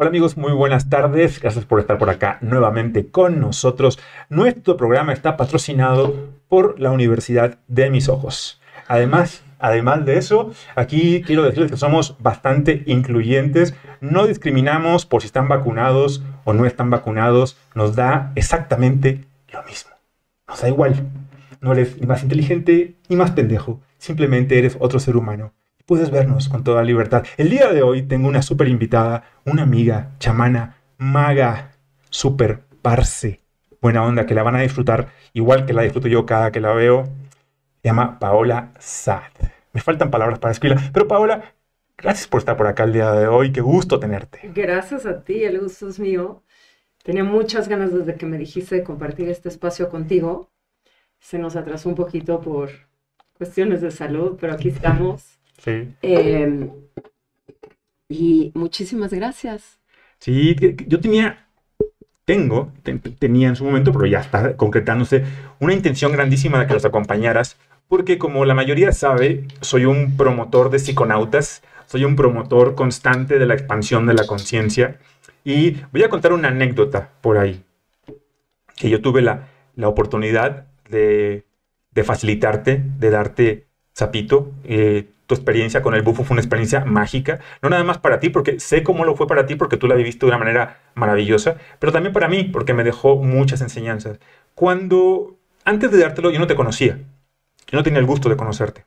Hola amigos, muy buenas tardes. Gracias por estar por acá nuevamente con nosotros. Nuestro programa está patrocinado por la Universidad de Mis Ojos. Además, además de eso, aquí quiero decirles que somos bastante incluyentes. No discriminamos por si están vacunados o no están vacunados. Nos da exactamente lo mismo. Nos da igual. No eres ni más inteligente ni más pendejo. Simplemente eres otro ser humano puedes vernos con toda libertad. El día de hoy tengo una súper invitada, una amiga, chamana, maga, súper parce, buena onda, que la van a disfrutar igual que la disfruto yo cada que la veo. Se llama Paola Sad. Me faltan palabras para escribirla, pero Paola, gracias por estar por acá el día de hoy. Qué gusto tenerte. Gracias a ti, el gusto es mío. Tenía muchas ganas desde que me dijiste de compartir este espacio contigo. Se nos atrasó un poquito por cuestiones de salud, pero aquí estamos Sí. Em, y muchísimas gracias. Sí, yo tenía, tengo, tenía en su momento, pero ya está concretándose, una intención grandísima de que los acompañaras, porque como la mayoría sabe, soy un promotor de psiconautas, soy un promotor constante de la expansión de la conciencia, y voy a contar una anécdota por ahí, que yo tuve la, la oportunidad de, de facilitarte, de darte zapito. Eh, tu experiencia con el bufo fue una experiencia mágica, no nada más para ti, porque sé cómo lo fue para ti, porque tú la viviste de una manera maravillosa, pero también para mí, porque me dejó muchas enseñanzas. Cuando, antes de dártelo, yo no te conocía, yo no tenía el gusto de conocerte.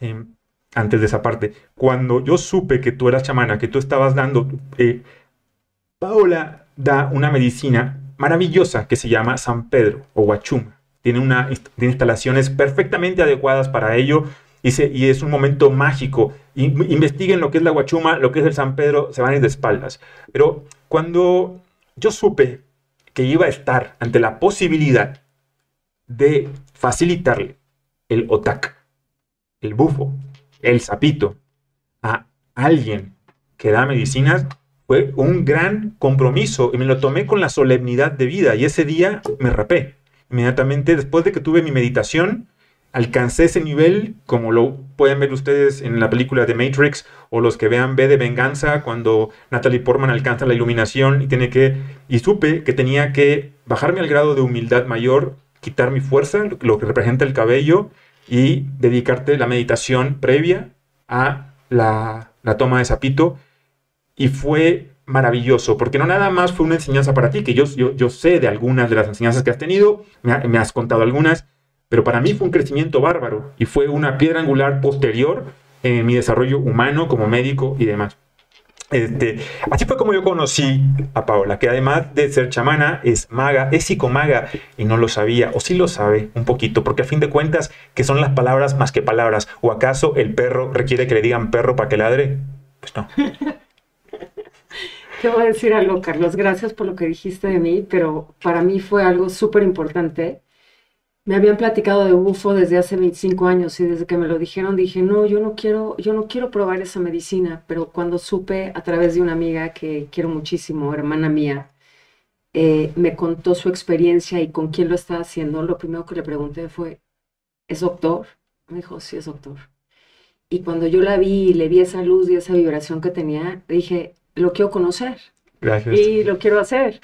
Em, antes de esa parte, cuando yo supe que tú eras chamana, que tú estabas dando, eh, Paola da una medicina maravillosa que se llama San Pedro o Huachuma. Tiene, una, tiene instalaciones perfectamente adecuadas para ello y, es un momento mágico. investiguen lo que es la Guachuma, lo que es el San Pedro, se van a ir de espaldas. Pero cuando yo supe que iba a estar ante la posibilidad de facilitarle el otak, el bufo, el sapito a alguien que da medicinas, fue un gran compromiso y me lo tomé con la solemnidad de vida y ese día me rapé. Inmediatamente después de que tuve mi meditación, alcancé ese nivel, como lo pueden ver ustedes en la película de Matrix, o los que vean B de Venganza, cuando Natalie Portman alcanza la iluminación y tiene que, y supe que tenía que bajarme al grado de humildad mayor, quitar mi fuerza, lo que representa el cabello, y dedicarte la meditación previa a la, toma de sapito. Y fue maravilloso, porque no nada más fue una enseñanza para ti, que yo, yo, sé de algunas de las enseñanzas que has tenido, me has contado algunas, pero para mí fue un crecimiento bárbaro y fue una piedra angular posterior en mi desarrollo humano como médico y demás. Este, así fue como yo conocí a Paola, que además de ser chamana, es maga, es psicomaga, y no lo sabía, o sí lo sabe un poquito, porque a fin de cuentas, ¿qué son las palabras más que palabras? ¿O acaso el perro requiere que le digan perro para que ladre? Pues no. Te voy a decir algo, Carlos, gracias por lo que dijiste de mí, pero para mí fue algo súper importante me habían platicado de bufo desde hace 25 años y desde que me lo dijeron dije, no, yo no quiero, yo no quiero probar esa medicina, pero cuando supe a través de una amiga que quiero muchísimo, hermana mía, eh, me contó su experiencia y con quién lo estaba haciendo, lo primero que le pregunté fue, ¿es doctor? Me dijo, sí, es doctor. Y cuando yo la vi y le vi esa luz y esa vibración que tenía, dije, lo quiero conocer. Gracias. Y lo quiero hacer.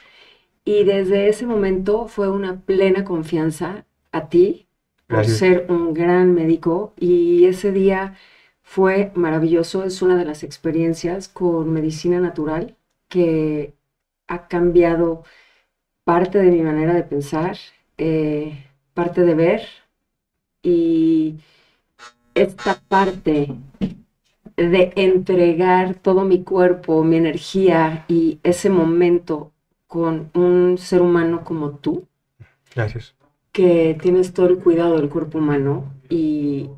Y desde ese momento fue una plena confianza a ti por ser un gran médico y ese día fue maravilloso. Es una de las experiencias con medicina natural que ha cambiado parte de mi manera de pensar, eh, parte de ver y esta parte de entregar todo mi cuerpo, mi energía y ese momento con un ser humano como tú. Gracias que tienes todo el cuidado del cuerpo humano y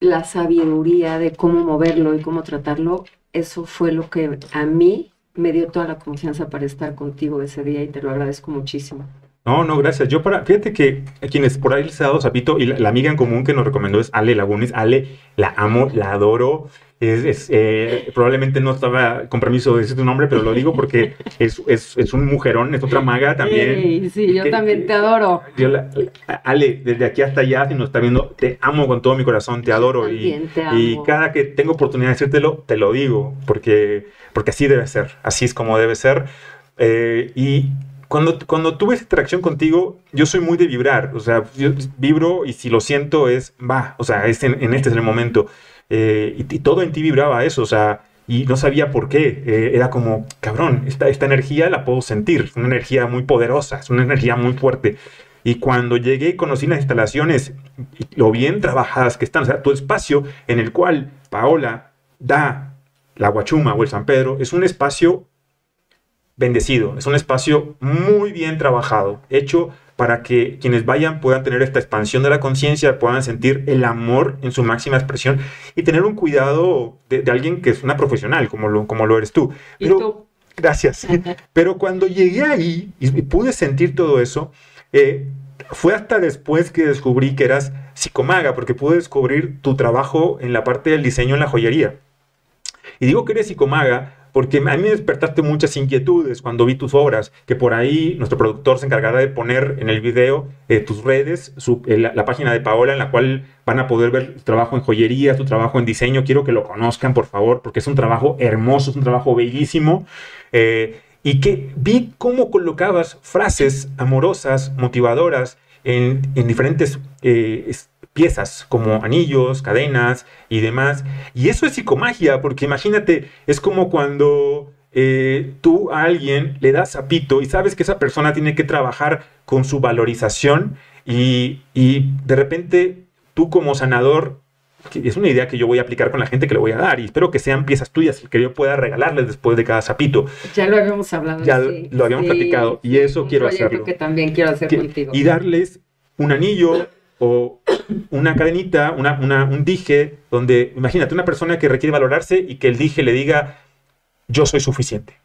la sabiduría de cómo moverlo y cómo tratarlo, eso fue lo que a mí me dio toda la confianza para estar contigo ese día y te lo agradezco muchísimo. No, no, gracias. Yo para, fíjate que quienes por ahí les ha dado sapito y la, amiga en común que nos recomendó es Ale Lagunes. Ale, la amo, la adoro. Es, eh, probablemente no estaba con permiso de decir tu nombre, pero lo digo porque es, un mujerón, es otra maga también. Sí, yo también te adoro. Ale, desde aquí hasta allá, si nos está viendo, te amo con todo mi corazón, te adoro. y, y cada que tengo oportunidad de decírtelo, te lo digo, porque, porque así debe ser, así es como debe ser. Eh, y cuando, cuando tuve esa interacción contigo, yo soy muy de vibrar, o sea, yo vibro y si lo siento es, va, o sea, en, este es el momento. Eh, y, todo en ti vibraba eso, o sea, y no sabía por qué. Eh, era como, cabrón, esta, esta energía la puedo sentir, es una energía muy poderosa, es una energía muy fuerte. Y cuando llegué y conocí las instalaciones, lo bien trabajadas que están, o sea, tu espacio en el cual Paola da la Guachuma o el San Pedro, es un espacio bendecido. Es un espacio muy bien trabajado, hecho para que quienes vayan puedan tener esta expansión de la conciencia, puedan sentir el amor en su máxima expresión y tener un cuidado de, alguien que es una profesional, como lo, como lo eres tú. Pero, Gracias. Pero cuando llegué ahí y, pude sentir todo eso, eh, fue hasta después que descubrí que eras psicomaga, porque pude descubrir tu trabajo en la parte del diseño en la joyería. Y digo que eres psicomaga porque a mí me despertaste muchas inquietudes cuando vi tus obras, que por ahí nuestro productor se encargará de poner en el video eh, tus redes, eh, la, página de Paola en la cual van a poder ver tu trabajo en joyería, tu trabajo en diseño. Quiero que lo conozcan, por favor, porque es un trabajo hermoso, es un trabajo bellísimo. Eh, y que vi cómo colocabas frases amorosas, motivadoras en, en diferentes piezas como anillos, cadenas y demás. Y eso es psicomagia, porque imagínate, es como cuando eh, tú a alguien le das apito y sabes que esa persona tiene que trabajar con su valorización y, de repente tú como sanador es una idea que yo voy a aplicar con la gente que le voy a dar y espero que sean piezas tuyas que yo pueda regalarles después de cada sapito. Ya lo habíamos hablado. Ya lo habíamos platicado y eso quiero hacerlo. que también quiero hacer contigo. Y darles un anillo o una cadenita, una, un dije, donde imagínate una persona que requiere valorarse y que el dije le diga, yo soy suficiente,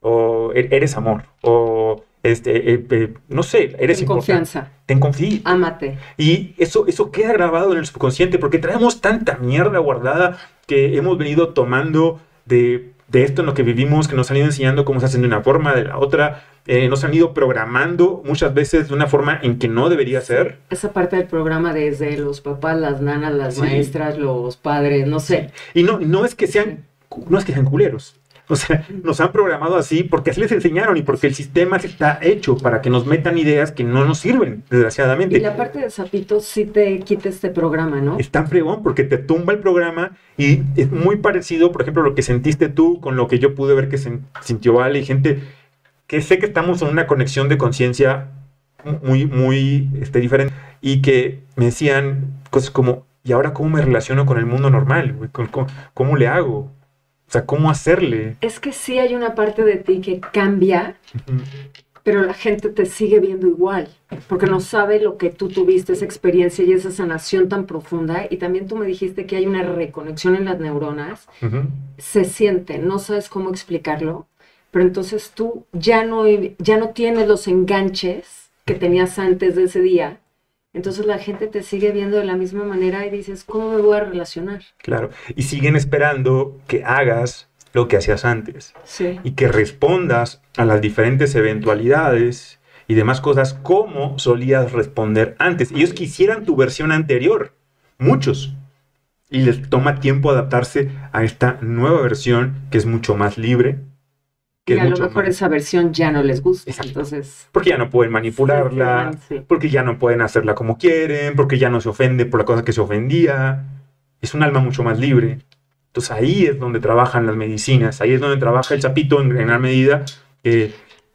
o e-, eres amor, o este, eh, eh, no sé, eres Ten confianza. Ten confianza. Ámate. Y eso, eso queda grabado en el subconsciente porque traemos tanta mierda guardada que hemos venido tomando de, de esto en lo que vivimos, que nos han ido enseñando cómo se hacen de una forma, de la otra, eh, nos han ido programando muchas veces de una forma en que no debería ser. Esa parte del programa desde los papás, las nanas, las maestras, los padres, no sé. Y no, no es que sean, no es que sean culeros. O sea, nos han programado así porque así les enseñaron y porque el sistema está hecho para que nos metan ideas que no nos sirven, desgraciadamente. Y la parte de Zapito sí te quita este programa, ¿no? Es tan fregón porque te tumba el programa y es muy parecido, por ejemplo, lo que sentiste tú con lo que yo pude ver que sintió Vale y gente que sé que estamos en una conexión de conciencia muy, muy este, diferente y que me decían cosas como, ¿y ahora cómo me relaciono con el mundo normal? ¿Cómo, le hago? O sea, ¿cómo hacerle? Es que sí hay una parte de ti que cambia, pero la gente te sigue viendo igual, porque no sabe lo que tú tuviste, esa experiencia y esa sanación tan profunda. Y también tú me dijiste que hay una reconexión en las neuronas. Se siente, no sabes cómo explicarlo, pero entonces tú ya no, ya no tienes los enganches que tenías antes de ese día. Entonces la gente te sigue viendo de la misma manera y dices, ¿cómo me voy a relacionar? Claro, y siguen esperando que hagas lo que hacías antes. Sí. Y que respondas a las diferentes eventualidades y demás cosas como solías responder antes. Ellos quisieran tu versión anterior, muchos. Y les toma tiempo adaptarse a esta nueva versión que es mucho más libre, y a lo mejor esa versión ya no les gusta, entonces... Porque ya no pueden manipularla, porque ya no pueden hacerla como quieren, porque ya no se ofende por la cosa que se ofendía. Es un alma mucho más libre. Entonces ahí es donde trabajan las medicinas, ahí es donde trabaja el chapito en gran medida.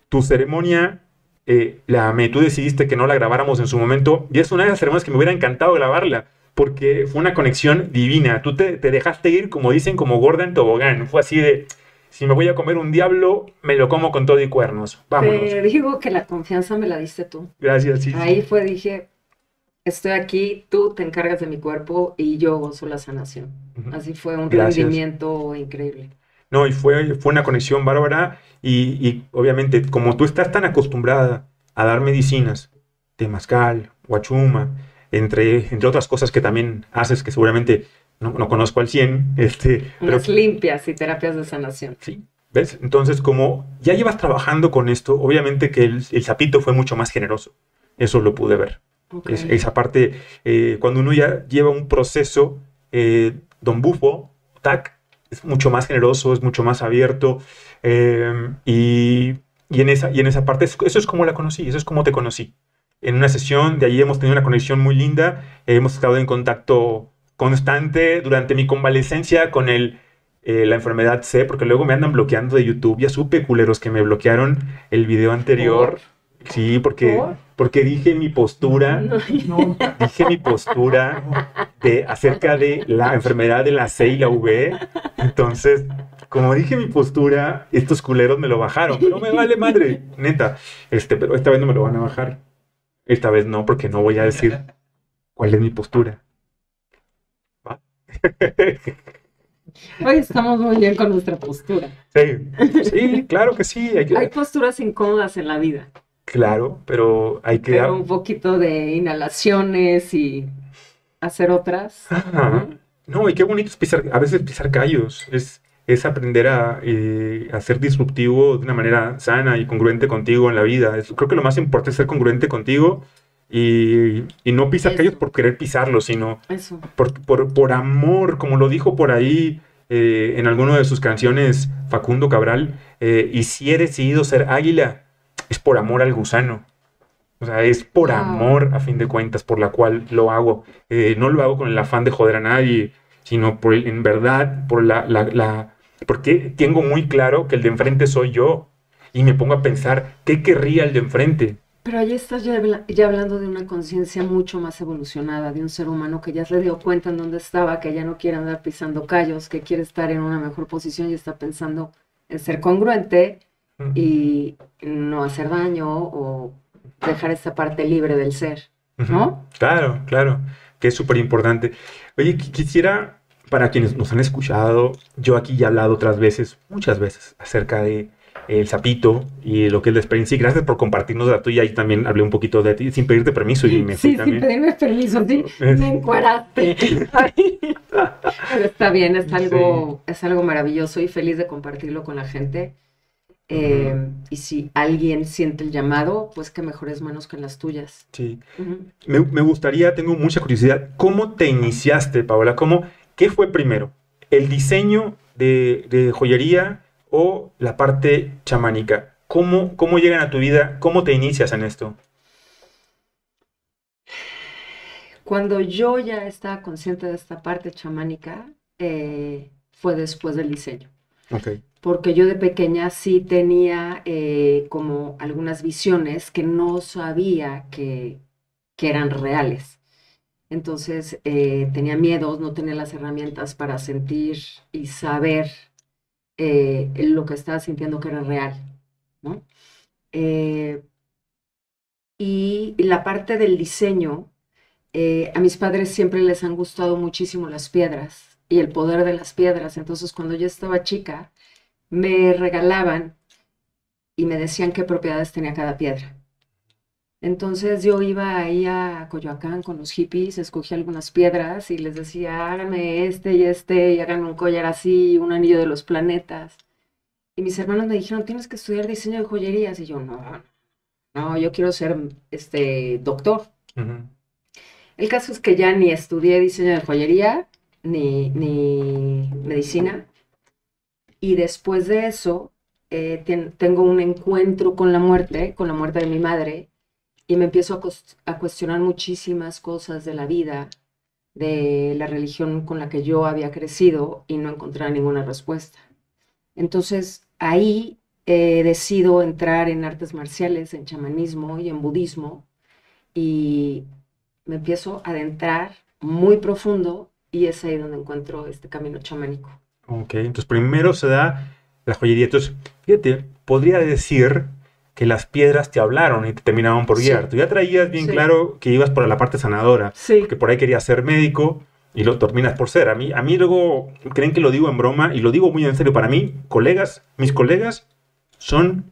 tu ceremonia, eh, la, tú decidiste que no la grabáramos en su momento, y es una de las ceremonias que me hubiera encantado grabarla, porque fue una conexión divina. Tú te, te dejaste ir, como dicen, como gorda en tobogán. Fue así de si me voy a comer un diablo, me lo como con todo y cuernos. Vámonos. Te digo que la confianza me la diste tú. Gracias, sí. Ahí fue, dije, estoy aquí, tú te encargas de mi cuerpo y yo gozo la sanación. Así fue un rendimiento increíble. No, y fue, fue una conexión bárbara y, y, obviamente como tú estás tan acostumbrada a dar medicinas, temazcal, huachuma, entre, entre otras cosas que también haces que seguramente no, no conozco al 100. Este, Unas limpias y terapias de sanación. Sí, ¿ves? Entonces, como ya llevas trabajando con esto, obviamente que el, el sapito fue mucho más generoso. Eso lo pude ver. Okay. Es, esa parte, eh, cuando uno ya lleva un proceso, eh, Don Bufo, TAC, es mucho más generoso, es mucho más abierto. Eh, y, y, en esa, y en esa parte, eso es como la conocí, eso es como te conocí. En una sesión, de ahí hemos tenido una conexión muy linda, hemos estado en contacto constante durante mi convalecencia con el, eh, la enfermedad C, porque luego me andan bloqueando de YouTube. Ya supe, culeros, que me bloquearon el video anterior. ¿Por? Sí, porque, ¿Por? porque dije mi postura, no. dije mi postura de, acerca de la enfermedad de la C y la V. Entonces, como dije mi postura, estos culeros me lo bajaron. Pero me vale madre, neta. Este, pero esta vez no me lo van a bajar. Esta vez no, porque no voy a decir cuál es mi postura. Hoy estamos muy bien con nuestra postura. Sí, sí claro que sí. Hay, que... hay posturas incómodas en la vida. Claro, pero hay que... Pero un poquito de inhalaciones y hacer otras. Ajá. No, y qué bonito es pisar, a veces pisar callos. Es, es aprender a, eh, a, ser disruptivo de una manera sana y congruente contigo en la vida. Es, creo que lo más importante es ser congruente contigo y, y no pisar Eso. callos por querer pisarlos, sino por, por, por, amor, como lo dijo por ahí eh, en alguna de sus canciones Facundo Cabral, eh, y si he decidido ser águila, es por amor al gusano. O sea, es por wow. amor, a fin de cuentas, por la cual lo hago. Eh, no lo hago con el afán de joder a nadie, sino por, en verdad, por la, la, la, porque tengo muy claro que el de enfrente soy yo. Y me pongo a pensar, ¿qué querría el de enfrente? Pero ahí estás ya, ya hablando de una conciencia mucho más evolucionada, de un ser humano que ya se dio cuenta en dónde estaba, que ya no quiere andar pisando callos, que quiere estar en una mejor posición y está pensando en ser congruente uh -huh. y no hacer daño o dejar esta parte libre del ser, ¿no? Uh -huh. Claro, claro, que es súper importante. Oye, quisiera, para quienes nos han escuchado, yo aquí ya he hablado otras veces, muchas veces, acerca de el sapito y lo que es la experiencia. Y gracias por compartirnos la tuya. Y también hablé un poquito de ti sin pedirte permiso. Y me sí, sin pedirme permiso, sí. Me encuadraste. Pero está bien, es algo, sí. es algo maravilloso y feliz de compartirlo con la gente. Eh, uh -huh. Y si alguien siente el llamado, pues qué mejores manos que las tuyas. Sí. Uh -huh. me, me, gustaría, tengo mucha curiosidad, ¿cómo te iniciaste, Paola? ¿Cómo, ¿Qué fue primero? ¿El diseño de, de joyería o la parte chamánica? ¿Cómo, ¿Cómo llegan a tu vida? ¿Cómo te inicias en esto? Cuando yo ya estaba consciente de esta parte chamánica, eh, fue después del diseño. Okay. Porque yo de pequeña sí tenía eh, como algunas visiones que no sabía que, que eran reales. Entonces eh, tenía miedos, no tenía las herramientas para sentir y saber eh, lo que estaba sintiendo que era real, ¿no? Eh, y, la parte del diseño, eh, a mis padres siempre les han gustado muchísimo las piedras y el poder de las piedras. Entonces, cuando yo estaba chica, me regalaban y me decían qué propiedades tenía cada piedra. Entonces yo iba ahí a Coyoacán con los hippies, escogí algunas piedras y les decía, háganme este y este, y háganme un collar así, un anillo de los planetas. Y mis hermanos me dijeron, tienes que estudiar diseño de joyerías. Y yo, no, no, yo quiero ser este doctor. Uh -huh. El caso es que ya ni estudié diseño de joyería, ni, ni medicina. Y después de eso, eh, ten, tengo un encuentro con la muerte, con la muerte de mi madre, y me empiezo a, cuestionar muchísimas cosas de la vida, de la religión con la que yo había crecido y no encontrar ninguna respuesta. Entonces ahí eh, decido entrar en artes marciales, en chamanismo y en budismo y me empiezo a adentrar muy profundo y es ahí donde encuentro este camino chamánico. Ok, entonces primero se da la joyería. Entonces, fíjate, podría decir que las piedras te hablaron y te terminaban por guiar. Sí. Tú ya traías bien sí. claro que ibas por la parte sanadora, sí. que por ahí querías ser médico y lo terminas por ser. A mí, a mí luego creen que lo digo en broma y lo digo muy en serio. Para mí, colegas, mis colegas son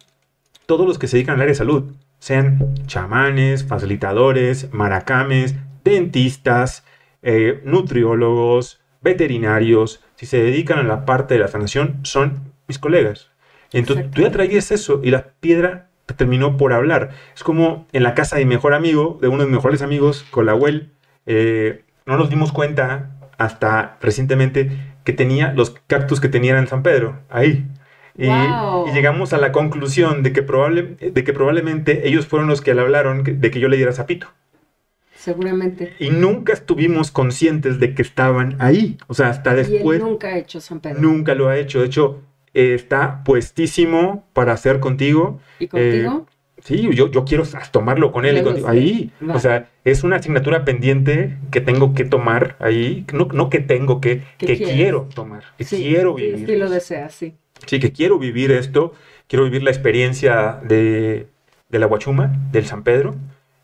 todos los que se dedican al área de salud. sean chamanes, facilitadores, maracames, dentistas, eh, nutriólogos, veterinarios, si se dedican a la parte de la sanación, son mis colegas. Entonces tú ya traías eso y la piedra terminó por hablar. Es como en la casa de mi mejor amigo, de uno de mis mejores amigos, con la abuel, eh, no nos dimos cuenta hasta recientemente que tenía los cactus que tenía en San Pedro, ahí. Y, llegamos a la conclusión de que, probable, de que probablemente ellos fueron los que le hablaron de que yo le diera zapito. Seguramente. Y nunca estuvimos conscientes de que estaban ahí. O sea, hasta después. Y nunca ha hecho San Pedro. Nunca lo ha hecho. De hecho, eh, está puestísimo para hacer contigo. ¿Y contigo? Eh, sí, yo, yo quiero tomarlo con él y contigo. Ahí. O sea, es una asignatura pendiente que tengo que tomar ahí. No, no que tengo que, que quiero tomar. Que quiero vivir. Sí, lo deseas, sí. Sí, que quiero vivir esto. Quiero vivir la experiencia de, de la Guachuma, del San Pedro.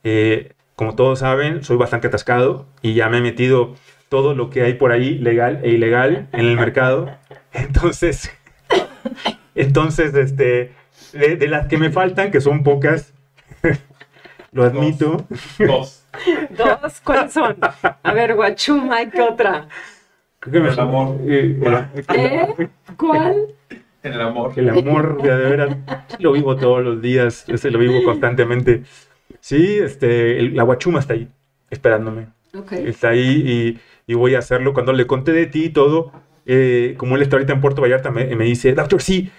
Eh, como todos saben, soy bastante atascado y ya me he metido todo lo que hay por ahí, legal e ilegal, en el mercado. Entonces, entonces, este, de, las que me faltan, que son pocas, lo admito. Dos. Dos. ¿cuáles son? A ver, Guachuma, ¿y qué otra? el amor. Eh, ¿Eh? ¿Cuál? En el amor. El amor, de veras, lo vivo todos los días, ese lo vivo constantemente. Sí, este, la guachuma está ahí, esperándome. Está ahí y, voy a hacerlo. Cuando le conté de ti y todo, eh, como él está ahorita en Puerto Vallarta, me, dice, doctor, sí,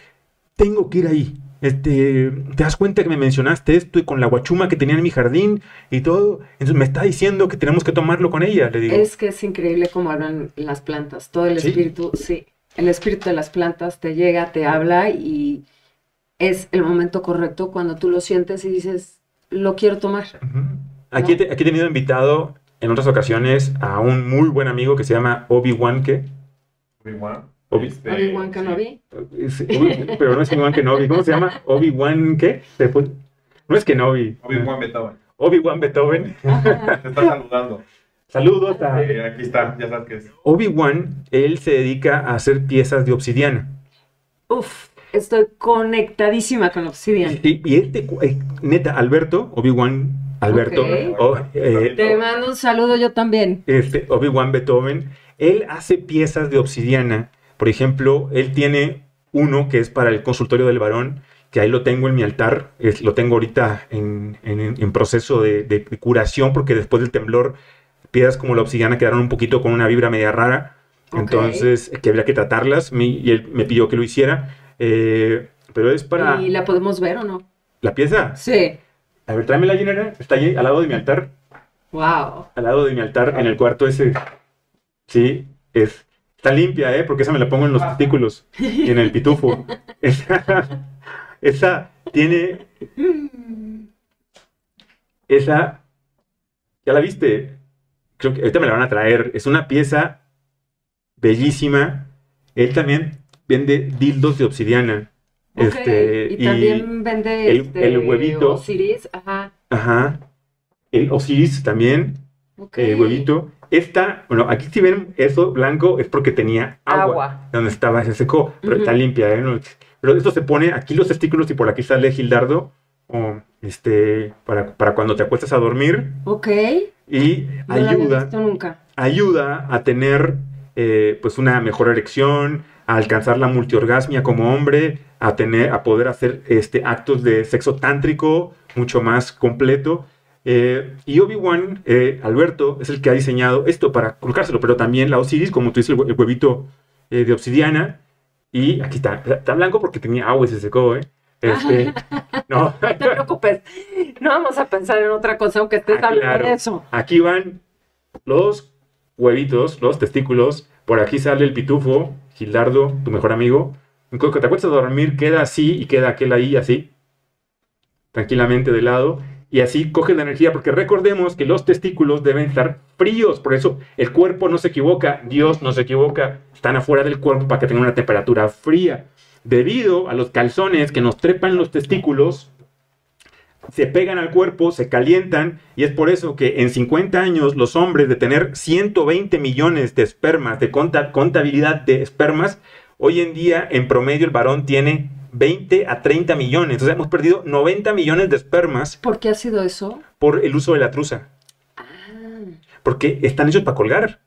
tengo que ir ahí. Este, ¿te das cuenta que me mencionaste esto y con la guachuma que tenía en mi jardín y todo? Entonces me está diciendo que tenemos que tomarlo con ella, le digo. Es que es increíble cómo hablan las plantas, todo el espíritu, sí, el espíritu de las plantas te llega, te habla y es el momento correcto cuando tú lo sientes y dices, lo quiero tomar. aquí, he tenido invitado en otras ocasiones a un muy buen amigo que se llama Obi-Wan que. Obi-Wan. Este, Obi-Wan Kenobi. pero no es Obi-Wan Kenobi. ¿Cómo se llama? Obi-Wan qué? No es Kenobi. Obi-Wan Beethoven. Obi-Wan Beethoven. Te está saludando. Saludos a... aquí está, ya sabes qué es. Obi-Wan, él se dedica a hacer piezas de obsidiana. Uf. Estoy conectadísima con Obsidian. y este, eh, neta, Alberto, Obi-Wan, Alberto. Eh, Te mando un saludo yo también. Este, Obi-Wan Beethoven, él hace piezas de obsidiana. Por ejemplo, él tiene uno que es para el consultorio del varón, que ahí lo tengo en mi altar, lo tengo ahorita en, proceso de, curación, porque después del temblor, piedras como la obsidiana quedaron un poquito con una vibra media rara. Entonces, que había que tratarlas, y él me pidió que lo hiciera. Eh, pero es para... ¿Y la podemos ver o no? ¿La pieza? Sí. A ver, tráeme la llenera. Está ahí al lado de mi altar. Wow. Al lado de mi altar, en el cuarto ese. Sí, es. Está limpia, ¿eh? Porque esa me la pongo en los testículos y en el pitufo. esa, esa tiene. Esa. ¿Ya la viste? Creo que ahorita me la van a traer. Es una pieza bellísima. Él también vende dildos de obsidiana. Este, y, también vende el, este, huevito. Osiris, ajá. Ajá. El Osiris también. El huevito. Esta, bueno, aquí si ven eso blanco es porque tenía agua. Donde estaba, se secó, pero está limpia. ¿eh? Pero esto se pone aquí los testículos y por aquí sale Gildardo. O este, para, para cuando te acuestas a dormir. Ok. Y ayuda. nunca. Ayuda a tener eh, pues una mejor erección, a alcanzar la multiorgasmia como hombre, a tener, a poder hacer este, actos de sexo tántrico mucho más completo. Eh, y Obi-Wan, eh, Alberto, es el que ha diseñado esto para colocárselo, pero también la Osiris, como tú dices, el, huevito eh, de obsidiana. Y aquí está, está blanco porque tenía agua y se secó, ¿eh? Este, no. no te preocupes, no vamos a pensar en otra cosa aunque estés ah, hablando de eso. Aquí van los huevitos, los testículos, por aquí sale el pitufo, Gildardo, tu mejor amigo, te acuestas a dormir, queda así y queda aquel ahí así, tranquilamente de lado, y así coge la energía, porque recordemos que los testículos deben estar fríos, por eso el cuerpo no se equivoca, Dios no se equivoca, están afuera del cuerpo para que tengan una temperatura fría. Debido a los calzones que nos trepan los testículos, se pegan al cuerpo, se calientan y es por eso que en 50 años los hombres de tener 120 millones de espermas, de contabilidad de espermas, hoy en día en promedio el varón tiene 20 a 30 millones. Entonces hemos perdido 90 millones de espermas ¿Por qué ha sido eso? por el uso de la truza. Ah, Porque están hechos para colgar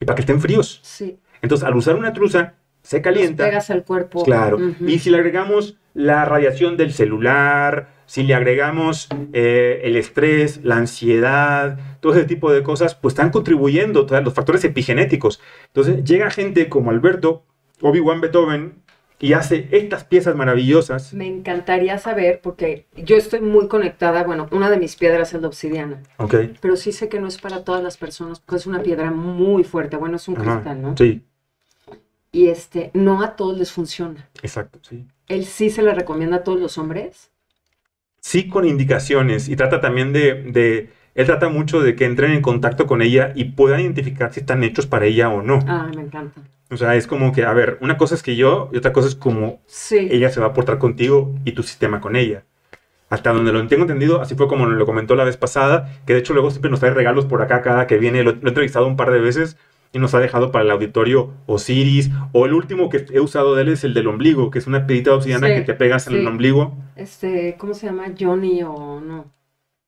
y para que estén fríos. sí. Entonces, al usar una truza, se Los calienta. pegas al cuerpo. Claro. Y si le agregamos la radiación del celular, si le agregamos eh, el estrés, la ansiedad, todo ese tipo de cosas, pues están contribuyendo todos los factores epigenéticos. Entonces llega gente como Alberto, Obi-Wan Beethoven, y hace estas piezas maravillosas. Me encantaría saber, porque yo estoy muy conectada, bueno, una de mis piedras es la obsidiana, Ok. pero sí sé que no es para todas las personas, porque es una piedra muy fuerte, bueno, es un Ajá. cristal, ¿no? Sí, Y este, no a todos les funciona. exacto, sí. Él sí se le recomienda a todos los hombres. Sí con indicaciones y trata también de, de- él trata mucho de que entren en contacto con ella y puedan identificar si están hechos para ella o no. Ah, me encanta. O sea, es como que, a ver, una cosa es que yo y otra cosa es como Sí. ella se va a portar contigo y tu sistema con ella. Hasta donde lo tengo entendido, así fue como nos lo comentó la vez pasada, que de hecho luego siempre nos trae regalos por acá cada que viene. Lo, lo he entrevistado un par de veces y nos ha dejado para el auditorio Osiris. O el último que he usado de él es el del ombligo, que es una pedita de obsidiana Sí, que te pegas en el ombligo. Este, ¿cómo se llama? Johnny o no?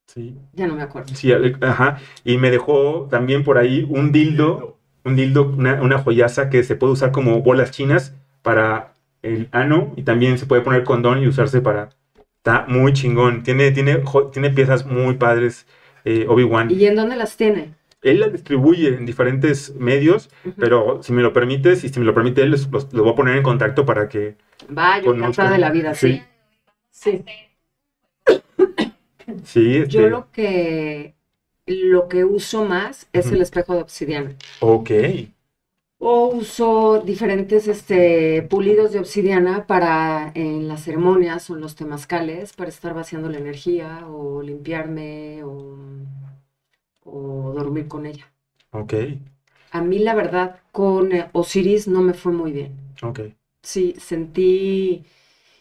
Sí. Ya no me acuerdo. Sí, ajá. Y me dejó también por ahí un dildo, un dildo, una, una joyaza que se puede usar como bolas chinas para el ano y también se puede poner condón y usarse para... Está muy chingón. Tiene, tiene, tiene piezas muy padres, eh, Obi-Wan. ¿Y en dónde las tiene? Él las distribuye en diferentes medios, pero si me lo permites y si me lo permite él, los, los- los voy a poner en contacto para que... Va, yo Conozco. encantada de la vida, sí. Sí. Sí, este, Yo lo que lo que uso más es el espejo de obsidiana. Ok. O uso diferentes este, pulidos de obsidiana para en las ceremonias o en los temazcales para estar vaciando la energía o limpiarme o, o dormir con ella. Ok. A mí la verdad con eh, Osiris no me fue muy bien. Ok. Sí, sentí,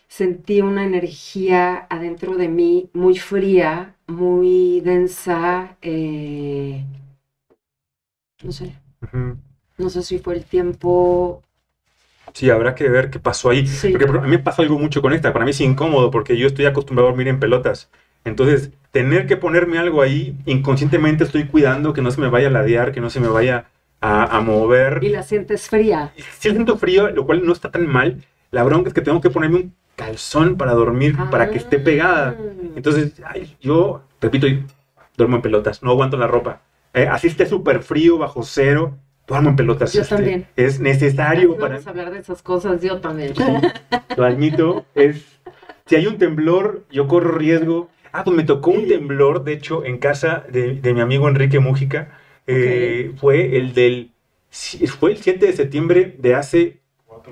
sentí una energía adentro de mí muy fría, muy densa. eh, no sé, no sé si fue el tiempo. Sí, habrá que ver qué pasó ahí. Sí. Porque a mí me pasa algo mucho con esta. Para mí es incómodo porque yo estoy acostumbrado a dormir en pelotas. Entonces, tener que ponerme algo ahí, inconscientemente estoy cuidando que no se me vaya a ladear, que no se me vaya a, a mover. Y la sientes fría. Sí siento frío, lo cual no está tan mal. La bronca es que tengo que ponerme un calzón para dormir, para que esté pegada. Ah. Entonces, ay, yo, repito, duermo en pelotas, no aguanto la ropa. Eh, así esté súper frío, bajo cero, duermo en pelotas. Yo Este, también. Es necesario para... Vamos a hablar de esas cosas, yo también. Lo admito, es... Si hay un temblor, yo corro riesgo. Ah, pues me tocó un temblor, de hecho, en casa de, de mi amigo Enrique Mújica. Eh, Fue el del... Fue el 7 de septiembre de hace...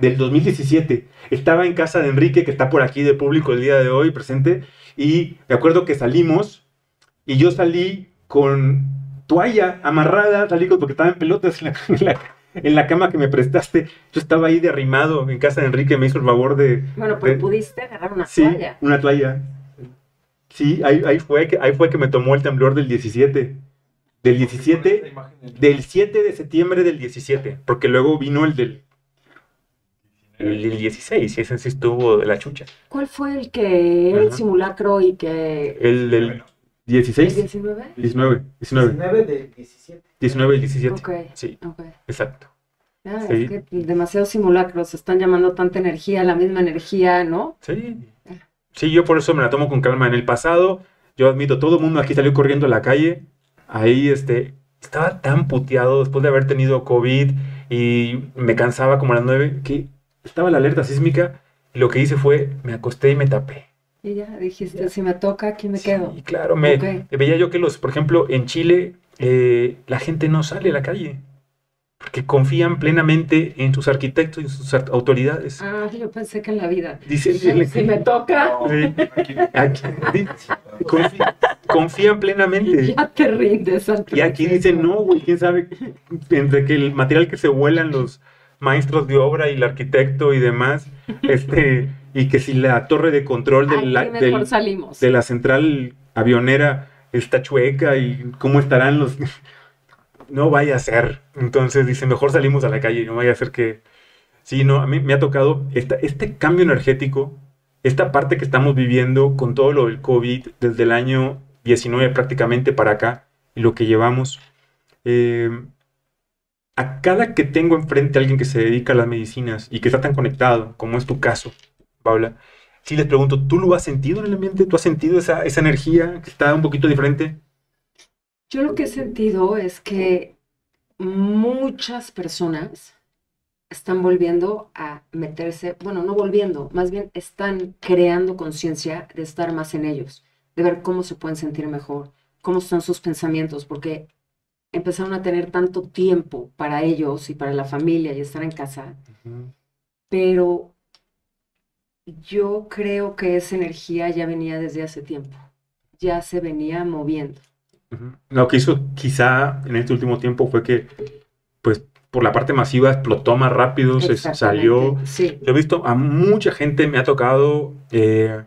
Del 2017. Estaba en casa de Enrique, que está por aquí de público el día de hoy presente. Y me acuerdo que salimos y yo salí con toalla amarrada, salí con, porque estaba en pelotas en la, en la- en la cama que me prestaste. Yo estaba ahí derrimado en casa de Enrique, me hizo el favor de... Bueno, pero de- pudiste agarrar una sí, toalla. una toalla. Sí, ahí, ahí, fue que, ahí fue que me tomó el temblor del 17. Del 17, del 7 de septiembre del 17, porque luego vino el del, el del 16, y ese sí estuvo de la chucha. ¿Cuál fue el que era el simulacro y que... El del ¿El 16, 19? 19, 19, 19 del 17. 19 y 17. Ok, Sí, exacto. Ah, Sí. Es que demasiados simulacros están llamando tanta energía, la misma energía, ¿no? Sí. Sí, yo por eso me la tomo con calma. En el pasado, yo admito, todo el mundo aquí salió corriendo a la calle. Ahí, este, estaba tan puteado después de haber tenido COVID y me cansaba como a las 9 que estaba la alerta sísmica y lo que hice fue, me acosté y me tapé. Y ya dijiste, si me toca, aquí me Sí, quedo. claro, me veía yo que los, por ejemplo, en Chile, eh, la gente no sale a la calle porque confían plenamente en sus arquitectos y en sus autoridades. Ah, yo pensé que en la vida. Dicen, Si me toca. Aquí, confían plenamente. ya te rindes. al Y aquí dicen, no, güey, quién sabe, entre que el material que se vuelan los maestros de obra y el arquitecto y demás, este, y que si la torre de control de la, del- salimos. de la central avionera está chueca y cómo estarán los... No vaya a ser. Entonces dice, mejor salimos a la calle, no vaya a ser que... Sí, no, a mí me ha tocado esta- este cambio energético esta parte que estamos viviendo con todo lo del COVID desde el año 19 prácticamente para acá y lo que llevamos. Eh, a cada que tengo enfrente a alguien que se dedica a las medicinas y que está tan conectado, como es tu caso, Paula, si les pregunto, ¿tú lo has sentido en el ambiente? ¿Tú has sentido esa, esa energía que está un poquito diferente? Yo lo que he sentido es que muchas personas están volviendo a meterse, bueno, no volviendo, más bien están creando conciencia de estar más en ellos, de ver cómo se pueden sentir mejor, cómo son sus pensamientos, porque empezaron a tener tanto tiempo para ellos y para la familia y estar en casa, pero yo creo que esa energía ya venía desde hace tiempo, ya se venía moviendo. Lo que hizo quizá en este último tiempo fue que, pues, por la parte masiva explotó más rápido, se salió. Sí. Yo he visto a mucha gente, me ha tocado eh,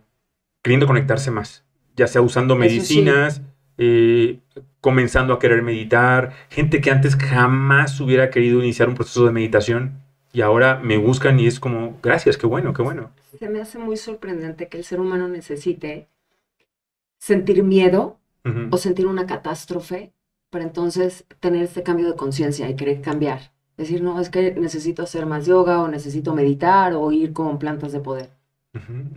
queriendo conectarse más, ya sea usando medicinas, eh, comenzando a querer meditar, gente que antes jamás hubiera querido iniciar un proceso de meditación y ahora me buscan y es como, gracias, qué bueno, qué bueno. Se me hace muy sorprendente que el ser humano necesite sentir miedo o sentir una catástrofe para entonces tener este cambio de conciencia y querer cambiar. Decir, no, es que necesito hacer más yoga o necesito meditar o ir con plantas de poder.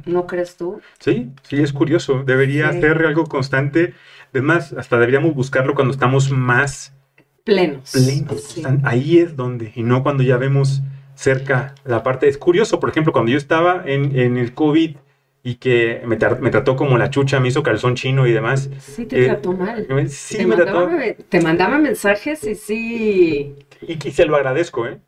¿No crees tú? Sí, sí, es curioso. Debería ser algo constante. Además, hasta deberíamos buscarlo cuando estamos más plenos. Plenos. Ahí es donde, y no cuando ya vemos cerca la parte. Es curioso, por ejemplo, cuando yo estaba en, en el COVID, y que me, trató como la chucha, me hizo calzón chino y demás. Sí, te trató mal. Sí, te me mandaba, trató. Te mandaba mensajes y sí. Y, se lo agradezco, ¿eh?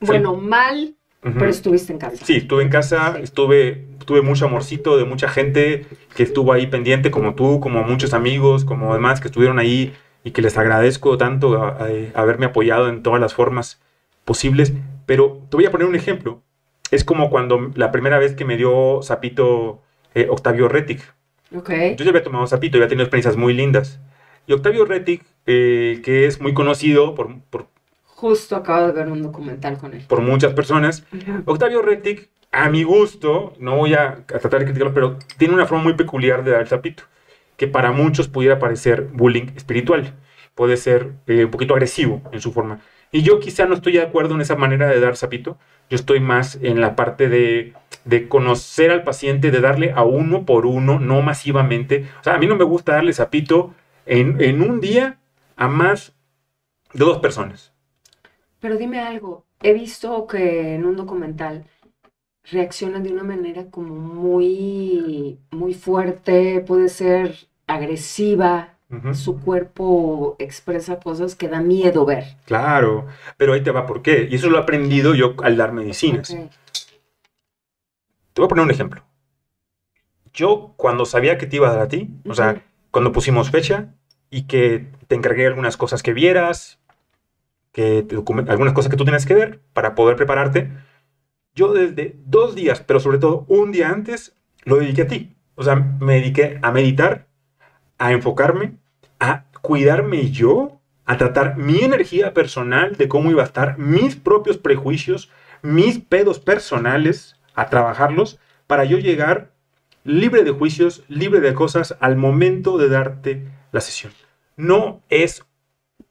Bueno, mal, pero estuviste en casa. Sí, estuve en casa, estuve, tuve mucho amorcito de mucha gente que estuvo ahí pendiente, como tú, como muchos amigos, como demás que estuvieron ahí y que les agradezco tanto haberme apoyado en todas las formas posibles. Pero te voy a poner un ejemplo es como cuando la primera vez que me dio Zapito eh, Octavio Retic. Okay. Yo ya había tomado Zapito, había tenido experiencias muy lindas. Y Octavio Retic, eh, que es muy conocido por, Justo acabo de ver un documental con él. Por muchas personas. Octavio Retic, a mi gusto, no voy a, tratar de criticarlo, pero tiene una forma muy peculiar de dar el zapito, que para muchos pudiera parecer bullying espiritual. Puede ser eh, un poquito agresivo en su forma. Y yo quizá no estoy de acuerdo en esa manera de dar sapito. Yo estoy más en la parte de, conocer al paciente, de darle a uno por uno, no masivamente. O sea, a mí no me gusta darle sapito en, en un día a más de dos personas. Pero dime algo, he visto que en un documental reaccionan de una manera como muy, muy fuerte, puede ser agresiva su cuerpo expresa cosas que da miedo ver. Claro, pero ahí te va por qué. Y eso lo he aprendido yo al dar medicinas. Te voy a poner un ejemplo. Yo cuando sabía que te iba a dar a ti, o sea, cuando pusimos fecha y que te encargué algunas cosas que vieras, que algunas cosas que tú tienes que ver para poder prepararte, yo desde dos días, pero sobre todo un día antes, lo dediqué a ti. O sea, me dediqué a meditar, a enfocarme, a cuidarme yo, a tratar mi energía personal de cómo iba a estar, mis propios prejuicios, mis pedos personales, a trabajarlos para yo llegar libre de juicios, libre de cosas al momento de darte la sesión. No es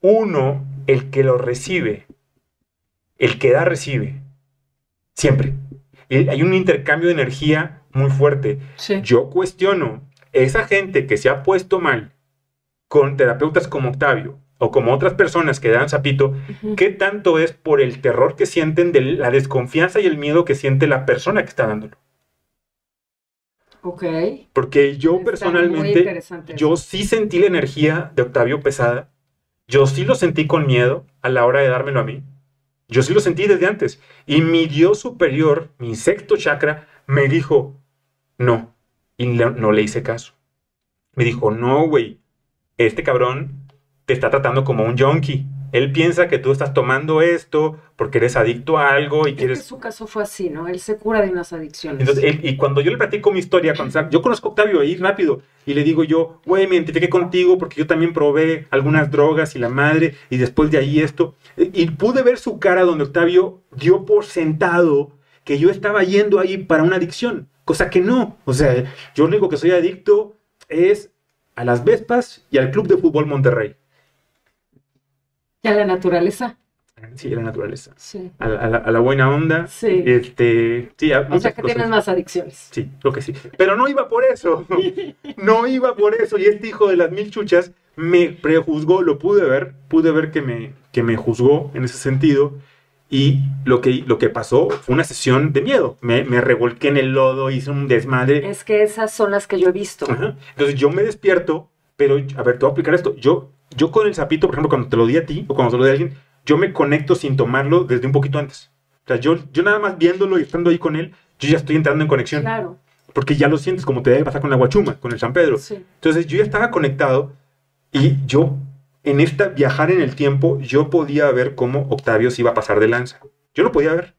uno el que lo recibe, el que da recibe, siempre. hay un intercambio de energía muy fuerte. Yo cuestiono esa gente que se ha puesto mal con terapeutas como Octavio o como otras personas que dan sapito, ¿qué tanto es por el terror que sienten de la desconfianza y el miedo que siente la persona que está dándolo? Ok. Porque yo personalmente, yo sí sentí la energía de Octavio pesada. Yo sí lo sentí con miedo a la hora de dármelo a mí. Yo sí lo sentí desde antes. Y mi Dios superior, mi sexto chakra, me dijo, no. Y no le hice caso. Me dijo, no, güey, este cabrón te está tratando como un junkie. Él piensa que tú estás tomando esto porque eres adicto a algo y quieres... Que su caso fue así, ¿no? Él se cura de unas adicciones. Entonces, y cuando yo le platico mi historia, yo conozco a Octavio ahí rápido y le digo yo, güey, me identifiqué contigo porque yo también probé algunas drogas y la madre y después de ahí esto. Y pude ver su cara donde Octavio dio por sentado que yo estaba yendo ahí para una adicción Cosa que no. O sea, yo lo único que soy adicto es a las Vespas y al Club de Fútbol Monterrey. Y a la naturaleza. Sí, a la naturaleza. Sí. A, la- a la, a la buena onda. Sí. Este, sí, a O sea que cosas. tienes más adicciones. Sí, lo que sí. Pero no iba por eso. No iba por eso. Y este hijo de las mil chuchas me prejuzgó, lo pude ver, pude ver que me, que me juzgó en ese sentido. Y lo que, lo que pasó fue una sesión de miedo. Me, me revolqué en el lodo, hice un desmadre. Es que esas son las que yo he visto. Ajá. Entonces yo me despierto, pero a ver, te voy a aplicar esto. Yo, yo con el sapito, por ejemplo, cuando te lo di a ti o cuando te lo di a alguien, yo me conecto sin tomarlo desde un poquito antes. O sea, yo, yo nada más viéndolo y estando ahí con él, yo ya estoy entrando en conexión. Claro. Porque ya lo sientes como te debe pasar con la guachuma, con el San Pedro. Sí. Entonces yo ya estaba conectado y yo, en esta viajar en el tiempo, yo podía ver cómo Octavio se iba a pasar de lanza. Yo lo podía ver.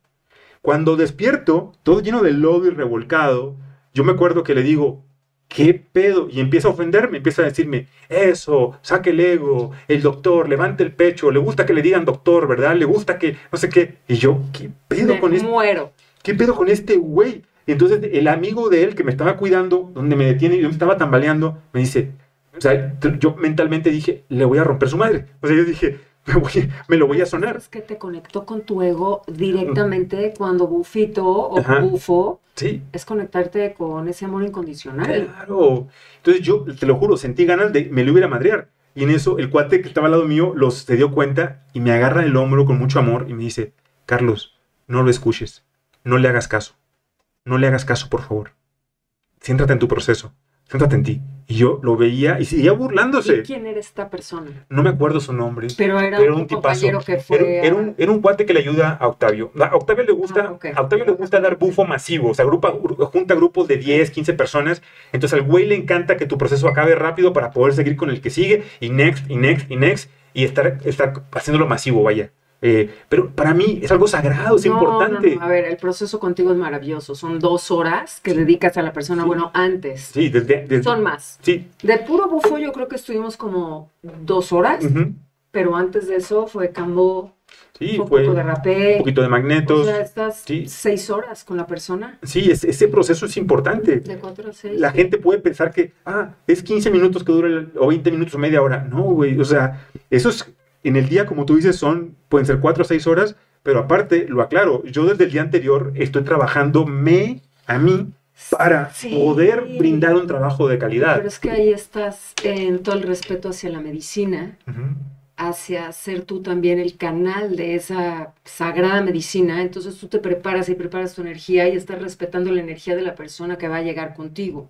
Cuando despierto, todo lleno de lodo y revolcado, yo me acuerdo que le digo, ¿qué pedo? Y empieza a ofenderme, empieza a decirme, eso, saque el ego, el doctor, levante el pecho, le gusta que le digan doctor, ¿verdad? Le gusta que, no sé qué. Y yo, ¿qué pedo Me con este? muero. ¿qué pedo con este güey? Y entonces el amigo de él que me estaba cuidando, donde me detiene y yo me estaba tambaleando, me dice, o sea, yo mentalmente dije, le voy a romper su madre. O sea, yo dije, me, voy- me lo voy a sonar. Es que te conectó con tu ego directamente cuando Bufito o Ajá. Bufo Sí, es conectarte con ese amor incondicional. claro. Entonces yo, te lo juro, sentí ganas de, me lo iba a madrear. Y en eso, el cuate que estaba al lado mío los, se dio cuenta y me agarra el hombro con mucho amor y me dice, Carlos, no lo escuches, no le hagas caso, no le hagas caso, por favor. Céntrate en tu proceso, céntrate en ti. Y yo lo veía y seguía burlándose. ¿Y quién era esta persona? No me acuerdo su nombre. Pero era, Pero un, un compañero que fue. Era, era un, era un cuate que le ayuda a Octavio. A Octavio le gusta, Ah, a Octavio le gusta dar bufo masivo, o sea, agrupa- junta grupos de 10, 15 personas. Entonces al güey le encanta que tu proceso acabe rápido para poder seguir con el que sigue y next, y next, y next, y estar, estar haciéndolo masivo, vaya. Eh, pero para mí es algo sagrado, es No, importante. no, no. A ver, el proceso contigo es maravilloso. Son dos horas que dedicas a la persona. Sí. Bueno, antes. Sí, desde... desde- Son más. Sí. De puro bufo yo creo que estuvimos como dos horas, pero antes de eso fue cambo, Sí, un fue poco de rapé. un poquito de O magnetos. sea, estás Sí. seis horas con la persona. Sí, es- ese proceso es importante. De cuatro a seis. La gente puede pensar que, ah, es 15 minutos que dura, el- o 20 minutos o media hora. No, güey, o sea, eso es, en el día, como tú dices, son, pueden ser 4 o 6 horas, pero aparte, lo aclaro, yo desde el día anterior estoy trabajando me, a mí, para Sí. poder brindar un trabajo de calidad. Pero es que ahí estás en todo el respeto hacia la medicina, hacia ser tú también el canal de esa sagrada medicina. Entonces tú te preparas y preparas tu energía y estás respetando la energía de la persona que va a llegar contigo.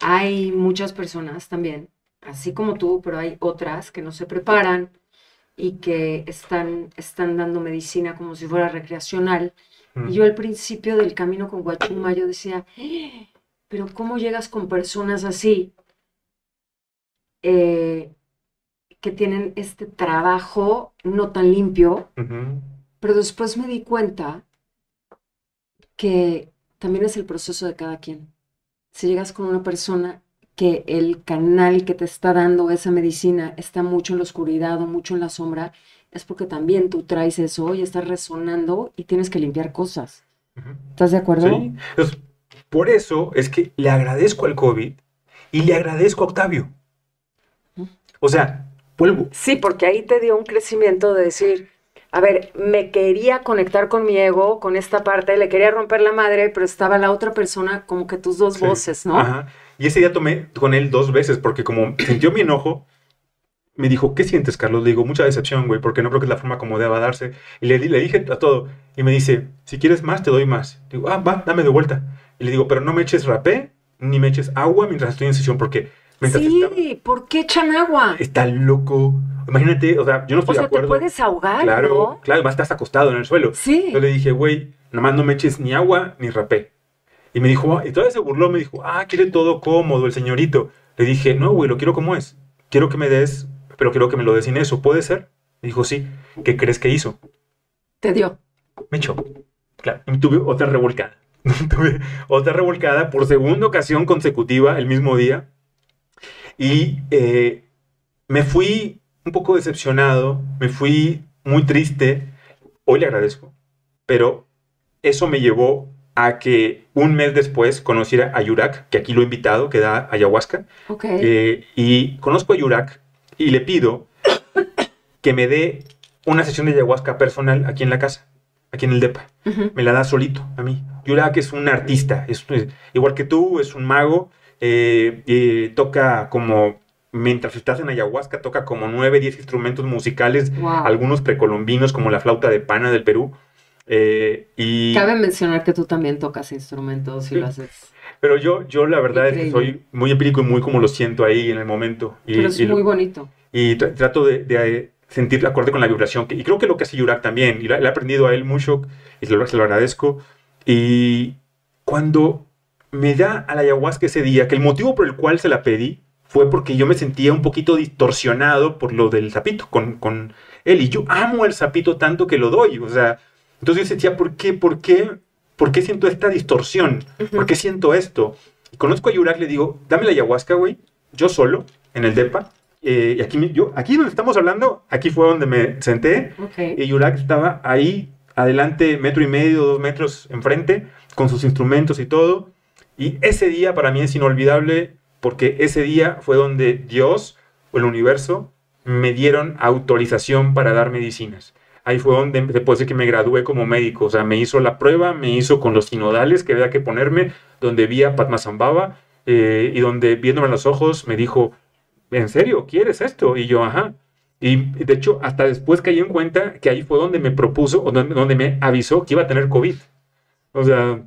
Hay muchas personas también, así como tú, pero hay otras que no se preparan y que están, están dando medicina como si fuera recreacional. Y yo al principio del camino con Guachuma, yo decía, "Eh, pero ¿cómo llegas con personas así eh, que tienen este trabajo no tan limpio? Pero después me di cuenta que también es el proceso de cada quien. Si llegas con una persona que el canal que te está dando esa medicina está mucho en la oscuridad o mucho en la sombra, es porque también tú traes eso y estás resonando y tienes que limpiar cosas. ¿Estás de acuerdo? Sí. Entonces, por eso es que le agradezco al COVID y le agradezco a Octavio. O sea, vuelvo. Sí, porque ahí te dio un crecimiento de decir, a ver, me quería conectar con mi ego, con esta parte, le quería romper la madre, pero estaba la otra persona como que tus dos Sí. voces, ¿no? Ajá. Y ese día tomé con él dos veces porque como sintió mi enojo, me dijo, ¿qué sientes, Carlos? Le digo, mucha decepción, güey, porque no creo que es la forma como deba darse. Y le, di- le dije a todo. Y me dice, si quieres más, te doy más. Digo, ah, va, dame de vuelta. Y le digo, pero no me eches rapé ni me eches agua mientras estoy en sesión porque mientras está, Sí, ¿por qué echan agua? está loco. Imagínate, o sea, yo no O estoy sea, de te acuerdo. puedes ahogar, claro, ¿no? claro, además estás acostado en el suelo. Sí. Yo le dije, güey, nomás no me eches ni agua ni rapé. Y me dijo, y todavía se burló, me dijo, ah, quiere todo cómodo el señorito. Le dije, no, güey, lo quiero como es. Quiero que me des, pero quiero que me lo des sin eso. ¿Puede ser? Me dijo, sí. ¿Qué crees que hizo? Te dio. Me echó. Claro. Y tuve otra revolcada. tuve otra revolcada por segunda ocasión consecutiva el mismo día. Y eh, me fui un poco decepcionado, me fui muy triste. Hoy le agradezco, pero eso me llevó a que un mes después conociera a Yurak, que aquí lo he invitado, que da ayahuasca. Eh, y conozco a Yurak y le pido que me dé una sesión de ayahuasca personal aquí en la casa, aquí en el DEPA. Me la da solito a mí. Yurak es un artista, es, es- igual que tú, es un mago, eh, toca como, mientras estás en ayahuasca, toca como 9, 10 instrumentos musicales, Wow. algunos precolombinos como la flauta de pana del Perú. Eh, y, Cabe mencionar que tú también tocas instrumentos y Sí. lo haces. pero yo, yo la verdad es que Increíble. soy muy empírico y muy como lo siento ahí en el momento. Y, Pero es y lo- muy bonito. y tra- trato de, de sentir acorde con la vibración. que- Y creo que lo que hace Yurak también, y lo- le he aprendido a él mucho, y se lo, se lo agradezco. Y cuando me da a la ayahuasca ese día, que el motivo por el cual se la pedí fue porque yo me sentía un poquito distorsionado por lo del sapito con, con él. Y yo amo el sapito tanto que lo doy. O sea, entonces yo sentía, ¿por qué? ¿Por qué? ¿Por qué siento esta distorsión? ¿Por qué siento esto? Y conozco a Yurak, le digo, dame la ayahuasca, güey, yo solo, en el DEPA. Eh, y aquí, yo, aquí donde estamos hablando, aquí fue donde me senté. Ok. Y Yurak estaba ahí, adelante, metro y medio, dos metros enfrente, con sus instrumentos y todo. Y ese día para mí es inolvidable porque ese día fue donde Dios o el universo me dieron autorización para dar medicinas. Ahí fue donde te puedo decir que me gradué como médico. O sea, me hizo la prueba, me hizo con los sinodales que había que ponerme, donde vi a Padmasambhava eh, y donde viéndome a los ojos me dijo, ¿en serio quieres esto? Y yo, ajá. Y de hecho, hasta después caí en cuenta que ahí fue donde me propuso, o donde, donde me avisó que iba a tener COVID. O sea,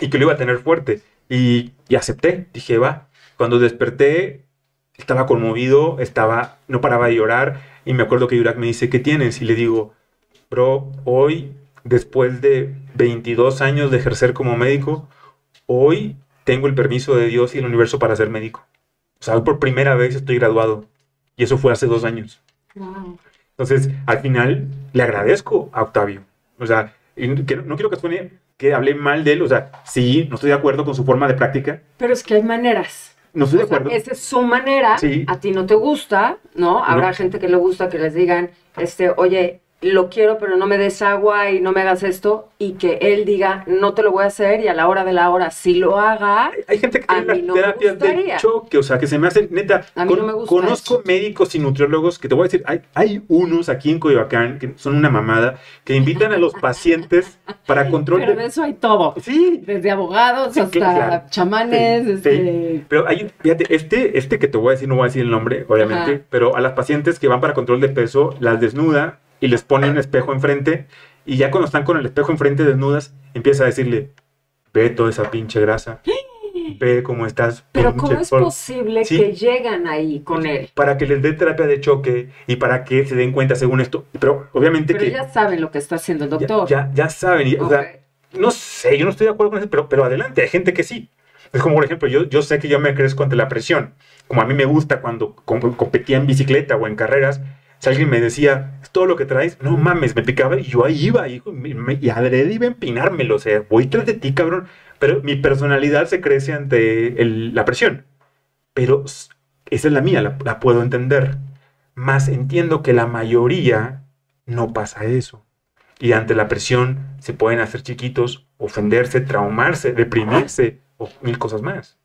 y que lo iba a tener fuerte. Y, y acepté, dije, va. Cuando desperté, estaba conmovido, estaba, no paraba de llorar. Y me acuerdo que Yurak me dice, ¿qué tienes? Y le digo, bro, hoy, después de 22 años de ejercer como médico, hoy tengo el permiso de Dios y el universo para ser médico. O sea, hoy por primera vez estoy graduado. Y eso fue hace dos años. Wow. Entonces, al final, le agradezco a Octavio. O sea, no quiero- que suene que hablé mal de él. O sea, sí, no estoy de acuerdo con su forma de práctica. Pero es que hay maneras. No estoy de O sea, acuerdo. esa es su manera. Sí. A ti no te gusta, ¿no? Habrá No. gente que le gusta que les digan, este, oye, lo quiero, pero no me des agua y no me hagas esto. Y que él diga, no te lo voy a hacer y a la hora de la hora sí lo haga. Hay gente que A tiene las no terapias de choque, o sea, que se me hacen, neta, A mí no me gusta conozco eso. médicos y nutriólogos que te voy a decir, hay, hay unos aquí en Coyoacán que son una mamada, que invitan a los pacientes para control Pero de de... eso hay todo. Sí, Desde abogados Sí, hasta claro. chamanes, Sí, este... Pero hay, fíjate, este, este que te voy a decir, no voy a decir el nombre, obviamente, Ajá. pero a las pacientes que van para control de peso, las desnuda y les pone un espejo enfrente, y ya cuando están con el espejo enfrente desnudas, empieza a decirle, ve toda esa pinche grasa, ve cómo estás. Pero ¿cómo es polvo". posible Sí. que llegan ahí con él? Para que les dé terapia de choque y para que se den cuenta según esto. Pero obviamente Pero que ya saben lo que está haciendo el ya, doctor. ya, ya saben, y, o sea, no sé, yo no estoy de acuerdo con eso, pero, pero adelante, hay gente que sí. Es como, por ejemplo, yo, yo sé que yo me crezco ante la presión. Como a mí me gusta cuando com- competía en bicicleta o en carreras, si alguien me decía, todo lo que traes, no mames, me picaba y yo ahí iba, y, me- y adrede iba a empinármelo, o sea, voy tras de ti, cabrón. Pero mi personalidad se crece ante el- la presión. Pero esa es la mía, la, la puedo entender. Más entiendo que la mayoría no pasa eso. Y ante la presión se pueden hacer chiquitos, ofenderse, traumarse, deprimirse o mil cosas más.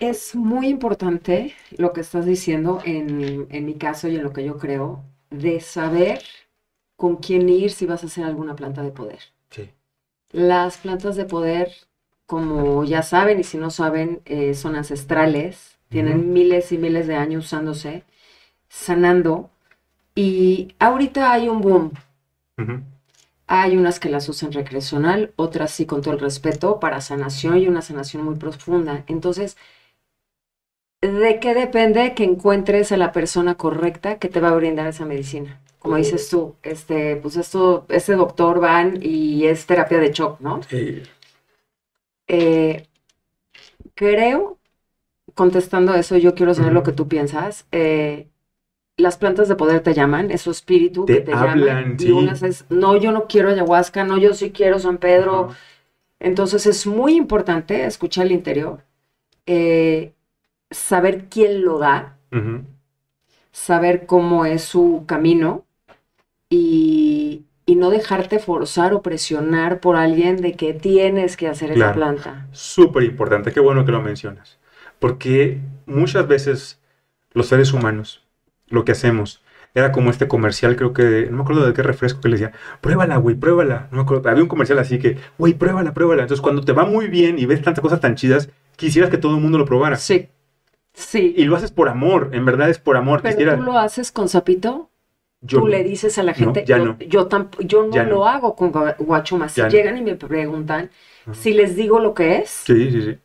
Es muy importante lo que estás diciendo en, en mi caso y en lo que yo creo, de saber con quién ir si vas a hacer alguna planta de poder. Sí. Las plantas de poder, como ya saben y si no saben, eh, son ancestrales, tienen miles y miles de años usándose, sanando, y ahorita hay un boom. Hay unas que las usan recreacional, otras sí con todo el respeto para sanación y una sanación muy profunda. Entonces, ¿de qué depende que encuentres a la persona correcta que te va a brindar esa medicina? Como dices tú, este, pues esto, este doctor van y es terapia de shock, ¿no? Sí. Eh, creo, contestando eso, yo quiero saber lo que tú piensas. eh, las plantas de poder te llaman, es su espíritu Te que te hablan, llaman. sí. Y unas es, no, yo no quiero ayahuasca, no, yo sí quiero San Pedro. Entonces es muy importante escuchar el interior, eh, saber quién lo da, saber cómo es su camino y, y no dejarte forzar o presionar por alguien de que tienes que hacer esa planta. Súper importante, qué bueno que lo mencionas. Porque muchas veces los seres humanos, lo que hacemos, era como este comercial, creo que, de- no me acuerdo de qué refresco que le decía, pruébala, güey, pruébala. No me acuerdo, había un comercial así que, güey, pruébala, pruébala. Entonces, cuando te va muy bien y ves tantas cosas tan chidas, quisieras que todo el mundo lo probara. Sí, sí. Y lo haces por amor, en verdad es por amor. Pero Quisiera, tú lo haces con sapito, yo, tú le dices a la gente, ya yo, no. yo, tamp- yo no Ya no. lo hago con gua- guachuma. Si no. llegan y me preguntan Ajá. si les digo lo que es, Sí, sí, sí.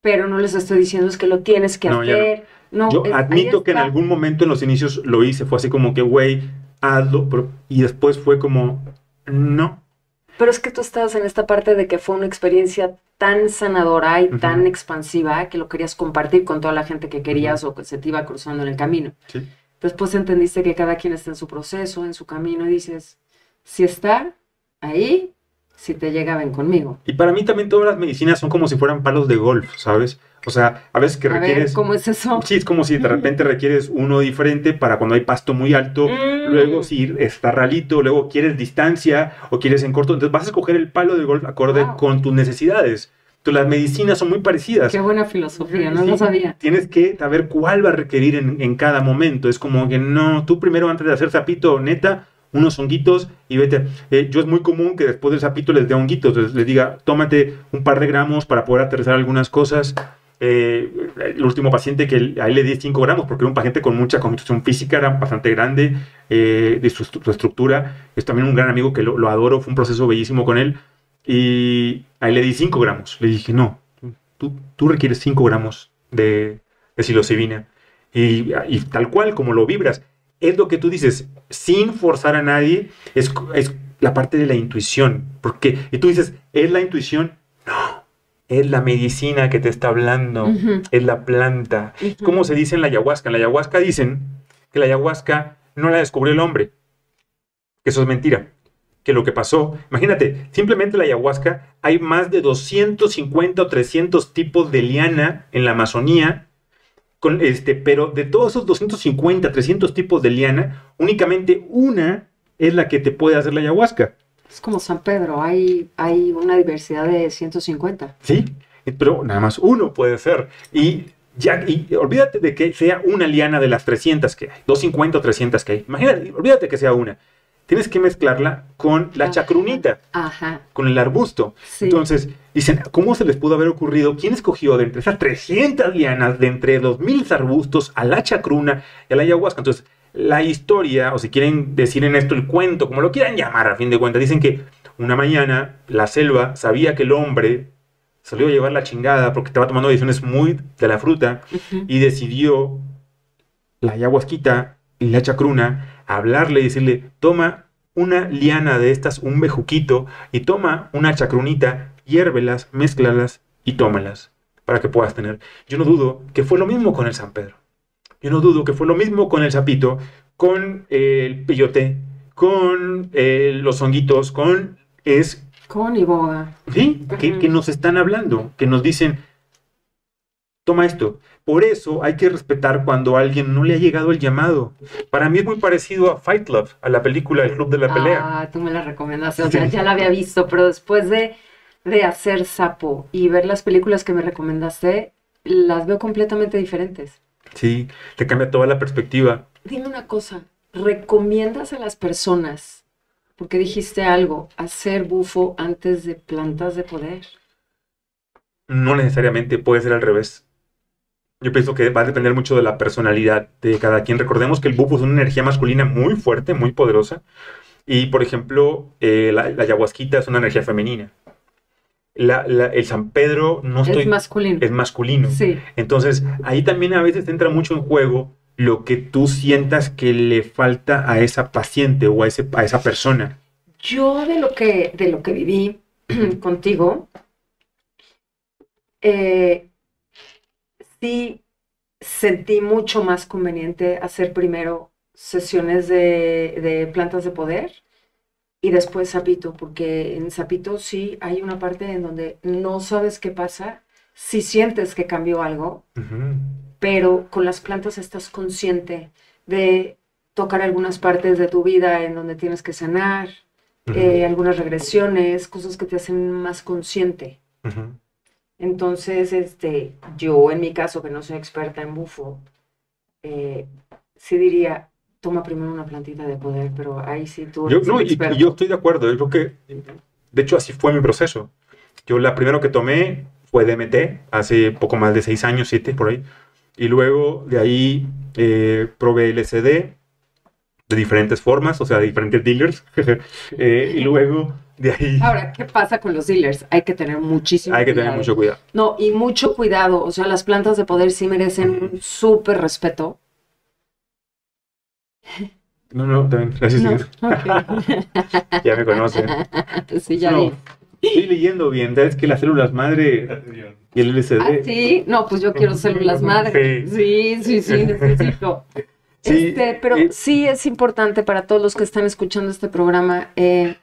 pero no les estoy diciendo es que lo tienes que No, no. hacer. No, Yo es- admito que en algún momento en los inicios lo hice, fue así como que, güey, hazlo, pero- y después fue como, no. Pero es que tú estabas en esta parte de que fue una experiencia tan sanadora y tan expansiva que lo querías compartir con toda la gente que querías o que se te iba cruzando en el camino. Sí. Después entendiste que cada quien está en su proceso, en su camino, y dices, si está ahí, si te llega, ven conmigo. Y para mí también todas las medicinas son como si fueran palos de golf, ¿sabes? O sea, a veces que A ver, requieres... ¿cómo es eso? Sí, es como si de repente requieres uno diferente para cuando hay pasto muy alto, Mm. luego si está ralito, luego quieres distancia o quieres en corto, entonces vas a escoger el palo de golf acorde Wow. con tus necesidades. Entonces las medicinas son muy parecidas. Qué buena filosofía, no Sí, lo sabía. Tienes que saber cuál va a requerir en, en cada momento. Es como que no, tú primero antes de hacer sapito, neta, unos honguitos y vete. Eh, yo es muy común que después del sapito les dé honguitos, les, les diga, tómate un par de gramos para poder aterrizar algunas cosas. Eh, el último paciente que a él le di 5 gramos porque era un paciente con mucha constitución física, era bastante grande eh, de su, estru- su estructura. Es también un gran amigo que lo, lo adoro, fue un proceso bellísimo con él. Y a él le di 5 gramos. Le dije, no, tú, tú requieres 5 gramos de, de psilocibina. Y, y tal cual, como lo vibras, es lo que tú dices, sin forzar a nadie, es, es la parte de la intuición. Porque, y tú dices, ¿es la intuición? Es la medicina que te está hablando, es la planta. ¿Cómo se dice en la ayahuasca? En la ayahuasca dicen que la ayahuasca no la descubrió el hombre, que eso es mentira. Que lo que pasó, imagínate, simplemente la ayahuasca, hay más de 250 o 300 tipos de liana en la Amazonía, con este, pero de todos esos 250, 300 tipos de liana, únicamente una es la que te puede hacer la ayahuasca. Es como San Pedro, hay, hay una diversidad de 150. ¿Sí? Pero nada más uno puede ser. Y ya, y olvídate de que sea una liana de las 300 que hay, 250 o 300 que hay. Imagínate, olvídate que sea una. Tienes que mezclarla con la Ajá. chacrunita, Ajá, con el arbusto. sí. Entonces, dicen, ¿cómo se les pudo haber ocurrido? ¿Quién escogió de entre esas 300 lianas, de entre los mil arbustos, a la chacruna y a la ayahuasca? Entonces, la historia, o si quieren decir en esto el cuento, como lo quieran llamar a fin de cuentas, dicen que una mañana la selva sabía que el hombre salió a llevar la chingada porque estaba tomando decisiones muy de la fruta y decidió la ayahuasquita y la chacruna hablarle y decirle, toma una liana de estas, un bejuquito, y toma una chacrunita, hiérvelas, mézclalas y tómalas para que puedas tener. Yo no dudo que fue lo mismo con el San Pedro. Yo no dudo que fue lo mismo con el sapito, con el peyote, con eh, los honguitos, con... Es Con y boga. ¿Sí? Que, nos están hablando, que nos dicen, toma esto. Por eso hay que respetar cuando a alguien no le ha llegado el llamado. Para mí es muy parecido a Fight Club, a la película El Club de la Pelea. Ah, tú me la recomendaste. O Sí. sea, ya la había visto, pero después de, de hacer sapo y ver las películas que me recomendaste, las veo completamente diferentes. Sí, te cambia toda la perspectiva. Dime una cosa, ¿recomiendas a las personas, porque dijiste algo, hacer bufo antes de plantas de poder? No necesariamente puede ser al revés. Yo pienso que va a depender mucho de la personalidad de cada quien. Recordemos que el bufo es una energía masculina muy fuerte, muy poderosa. Y, por ejemplo, eh, la, la ayahuasquita es una energía femenina. La- la- el San Pedro no estoy, Es masculino. es masculino. Sí, Entonces, ahí también a veces entra mucho en juego lo que tú sientas que le falta a esa paciente o a, ese, a esa persona. yo de lo que, de lo que viví contigo, eh, sí sentí mucho más conveniente hacer primero sesiones de, de plantas de poder y después sapito, porque en sapito sí hay una parte en donde no sabes qué pasa, si sientes que cambió algo, pero con las plantas estás consciente de tocar algunas partes de tu vida en donde tienes que sanar, eh, algunas regresiones, cosas que te hacen más consciente. Entonces, este, yo en mi caso, que no soy experta en bufo, eh, sí diría, toma primero una plantita de poder, pero ahí sí tú Yo, eres no, el y, yo estoy de acuerdo. Yo creo que, de hecho, así fue mi proceso. Yo la primero que tomé fue DMT, hace poco más de seis años, siete, por ahí. Y luego de ahí eh, probé LSD de diferentes formas, o sea, de diferentes dealers. Eh, y luego de ahí Ahora, ¿qué pasa con los dealers? Hay que tener muchísimo hay que tener cuidado. mucho cuidado. No, y mucho cuidado. O sea, las plantas de poder sí merecen un súper respeto. No, no, también, gracias. No, señor. ok. Ya me conocen. sí, ya No, vi. estoy leyendo bien, ¿sabes que las células madre y el LSD? Ah, sí, no, pues yo quiero células madre. Sí, sí, sí, necesito. Sí, Este, pero eh, sí es importante para todos los que están escuchando este programa. eh,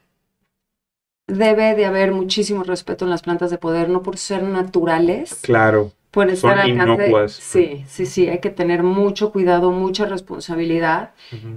debe de haber muchísimo respeto en las plantas de poder, no por ser naturales, Claro. Son estar al alcance. inocuas. Sí, sí, sí, hay que tener mucho cuidado, mucha responsabilidad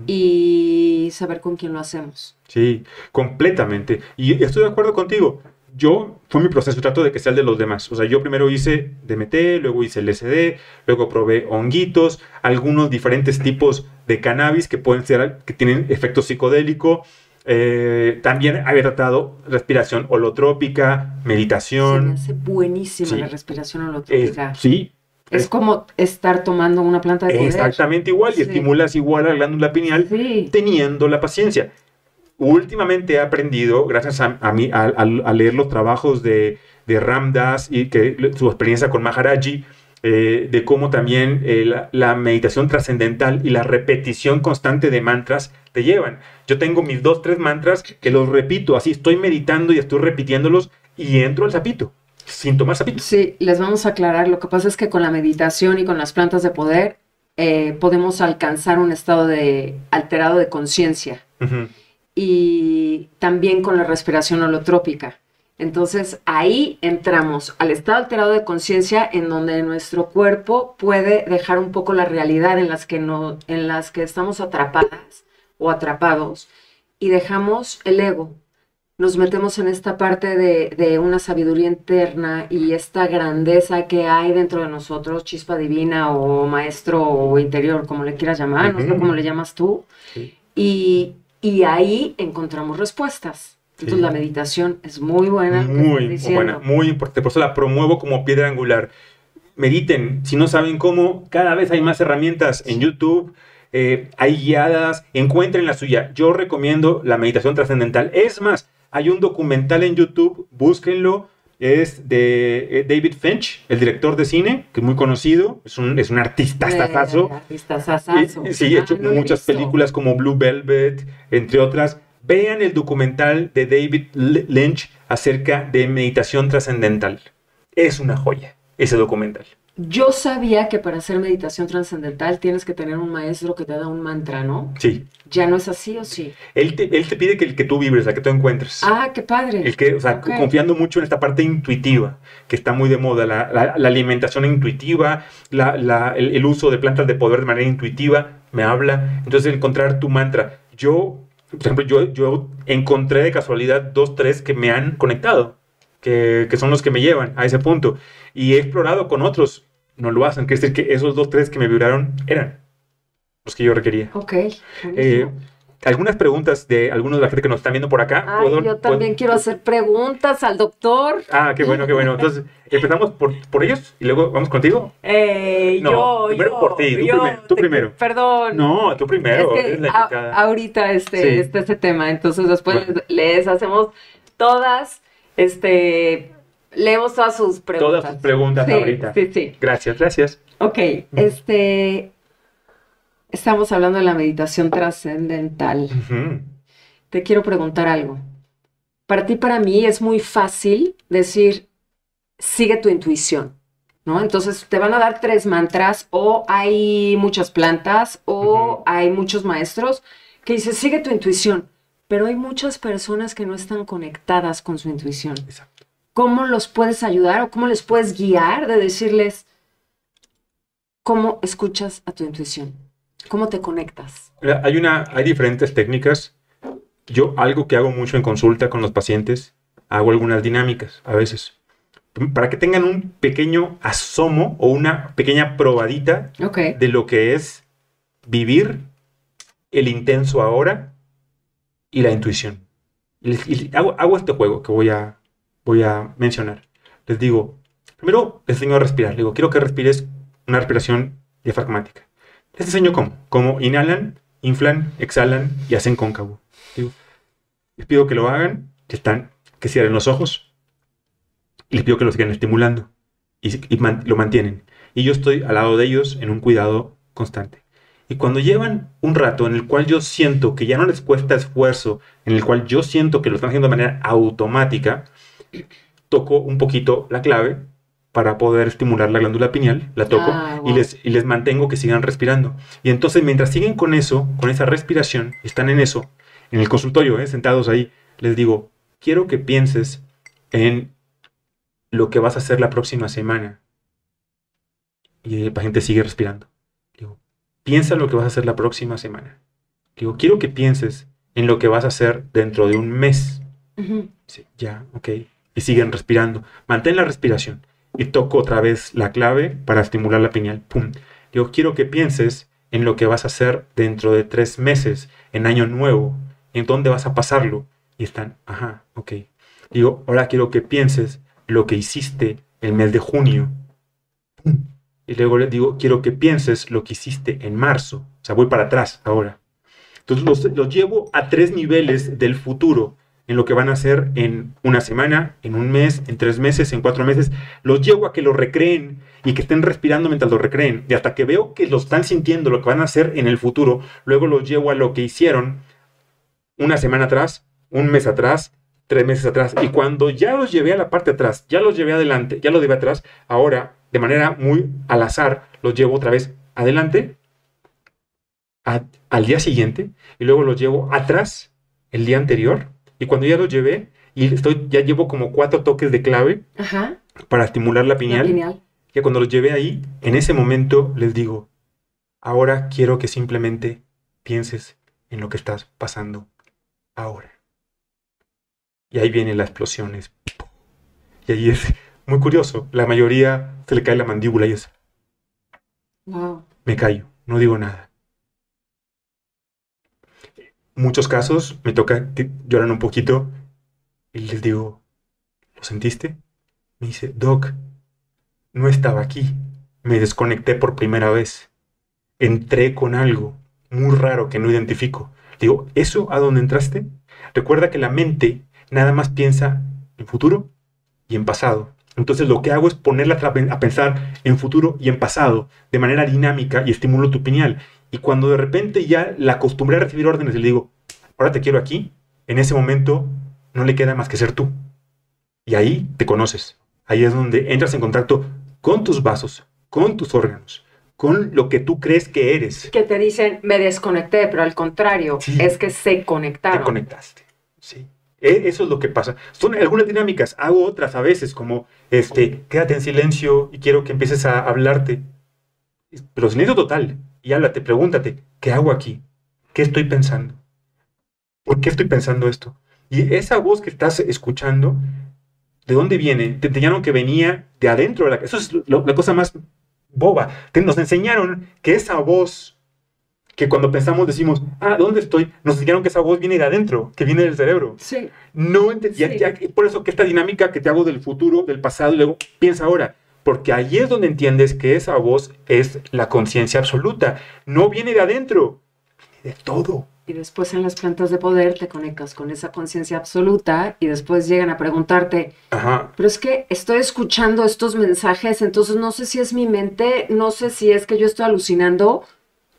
y saber con quién lo hacemos. Sí, completamente. Y estoy de acuerdo contigo. Yo, fue mi proceso, trato de que sea el de los demás. O sea, yo primero hice DMT, luego hice LSD, luego probé honguitos, algunos diferentes tipos de cannabis que pueden ser, que tienen efecto psicodélico. Eh, también había tratado respiración holotrópica, Se me meditación. hace buenísima Sí. la respiración Eh, holotrópica. sí, es como estar tomando una planta de poder. exactamente igual. Y estimulas igual a la glándula pineal Sí. teniendo la paciencia. Últimamente he aprendido, gracias a, a mí, a, a- a leer los trabajos de, de Ram Dass y que, su experiencia con Maharaji, eh, de cómo también eh, la, la meditación trascendental y la repetición constante de mantras te llevan. Yo tengo mis dos, tres mantras que los repito, así estoy meditando y estoy repitiéndolos y entro al sapito, sin tomar sapito. Sí, les vamos a aclarar. Lo que pasa es que con la meditación y con las plantas de poder eh, podemos alcanzar un estado de alterado de conciencia y también con la respiración holotrópica. Entonces ahí entramos al estado alterado de conciencia en donde nuestro cuerpo puede dejar un poco la realidad en las que no, en las que estamos atrapadas o atrapados y dejamos el ego. Nos metemos en esta parte de, de una sabiduría interna y esta grandeza que hay dentro de nosotros, chispa divina o maestro o interior, como le quieras llamar, no sé cómo le llamas tú. Sí. Y, y ahí encontramos respuestas. Entonces Sí. la meditación es muy buena. Muy buena, muy importante. Por eso la promuevo como piedra angular. Mediten. Si no saben cómo, cada vez hay más herramientas en YouTube. eh, hay guiadas. Encuentren la suya. Yo recomiendo la meditación trascendental. Es más, hay un documental en YouTube. Búsquenlo. Es de eh, David Finch, el director de cine, que es muy conocido. Es un, es un artista Eh, astazo. artistazazazo. Y- Sí, he Ah, hecho no he muchas películas como Blue Velvet, entre otras. Vean el documental de David Lynch acerca de meditación trascendental. Es una joya ese documental. Yo sabía que para hacer meditación trascendental tienes que tener un maestro que te da un mantra, ¿no? Sí. ¿Ya no es así o sí? Él te, él te pide que el que tú vibres, la que tú encuentres. Ah, qué padre. El que, o sea, confiando mucho en esta parte intuitiva, que está muy de moda, la, la- la alimentación intuitiva, la- la- el, el uso de plantas de poder de manera intuitiva, me habla. Entonces, encontrar tu mantra. Yo, por ejemplo, yo, yo encontré de casualidad dos, tres que me han conectado, que, que son los que me llevan a ese punto. Y he explorado con otros, no lo hacen, quiere decir que esos dos, tres que me vibraron eran los que yo requería. Ok. Eh. Algunas preguntas de algunos de la gente que nos está viendo por acá. Ay, ¿Puedo- yo puedo- también quiero hacer preguntas al doctor. Ah, qué bueno, qué bueno. Entonces, empezamos por, por ellos y luego vamos contigo. Eh, No, yo, primero yo, por ti, tú yo, primero, tú primero. Perdón. No, tú primero. Es que eres la a- indicada. ahorita este, Sí. está este tema, entonces después Bueno. les hacemos todas, este, leemos todas sus preguntas. Todas tus preguntas Sí, ahorita. Sí, sí. Gracias, gracias. Ok, este, estamos hablando de la meditación trascendental. Te quiero preguntar algo. Para ti, para mí, es muy fácil decir, sigue tu intuición, ¿no? Entonces, te van a dar tres mantras o hay muchas plantas o hay muchos maestros que dicen, sigue tu intuición, pero hay muchas personas que no están conectadas con su intuición. Exacto. ¿Cómo los puedes ayudar o cómo les puedes guiar de decirles cómo escuchas a tu intuición? ¿Cómo te conectas? Hay, una, hay diferentes técnicas. yo algo que hago mucho en consulta con los pacientes, hago algunas dinámicas a veces, para que tengan un pequeño asomo o una pequeña probadita de lo que es vivir el intenso ahora y la intuición. Y hago este juego que voy a, voy a mencionar. Les digo, primero les enseño a respirar. Les digo, quiero que respires una respiración diafragmática. Les enseño cómo. Cómo inhalan, inflan, exhalan y hacen cóncavo. Les pido que lo hagan, que, están, que cierren los ojos y les pido que lo sigan estimulando y, lo mantienen. Y yo estoy al lado de ellos en un cuidado constante. Y cuando llevan un rato en el cual yo siento que ya no les cuesta esfuerzo, en el cual yo siento que lo están haciendo de manera automática, toco un poquito la clave para poder estimular la glándula pineal, la toco Ah, y, les, y les mantengo que sigan respirando. Y entonces mientras siguen con eso, con esa respiración, están en eso, en el consultorio, ¿eh? sentados ahí, les digo, quiero que pienses en lo que vas a hacer la próxima semana. Y el paciente sigue respirando. Digo, piensa en lo que vas a hacer la próxima semana. Digo, quiero que pienses en lo que vas a hacer dentro de un mes. Sí, ya, ok. Y siguen respirando. Mantén la respiración. Y toco otra vez la clave para estimular la pineal. Pum. Digo, quiero que pienses en lo que vas a hacer dentro de tres meses, en año nuevo, en dónde vas a pasarlo. Y están, ajá, ok. Digo, ahora quiero que pienses lo que hiciste el mes de junio. Pum. Y luego les digo, quiero que pienses lo que hiciste en marzo. O sea, voy para atrás ahora. Entonces los, los llevo a tres niveles del futuro en lo que van a hacer en una semana, en un mes, en tres meses, en cuatro meses. Los llevo a que lo recreen y que estén respirando mientras lo recreen. Y hasta que veo que lo están sintiendo, lo que van a hacer en el futuro, luego los llevo a lo que hicieron una semana atrás, un mes atrás, tres meses atrás. Y cuando ya los llevé a la parte atrás, ya los llevé adelante, ya los llevé atrás, ahora, de manera muy al azar, los llevo otra vez adelante, al día siguiente, y luego los llevo atrás el día anterior. Y cuando ya los llevé, y estoy, ya llevo como cuatro toques de clave Ajá. para estimular la La pineal. pineal. Que cuando los llevé ahí, en ese momento les digo, ahora quiero que simplemente pienses en lo que estás pasando ahora. Y ahí viene la explosión. es ¡pum! Y ahí es muy curioso. La mayoría se le cae la mandíbula y es, Wow. me callo, no digo nada. Muchos casos me toca que lloran un poquito y les digo, ¿lo sentiste? Me dice, Doc, no estaba aquí. Me desconecté por primera vez. Entré con algo muy raro que no identifico. Digo, ¿eso a dónde entraste? Recuerda que la mente nada más piensa en futuro y en pasado. Entonces lo que hago es ponerla a pensar en futuro y en pasado de manera dinámica y estimulo tu pineal. Y cuando de repente ya la acostumbré a recibir órdenes y le digo, ahora te quiero aquí, en ese momento no le queda más que ser tú. Y ahí te conoces. Ahí es donde entras en contacto con tus vasos, con tus órganos, con lo que tú crees que eres. Que te dicen, me desconecté, pero al contrario, Sí. es que se Te conectaron. conectaste. Sí. E- Eso es lo que pasa. Son algunas dinámicas. Hago otras a veces, como este, quédate en silencio y quiero que empieces a hablarte. Pero silencio total. Y háblate, pregúntate, ¿qué hago aquí? ¿Qué estoy pensando? ¿Por qué estoy pensando esto? Y esa voz que estás escuchando, ¿de dónde viene? Te enseñaron que venía de adentro de la Eso es lo- la cosa más boba. Te- nos enseñaron que esa voz que cuando pensamos decimos, ah, ¿dónde estoy? Nos enseñaron que esa voz viene de adentro, que viene del cerebro. Sí. No ente- ya- Sí. ya- por eso que esta dinámica que te hago del futuro, del pasado, y luego piensa ahora. Porque ahí es donde entiendes que esa voz es la conciencia absoluta. No viene de adentro, viene de todo. Y después en las plantas de poder te conectas con esa conciencia absoluta y después llegan a preguntarte, Ajá. pero es que estoy escuchando estos mensajes, entonces no sé si es mi mente, no sé si es que yo estoy alucinando.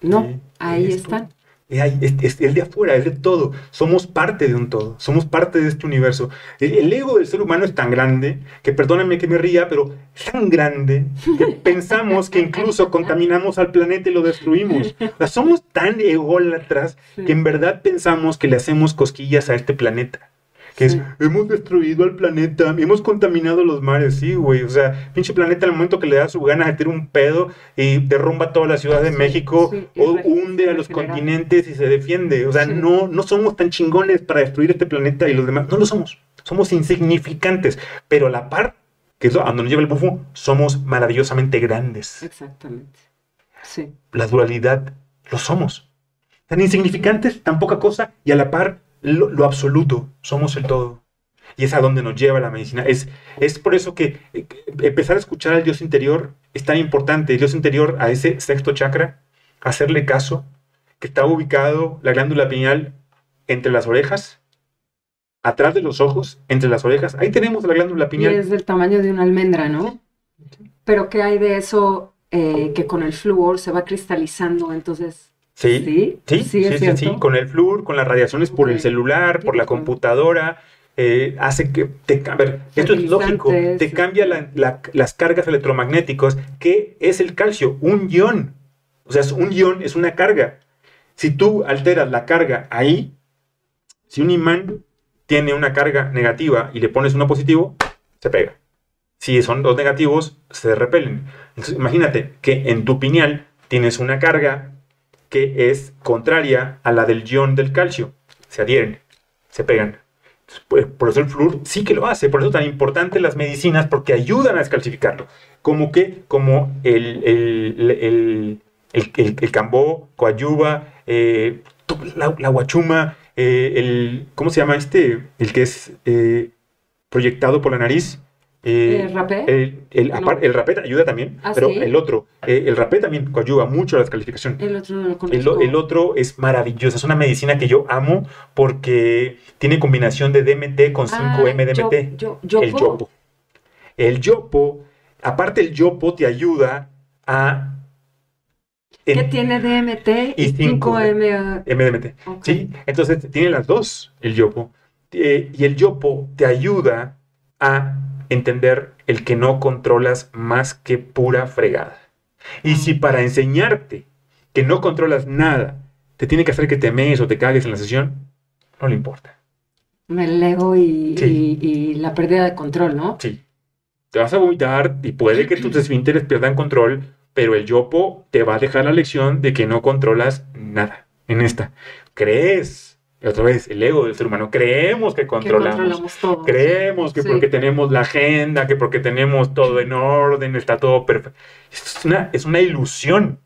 No, ahí es están. Es, es- es de afuera, es de todo. Somos parte de un todo. Somos parte de este universo. El, el ego del ser humano es tan grande que, perdónenme que me ría, pero es tan grande que pensamos que incluso contaminamos al planeta y lo destruimos. O sea, somos tan ególatras que en verdad pensamos que le hacemos cosquillas a este planeta. Que es, Sí. hemos destruido al planeta, hemos contaminado los mares, sí, güey, o sea, pinche planeta al momento que le da su gana de tirar un pedo y derrumba toda la Ciudad de Sí, México sí, o hunde a los continentes y se defiende, o sea, no, no somos tan chingones para destruir este planeta y los demás, no lo somos, somos insignificantes, pero a la par, que es donde nos lleva el bufo, somos maravillosamente grandes Exactamente. Sí. la dualidad lo somos. Tan insignificantes, tan poca cosa, y a la par lo, lo absoluto, somos el todo. Y es a donde nos lleva la medicina. Es, es por eso que eh, que empezar a escuchar al Dios interior es tan importante. El Dios interior, a ese sexto chakra, hacerle caso, que está ubicado la glándula pineal entre las orejas, atrás de los ojos, entre las orejas. Ahí tenemos la glándula Y pineal. es del tamaño de una almendra, ¿no? Pero ¿qué hay de eso eh, que con el flúor se va cristalizando? Entonces, Sí, sí, Sí, sí, sí, con el flúor, con las radiaciones por el celular, por la computadora, eh, hace que te a ver, esto es lógico, te cambia la- la- las cargas electromagnéticas, que es el calcio, un ion. O sea, es un ion es una carga. Si tú alteras la carga ahí, si un imán tiene una carga negativa y le pones uno positivo, se pega. Si son dos negativos, se repelen. Entonces, imagínate que en tu pineal tienes una carga que es contraria a la del ion del calcio. Se adhieren, se pegan. Pues, por eso el flúor sí que lo hace. Por eso tan importante las medicinas, porque ayudan a descalcificarlo. Como que, como el, el, el, el, cambó, coayuva, eh, la, la guachuma, eh, el, ¿cómo se llama este? El que es eh, proyectado por la nariz. Eh, Eh, ¿rapé? el, el, No. apar- el rapé ayuda también, ¿Ah, pero sí? el otro, eh, el rapé también ayuda mucho a la descalificación. El otro no lo El, el otro es maravilloso, es una medicina que yo amo porque tiene combinación de DMT con 5M Ah, DMT. yo- yo- el yopo. El yopo, aparte el yopo te ayuda a... ¿Qué en- tiene DMT y y cinco 5M? MDMT. Ok. ¿sí? Entonces tiene las dos, el yopo. Eh, y el yopo te ayuda a entender el que no controlas más que pura fregada. Y si para enseñarte que no controlas nada, te tiene que hacer que te mees o te cagues en la sesión, no le importa. El ego y, Sí. y- y la pérdida de control, ¿no? Sí. Te vas a vomitar y puede que tus esfínteres pierdan control, pero el yopo te va a dejar la lección de que no controlas nada en esta. Crees, otra vez, el ego del ser humano, creemos que Que controlamos. controlamos todo. Creemos que Sí. porque tenemos la agenda, que porque tenemos todo en orden, está todo perfecto. Es una, es una ilusión.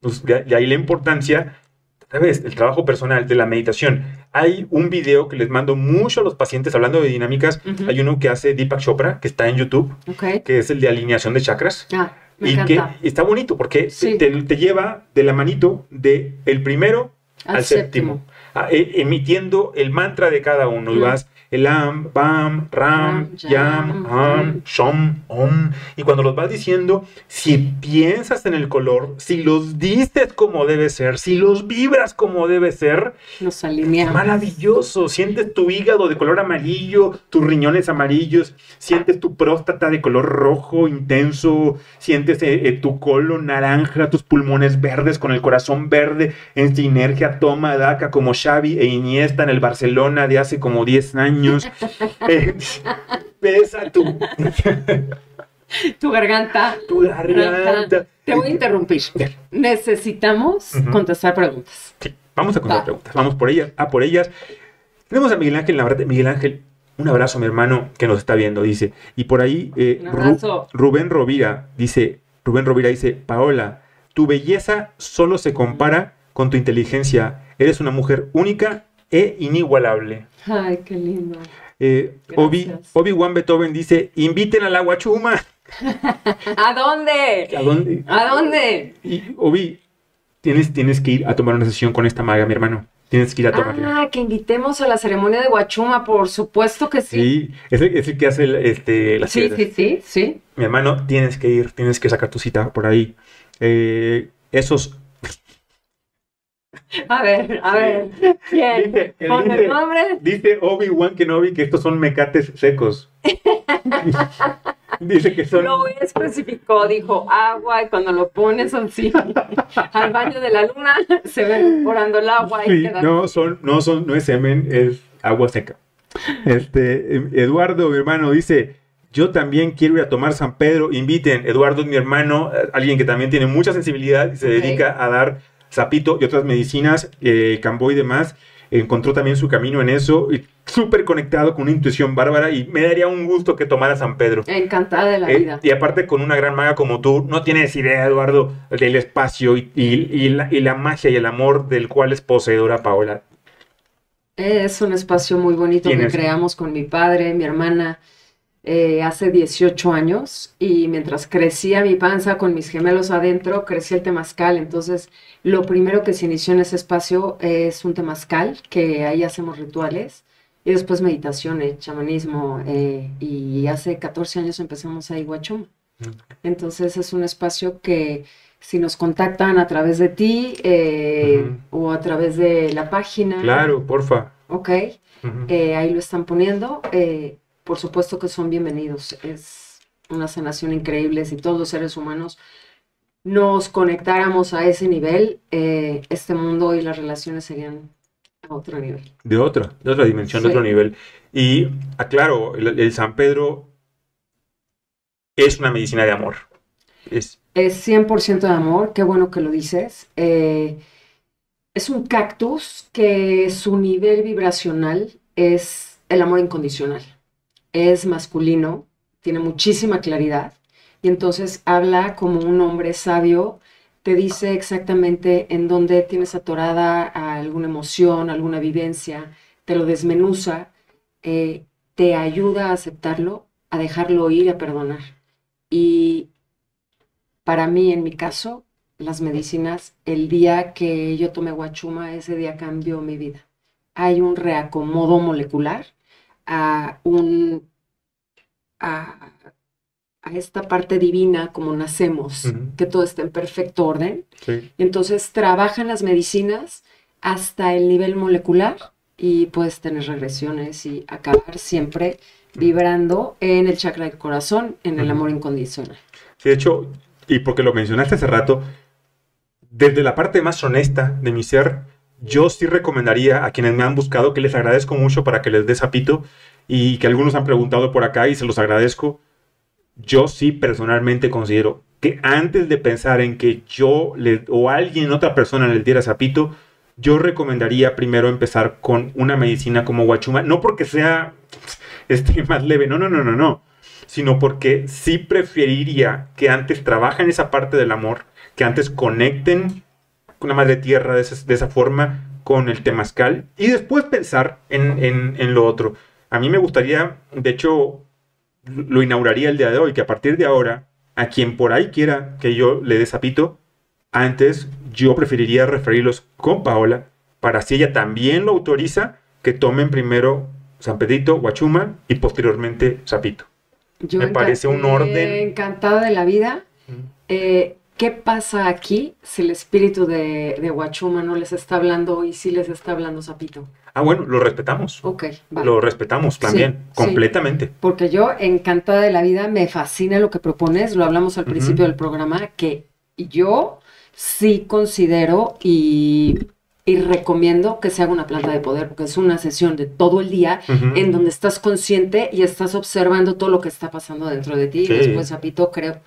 Pues, de, de ahí la importancia, otra vez, el trabajo personal, de la meditación. Hay un video que les mando mucho a los pacientes hablando de dinámicas. Ujú. Hay uno que hace Deepak Chopra, que está en YouTube, Ok. que es el de alineación de chakras. Ah, me y encanta. que está bonito porque Sí. te, te lleva de la manito de el primero al, séptimo, a- e- emitiendo el mantra de cada uno. Y vas el am, bam, ram, yam, yam, ham, mm. shom, om. Y cuando los vas diciendo, si piensas en el color, si los dices como debe ser, si los vibras como debe ser, Nos alineamos. maravilloso. Sientes tu hígado de color amarillo, tus riñones amarillos, sientes tu próstata de color rojo intenso, sientes eh, eh, tu colon naranja, tus pulmones verdes con el corazón verde en sinergia toma daca como Xavi e Iniesta en el Barcelona de hace como 10 años. Eh, Pesa tu, Tu garganta. tu garganta. Te voy a interrumpir. Necesitamos contestar preguntas. Sí, vamos a contar Va. preguntas. Vamos por ellas, a por ellas. Tenemos a Miguel Ángel Navarrete. Miguel Ángel, un abrazo, mi hermano, que nos está viendo, dice. Y por ahí, eh, Ru-. Rubén Rovira dice, Rubén Rovira dice, Paola, tu belleza solo se compara con tu inteligencia. Eres una mujer única e inigualable. Ay, qué lindo. Eh, Obi. Obi-Wan Beethoven dice, inviten a la guachuma. ¿A dónde? ¿A dónde? ¿A dónde? Y, Obi, tienes, tienes que ir a tomar una sesión con esta maga, mi hermano. Tienes que ir a tomarla. Ah, que invitemos a la ceremonia de Guachuma, por supuesto que sí. Sí, es el, es el que hace el- este, las Sí, sí, sí, sí. Mi hermano, tienes que ir, tienes que sacar tu cita por ahí. Eh, esos. A ver, a ver. ¿Quién? Dice- dice- el nombre. Dice Obi-Wan Kenobi que estos son mecates secos. Dice que son. Lo especificó, dijo agua y cuando lo pones así al baño de la luna se ve evaporando el agua y Sí, queda. no, son, no son, no es semen, es agua seca. Este, Eduardo, mi hermano, dice, yo también quiero ir a tomar San Pedro, inviten, Eduardo es mi hermano, eh, alguien que también tiene mucha sensibilidad y se Ok. dedica a dar sapito y otras medicinas, eh, cambo y demás. Encontró también su camino en eso, y súper conectado con una intuición bárbara y me daría un gusto que tomara San Pedro. Encantada de la Eh, vida. y aparte con una gran maga como tú, no tienes idea, Eduardo, del espacio y, y- y la, y la magia y el amor del cual es poseedora Paola. Es un espacio muy bonito que creamos con mi padre, mi hermana, eh, hace 18 años y mientras crecía mi panza con mis gemelos adentro, crecía el temazcal. Entonces, lo primero que se inició en ese espacio es un temazcal, que ahí hacemos rituales y después meditaciones, chamanismo eh, y hace 14 años empezamos a Iguachuma. Mm. Entonces, es un espacio que si nos contactan a través de ti eh, o a través de la página. Claro, porfa. Ok, eh, ahí lo están poniendo. Por supuesto que son bienvenidos. Es una sanación increíble. Si todos los seres humanos nos conectáramos a ese nivel, eh, este mundo y las relaciones serían a otro nivel. De otra, de otra dimensión, de otro nivel. Y aclaro, el, el San Pedro es una medicina de amor. Es, Es 100% de amor, qué bueno que lo dices. Eh, es un cactus que su nivel vibracional es el amor incondicional. Es masculino, tiene muchísima claridad y entonces habla como un hombre sabio, te dice exactamente en dónde tienes atorada alguna emoción, alguna vivencia, te lo desmenuza, eh, te ayuda a aceptarlo, a dejarlo ir, a perdonar. Y para mí, en mi caso, las medicinas, el día que yo tomé guachuma, ese día cambió mi vida. Hay un reacomodo molecular a un a, a esta parte divina como nacemos, que todo está en perfecto orden. sí. Entonces trabajan las medicinas hasta el nivel molecular y puedes tener regresiones y acabar siempre vibrando en el chakra del corazón, en el amor incondicional. Sí, de hecho, y porque lo mencionaste hace rato, desde la parte más honesta de mi ser, yo sí recomendaría a quienes me han buscado, que les agradezco mucho para que les dé sapito y que algunos han preguntado por acá y se los agradezco. Yo sí personalmente considero que antes de pensar en que yo le, o alguien, otra persona les diera sapito, yo recomendaría primero empezar con una medicina como guachuma, no porque sea este, más leve, no, no, no, no, no, sino porque sí preferiría que antes trabajen esa parte del amor, que antes conecten con la madre tierra de esa, de esa forma con el temazcal y después pensar en, en- en lo otro. A mí me gustaría, de hecho, lo inauguraría el día de hoy, que a partir de ahora, a quien por ahí quiera que yo le dé sapito, antes yo preferiría referirlos con Paola, para si ella también lo autoriza, que tomen primero San Pedrito, Guachuma y posteriormente sapito. Yo Me parece un orden. Encantada de la vida. Eh, ¿qué pasa aquí si el espíritu de, de Huachuma no les está hablando y sí les está hablando Zapito? Ah, bueno, lo respetamos. Ok, va. Lo respetamos también, Sí, sí. completamente. Porque yo, encantada de la vida, me fascina lo que propones, lo hablamos al principio del programa, que yo sí considero y, y recomiendo que se haga una planta de poder, porque es una sesión de todo el día en donde estás consciente y estás observando todo lo que está pasando dentro de ti. Sí. Y después, Zapito, creo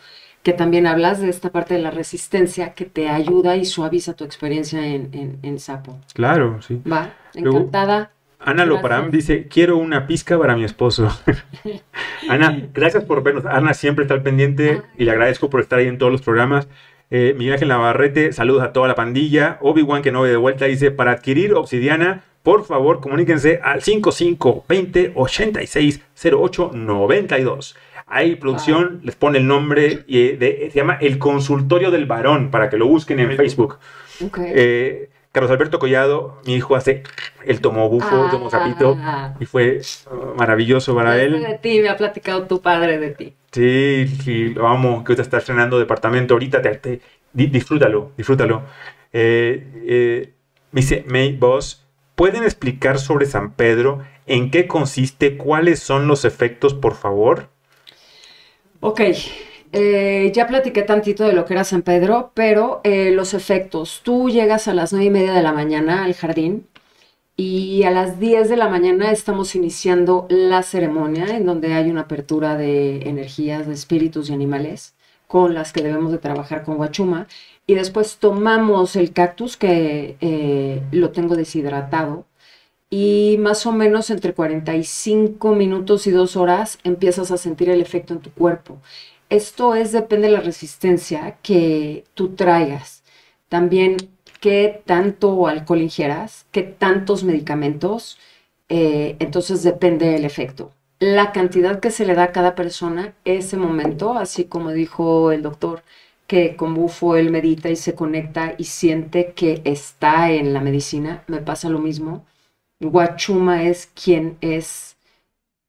que también hablas de esta parte de la resistencia que te ayuda y suaviza tu experiencia en, en, en Sapo. Claro, sí. Va, Luego- encantada. Ana Loparam dice, quiero una pizca para mi esposo. Ana, gracias por vernos. Ana siempre está al pendiente y le agradezco por estar ahí en todos los programas. Eh, Miguel Ángel Navarrete, saludos a toda la pandilla. Obi-Wan que no ve de vuelta dice, para adquirir obsidiana, por favor comuníquense al 5520 86 08 92. Ahí producción les pone el nombre y de- se llama El Consultorio del Varón para que lo busquen en Facebook. Ok. Eh, Carlos Alberto Collado, mi hijo hace, él tomó bufo, tomó sapito Ah, y fue uh, maravilloso para él. de ti, me ha platicado tu padre de ti. Sí, sí, lo amo, que ahorita está estrenando departamento, ahorita te, te- di- disfrútalo, disfrútalo. Eh, eh, me dice May Boss, ¿pueden explicar sobre San Pedro? ¿En qué consiste? ¿Cuáles son los efectos, por favor? Ok, eh, ya platiqué tantito de lo que era San Pedro, pero eh, los efectos. Tú llegas a las nueve y media de la mañana al jardín y a las 10 de la mañana estamos iniciando la ceremonia en donde hay una apertura de energías, de espíritus y animales con las que debemos de trabajar con Guachuma. Y después tomamos el cactus que eh, lo tengo deshidratado y más o menos entre 45 minutos y dos horas empiezas a sentir el efecto en tu cuerpo. Esto es, depende de la resistencia que tú traigas. También qué tanto alcohol ingieras, qué tantos medicamentos, eh, entonces depende del efecto. La cantidad que se le da a cada persona ese momento, así como dijo el doctor, que con bufo él medita y se conecta y siente que está en la medicina, me pasa lo mismo. Guachuma es quien es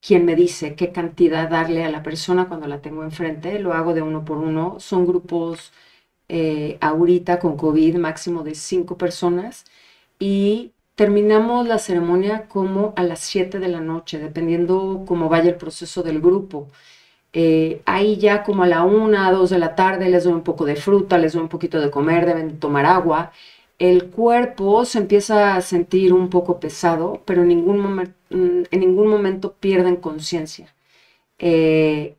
quien me dice qué cantidad darle a la persona cuando la tengo enfrente. Lo hago de uno por uno. Son grupos eh, ahorita con COVID máximo de cinco personas y terminamos la ceremonia como a las 7 de la noche, dependiendo cómo vaya el proceso del grupo. Eh, ahí ya como a la 1, 2 de la tarde les doy un poco de fruta, les doy un poquito de comer, deben tomar agua. El cuerpo se empieza a sentir un poco pesado, pero en ningún, en ningún momento pierden conciencia. Eh,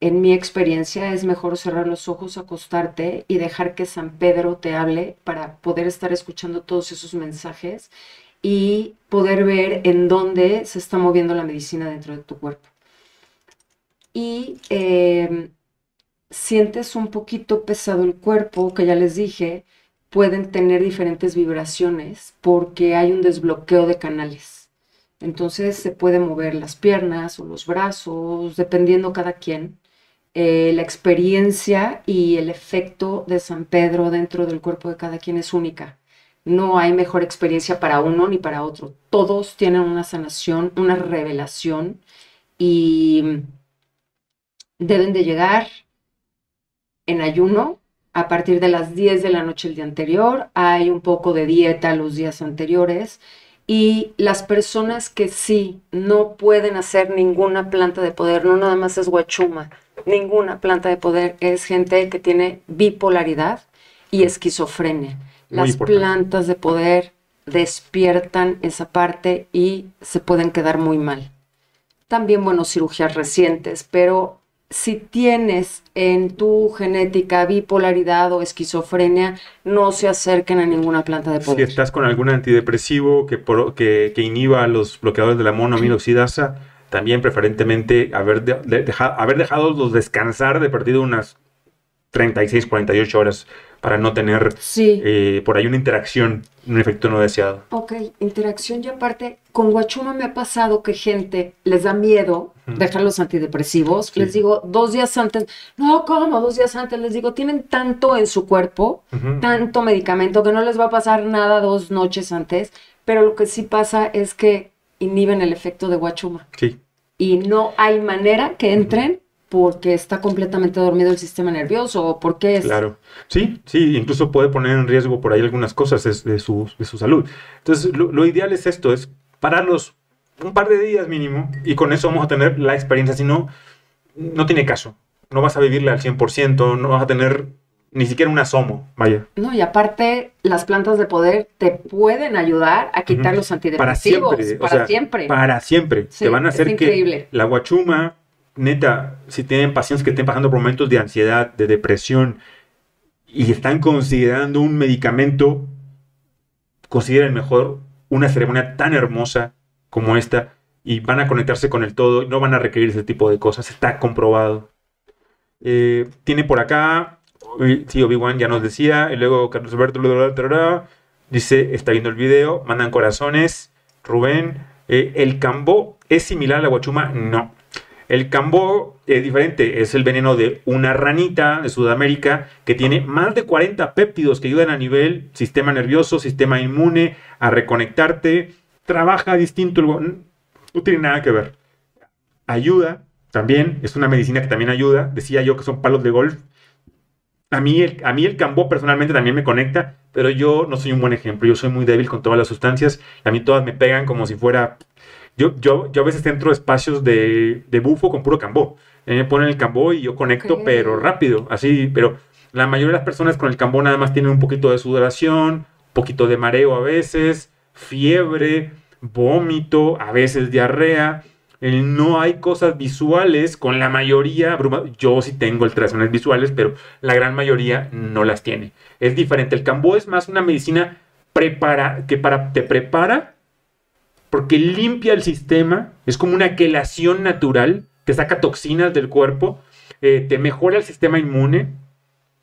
en mi experiencia es mejor cerrar los ojos, acostarte y dejar que San Pedro te hable para poder estar escuchando todos esos mensajes y poder ver en dónde se está moviendo la medicina dentro de tu cuerpo. Y em, sientes un poquito pesado el cuerpo, que ya les dije, pueden tener diferentes vibraciones porque hay un desbloqueo de canales. Entonces se pueden mover las piernas o los brazos, dependiendo cada quien. Eh, la experiencia y el efecto de San Pedro dentro del cuerpo de cada quien es única. No hay mejor experiencia para uno ni para otro. Todos tienen una sanación, una revelación y deben de llegar en ayuno a partir de las 10 de la noche el día anterior. Hay un poco de dieta los días anteriores. Y las personas que sí no pueden hacer ninguna planta de poder, no nada más es guachuma, ninguna planta de poder es gente que tiene bipolaridad y esquizofrenia. Las plantas de poder despiertan esa parte y se pueden quedar muy mal. También, bueno, cirugías recientes, pero si tienes en tu genética bipolaridad o esquizofrenia, no se acerquen a ninguna planta de poder. Si estás con algún antidepresivo que, que, que inhiba los bloqueadores de la monoaminoxidasa, también preferentemente haber, haber dejado los descansar de partido unas 36, 48 horas para no tener eh, por ahí una interacción, un efecto no deseado. Ok, interacción y aparte, con Guachuma me ha pasado que gente les da miedo dejar los antidepresivos. Les digo, dos días antes, no, ¿cómo? Dos días antes, les digo, tienen tanto en su cuerpo, tanto medicamento, que no les va a pasar nada dos noches antes, pero lo que sí pasa es que inhiben el efecto de Guachuma. Sí. Y no hay manera que entren porque está completamente dormido el sistema nervioso o porque es... Claro, sí, sí, incluso puede poner en riesgo por ahí algunas cosas de, su, de su, salud. Entonces, lo, ideal es esto, es pararlos un par de días mínimo y con eso vamos a tener la experiencia, si no, no tiene caso. No vas a vivirla al 100%, no vas a tener ni siquiera un asomo, vaya. No, y aparte, las plantas de poder te pueden ayudar a quitar los antidepresivos. Para siempre. Para siempre. Para siempre. te van a hacer que la guachuma, neta, si tienen pacientes que estén pasando por momentos de ansiedad, de depresión, y están considerando un medicamento, consideren mejor una ceremonia tan hermosa como esta y van a conectarse con el todo, no van a requerir ese tipo de cosas, está comprobado. Eh, tiene por acá sí, Obi-Wan ya nos decía. Y luego Carlos Alberto dice, está viendo el video, mandan corazones. Rubén, eh, ¿el cambó es similar a la guachuma? No. El cambó es diferente, es el veneno de una ranita de Sudamérica que tiene más de 40 péptidos que ayudan a nivel sistema nervioso, sistema inmune, a reconectarte. Trabaja distinto, no tiene nada que ver. Ayuda también, es una medicina que también ayuda. Decía yo que son palos de golf a mí, el, a mí el cambó personalmente también me conecta, pero yo no soy un buen ejemplo. Yo soy muy débil con todas las sustancias. A mí todas me pegan como si fuera... Yo, yo, yo a veces entro espacios de, de bufo con puro cambó. me ponen el cambó y yo conecto, pero rápido, así. Pero la mayoría de las personas con el cambó nada más tienen un poquito de sudoración, un poquito de mareo a veces, fiebre, vómito, a veces diarrea. no hay cosas visuales con la mayoría, yo sí tengo alteraciones visuales, pero la gran mayoría no las tiene. Es diferente. El cambó es más una medicina prepara, que para, te prepara porque limpia el sistema, es como una quelación natural, te saca toxinas del cuerpo, eh, te mejora el sistema inmune,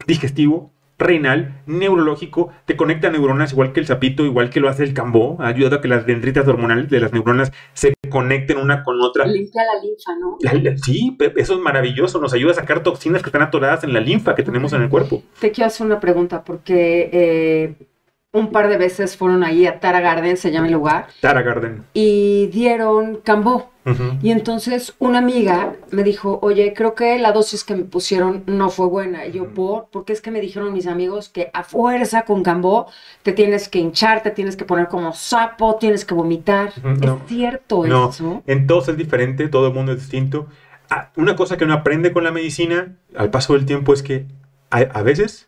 digestivo, renal, neurológico, te conecta a neuronas igual que el sapito, igual que lo hace el cambó, ayuda a que las dendritas hormonales de las neuronas se conecten una con otra. Limpia la linfa, ¿no? sí, eso es maravilloso, nos ayuda a sacar toxinas que están atoradas en la linfa que tenemos en el cuerpo. Te quiero hacer una pregunta, porque eh, un par de veces fueron ahí a Tara Garden, se llama el lugar. Tara Garden. Y dieron cambó. Y entonces una amiga me dijo, oye, creo que la dosis que me pusieron no fue buena. Y yo, ¿por? Porque es que me dijeron mis amigos que a fuerza con cambó te tienes que hinchar, te tienes que poner como sapo, tienes que vomitar. ¿Es cierto no. eso? Entonces es diferente, todo el mundo es distinto. Ah, una cosa que uno aprende con la medicina al paso del tiempo es que a veces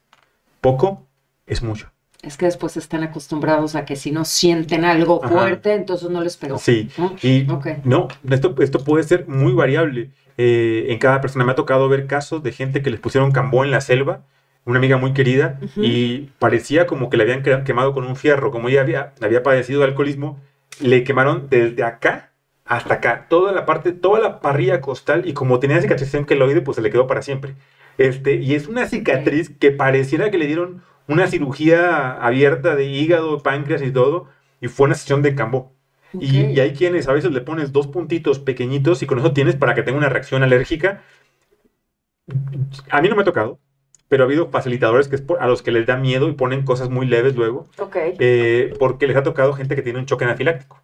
poco es mucho. Es que después están acostumbrados a que si no sienten algo fuerte, entonces no les pegó. Sí, y no, esto, esto puede ser muy variable. Eh, en cada persona me ha tocado ver casos de gente que les pusieron cambó en la selva, una amiga muy querida, y parecía como que le habían quemado con un fierro, como ella había, había padecido de alcoholismo, le quemaron desde acá hasta acá, toda la parte, toda la parrilla costal, y como tenía cicatrización queloide, pues se le quedó para siempre. Este, y es una cicatriz que pareciera que le dieron una cirugía abierta de hígado, páncreas y todo, y fue una sesión de cambo. Y, hay quienes a veces le pones dos puntitos pequeñitos y con eso tienes para que tenga una reacción alérgica. A mí no me ha tocado, pero ha habido facilitadores que a los que les da miedo y ponen cosas muy leves luego, eh, porque les ha tocado gente que tiene un choque anafiláctico.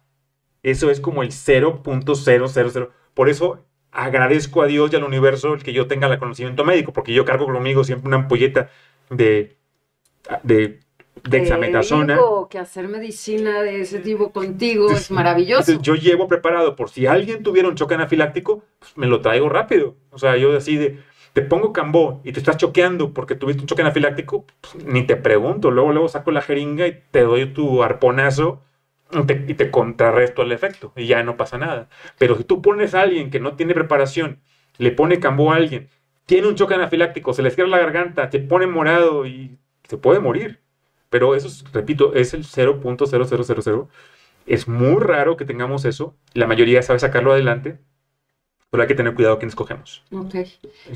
Eso es como el 0.000. Por eso agradezco a Dios y al universo el que yo tenga el conocimiento médico, porque yo cargo conmigo siempre una ampolleta de de dexametasona. que hacer medicina de ese tipo contigo es maravilloso. yo llevo preparado por si alguien tuviera un choque anafiláctico, pues me lo traigo rápido. O sea, yo así de, te pongo cambó y te estás choqueando porque tuviste un choque anafiláctico, pues, ni te pregunto. Luego, luego saco la jeringa y te doy tu arponazo y te, contrarresto el efecto y ya no pasa nada. Pero si tú pones a alguien que no tiene preparación, le pone cambó a alguien, tiene un choque anafiláctico, se le cierra la garganta, te pone morado y se puede morir. Pero eso, repito, es el 0.0000. Es muy raro que tengamos eso. La mayoría sabe sacarlo adelante. Pero hay que tener cuidado quién escogemos. Ok.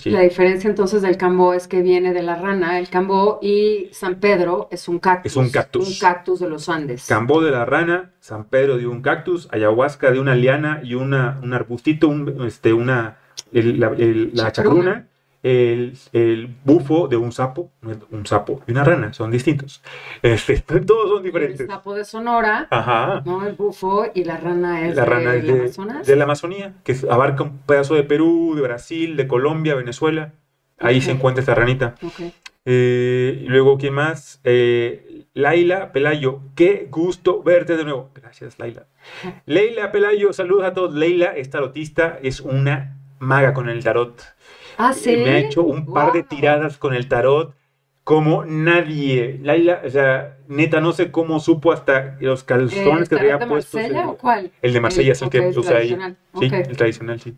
La diferencia entonces del cambó es que viene de la rana. El cambó y San Pedro es un cactus. Es un cactus. Un cactus de los Andes. Cambó de la rana, San Pedro de un cactus, ayahuasca de una liana y una, un arbustito, este, una, la, chacruna el, bufo de un sapo, un sapo y una rana, son distintos. Este, todos son diferentes. El sapo de Sonora, ¿no? el bufo y la rana es, la rana de, Amazonas. de la Amazonía, que abarca un pedazo de Perú, de Brasil, de Colombia, Venezuela. Ahí se encuentra esta ranita. Eh, luego, ¿quién más? Eh, Laila Pelayo, qué gusto verte de nuevo. Gracias, Laila. Leila Pelayo, saludos a todos. Leila es tarotista, es una maga con el tarot. Ah, ¿sí? Me ha hecho un par de tiradas con el tarot como nadie. Laila, o sea, neta, no sé cómo supo hasta los calzones que había puesto. ¿El de Marsella o cuál? El de Marsella es el que usa ahí. Sí, el tradicional, sí.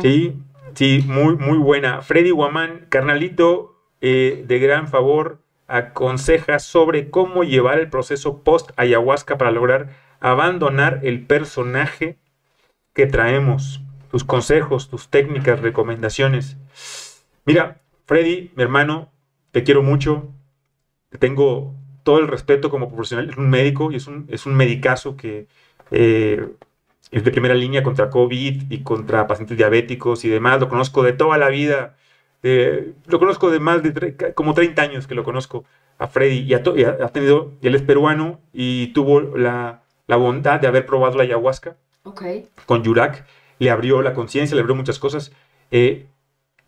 Sí, sí, muy, muy buena. Freddy Guamán, carnalito, eh, de gran favor, aconseja sobre cómo llevar el proceso post-ayahuasca para lograr abandonar el personaje que traemos tus consejos, tus técnicas, recomendaciones. Mira, Freddy, mi hermano, te quiero mucho. Te tengo todo el respeto como profesional. Es un médico y es un, es un medicazo que eh, es de primera línea contra COVID y contra pacientes diabéticos y demás. Lo conozco de toda la vida. lo conozco de más de como 30 años que lo conozco a Freddy y, ha, tenido, y él es peruano y tuvo la, la bondad de haber probado la ayahuasca con Yurak le abrió la conciencia, le abrió muchas cosas. Eh,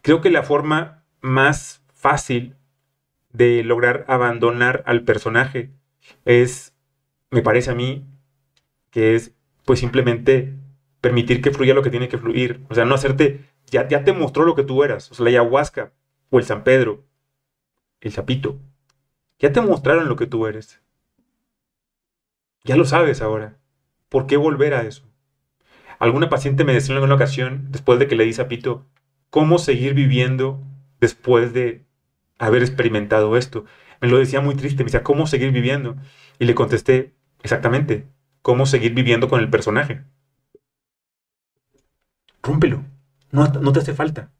creo que la forma más fácil de lograr abandonar al personaje es, me parece a mí, que es pues simplemente permitir que fluya lo que tiene que fluir. O sea, no hacerte, ya, ya te mostró lo que tú eras. O sea, la ayahuasca o el San Pedro, el sapito, ya te mostraron lo que tú eres. Ya lo sabes ahora. ¿por qué volver a eso? Alguna paciente me decía en alguna ocasión, después de que le di sapito, ¿cómo seguir viviendo después de haber experimentado esto? Me lo decía muy triste, me decía, ¿cómo seguir viviendo? Y le contesté, exactamente, ¿cómo seguir viviendo con el personaje? Rómpelo, no, no te hace falta,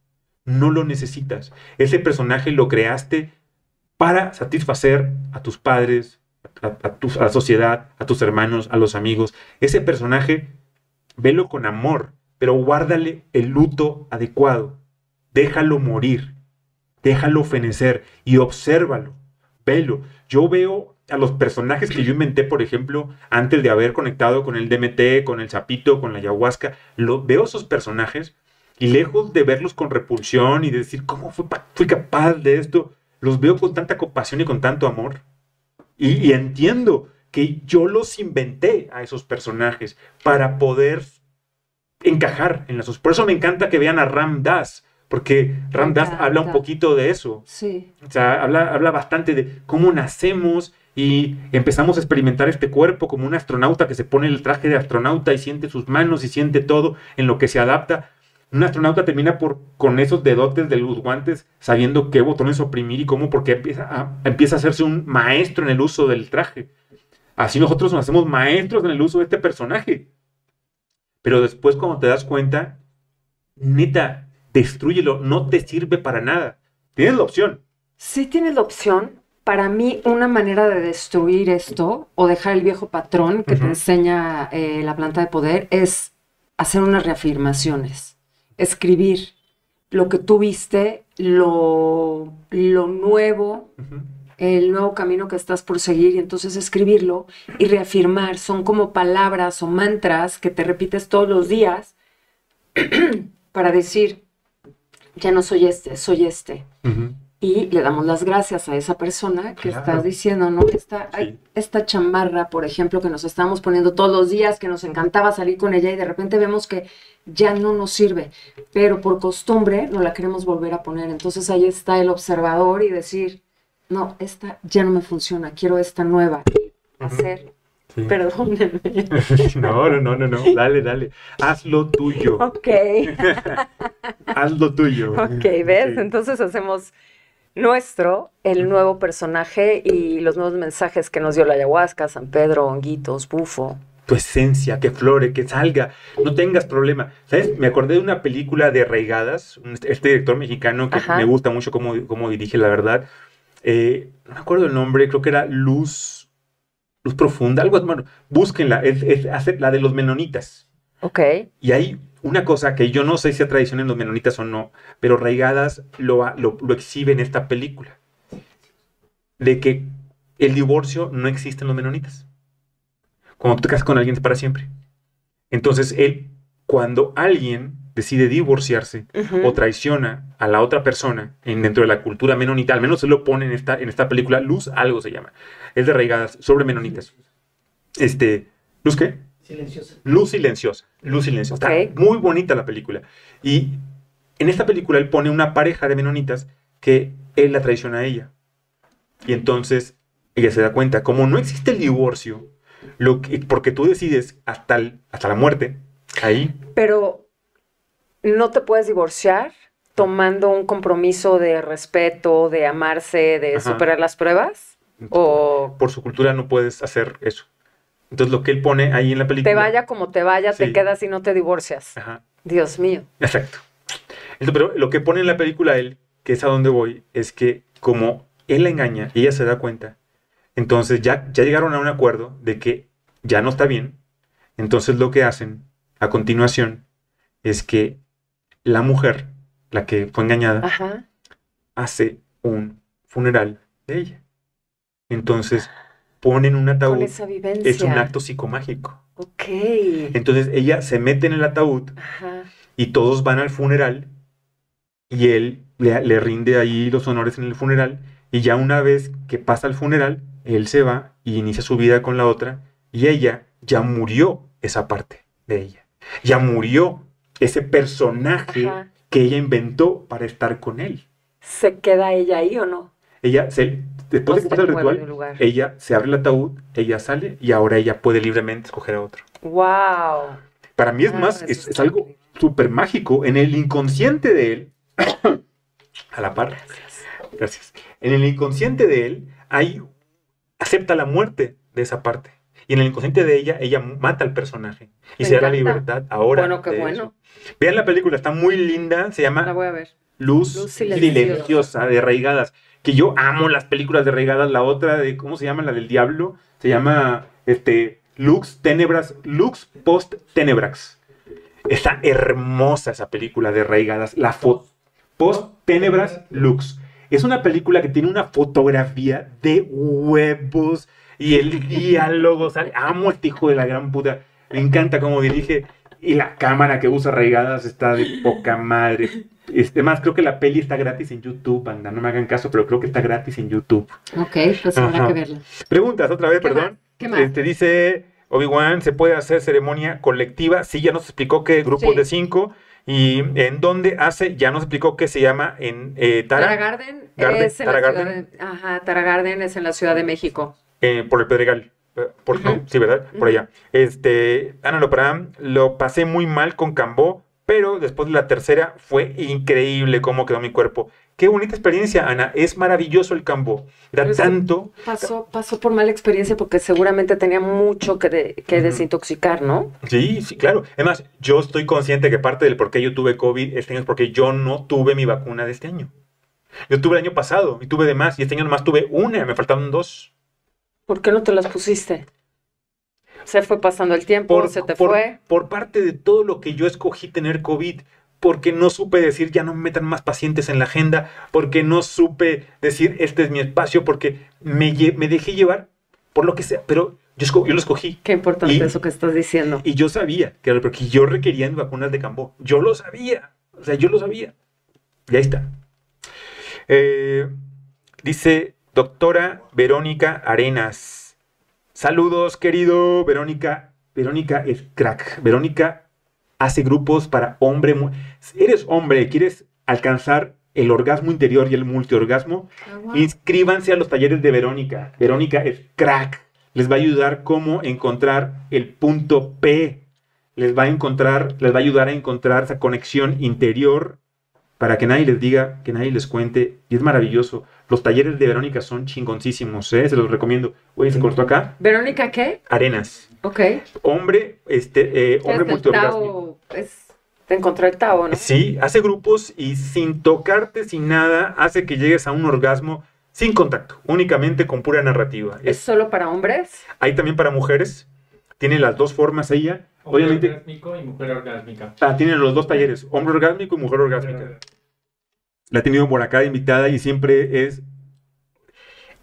no lo necesitas. Ese personaje lo creaste para satisfacer a tus padres, a, a, la sociedad, a tus hermanos, a los amigos. Ese personaje, velo con amor, pero guárdale el luto adecuado. Déjalo morir, déjalo fenecer y obsérvalo, velo. Yo veo a los personajes que yo inventé, por ejemplo, antes de haber conectado con el DMT, con el sapito, con la ayahuasca, lo, veo esos personajes y lejos de verlos con repulsión y de decir, ¿cómo fui capaz de esto? Los veo con tanta compasión y con tanto amor. Y, entiendo que yo los inventé a esos personajes para poder encajar en las... Por eso me encanta que vean a Ram Dass, porque Ram Dass habla un poquito de eso. Sí. O sea, habla, habla bastante de cómo nacemos y empezamos a experimentar este cuerpo como un astronauta que se pone el traje de astronauta y siente sus manos y siente todo en lo que se adapta un astronauta termina por, con esos dedotes de los guantes, sabiendo qué botones oprimir y cómo, porque empieza a, empieza a hacerse un maestro en el uso del traje. Así nosotros nos hacemos maestros en el uso de este personaje. Pero después cuando te das cuenta, neta, destruyelo, no te sirve para nada. Tienes la opción. Sí tienes la opción. Para mí, una manera de destruir esto o dejar el viejo patrón que te enseña eh, la planta de poder es hacer unas reafirmaciones escribir lo que tú viste, lo, lo nuevo, el nuevo camino que estás por seguir, y entonces escribirlo y reafirmar. Son como palabras o mantras que te repites todos los días para decir, ya no soy este, soy este y le damos las gracias a esa persona que está diciendo, ¿no? Esta, esta chamarra, por ejemplo, que nos estamos poniendo todos los días, que nos encantaba salir con ella y de repente vemos que ya no nos sirve, pero por costumbre no la queremos volver a poner. Entonces ahí está el observador y decir, no, esta ya no me funciona, quiero esta nueva. Hacer Perdónenme. no, no, no, no, dale, dale. Haz lo tuyo. Ok. Haz lo tuyo. Ok, ¿ves? Entonces hacemos nuestro, el nuevo personaje y los nuevos mensajes que nos dio la ayahuasca, San Pedro, honguitos, bufo. Tu esencia, que flore, que salga, no tengas problema. ¿Sabes? Me acordé de una película de Reigadas, este director mexicano que me gusta mucho cómo, cómo, dirige, la verdad. Eh, no me acuerdo el nombre, creo que era Luz, Luz Profunda, algo, bueno, búsquenla, es, es la de los menonitas. Ok. Y hay una cosa que yo no sé si es tradición en los menonitas o no, pero Raigadas lo, lo, exhibe en esta película. De que el divorcio no existe en los menonitas. Cuando tú te casas con alguien es para siempre. Entonces, él, cuando alguien decide divorciarse o traiciona a la otra persona en, dentro de la cultura menonita, al menos se lo pone en esta, en esta película, Luz algo se llama. Es de Raigadas, sobre menonitas. Este, ¿Luz qué? Silenciosa. Luz silenciosa. Luz silenciosa. Está muy bonita la película. Y en esta película él pone una pareja de menonitas que él la traiciona a ella. Y entonces ella se da cuenta, como no existe el divorcio, lo que, porque tú decides hasta, hasta la muerte, ahí. Pero no te puedes divorciar tomando un compromiso de respeto, de amarse, de superar las pruebas. O... Por su cultura no puedes hacer eso. Entonces lo que él pone ahí en la película... Te vaya como te vaya, te quedas y no te divorcias. Ajá. Dios mío. Exacto. pero lo que pone en la película él, que es a donde voy, es que como él la engaña y ella se da cuenta, entonces ya, ya llegaron a un acuerdo de que ya no está bien. Entonces lo que hacen a continuación es que la mujer, la que fue engañada, hace un funeral de ella. Entonces ponen un ataúd. Es un acto psicomágico. Ok. Entonces ella se mete en el ataúd y todos van al funeral y él le, rinde ahí los honores en el funeral y ya una vez que pasa el funeral, él se va y inicia su vida con la otra y ella ya murió esa parte de ella. Ya murió ese personaje que ella inventó para estar con él. ¿Se queda ella ahí o no? Ella, se, después de que pasa el ritual, ella se abre el ataúd, ella sale y ahora ella puede libremente escoger a otro. ¡Wow! Para mí es más, es, algo súper mágico. En el inconsciente de él, a la par, gracias. gracias. En el inconsciente de él, hay, acepta la muerte de esa parte. Y en el inconsciente de ella, ella mata al personaje. Y se da la libertad ahora. Bueno, qué bueno. Vean la película, está muy linda. Se llama la voy a ver. Luz, silenciosa. de Reigadas. Que yo amo las películas de Reigadas. La otra de, ¿cómo se llama? La del diablo. Se llama este, Lux Tenebras. Lux Post Tenebrax. Está hermosa esa película de Reigadas. La foto. Post Tenebras Lux. Es una película que tiene una fotografía de huevos y el diálogo, ¿sabes? amo este hijo de la gran puta. Me encanta cómo dirige y la cámara que usa regadas está de poca madre. Este, más, creo que la peli está gratis en YouTube, anda, no me hagan caso, pero creo que está gratis en YouTube. Ok, pues habrá que verla. Preguntas otra vez, perdón. ¿Qué más? Este, dice Obi-Wan, ¿se puede hacer ceremonia colectiva? Sí, ya nos explicó que grupos de cinco. ¿Y en dónde hace? Ya nos explicó que se llama en eh, Tara, Garden. es en la Ciudad ajá, Tara Garden es en la Ciudad de México. Eh, por el Pedregal. Eh, por, sí, ¿verdad? Por allá. Este, Ana Lopram, lo pasé muy mal con Cambó, pero después de la tercera fue increíble cómo quedó mi cuerpo. Qué bonita experiencia, Ana. Es maravilloso el Cambó. Da tanto. Pasó, pasó por mala experiencia porque seguramente tenía mucho que, que desintoxicar, ¿no? Sí, sí, claro. Además, yo estoy consciente que parte del por qué yo tuve COVID este año es porque yo no tuve mi vacuna de este año. Yo tuve el año pasado y tuve de más, y este año nomás tuve una, me faltaban dos. ¿Por qué no te las pusiste? Se fue pasando el tiempo, se te fue. Por parte de todo lo que yo escogí tener COVID, porque no supe decir ya no me metan más pacientes en la agenda, porque no supe decir este es mi espacio, porque me, me dejé llevar por lo que sea, pero yo, yo lo escogí. Qué importante eso que estás diciendo. Y yo sabía que porque yo requería vacunas de campo. Yo lo sabía. O sea, yo lo sabía. Y ahí está. Eh, dice Doctora Verónica Arenas. Saludos, querido Verónica. Verónica es crack. Verónica hace grupos para hombre. Eres hombre, quieres alcanzar el orgasmo interior y el multiorgasmo. Ah, Inscríbanse a los talleres de Verónica. Verónica es crack. Les va a ayudar cómo encontrar el punto P. Les va a encontrar, les va a ayudar a encontrar esa conexión interior para que nadie les diga, que nadie les cuente. Y es maravilloso. Los talleres de Verónica son chingoncísimos, ¿eh? Se los recomiendo. Oye, se cortó acá. ¿Verónica qué? Arenas. Ok. Hombre, este, eh, hombre multiorgásmico. Es... Te encontró el Tao, ¿no? Sí, hace grupos y sin tocarte, sin nada, hace que llegues a un orgasmo sin contacto, únicamente con pura narrativa. ¿Es, solo para hombres? Hay también para mujeres. Tiene las dos formas ella. Hombre orgásmico y mujer orgásmica. Ah, tiene los dos talleres, hombre orgásmico y mujer orgásmica. La he tenido por acá invitada y siempre es.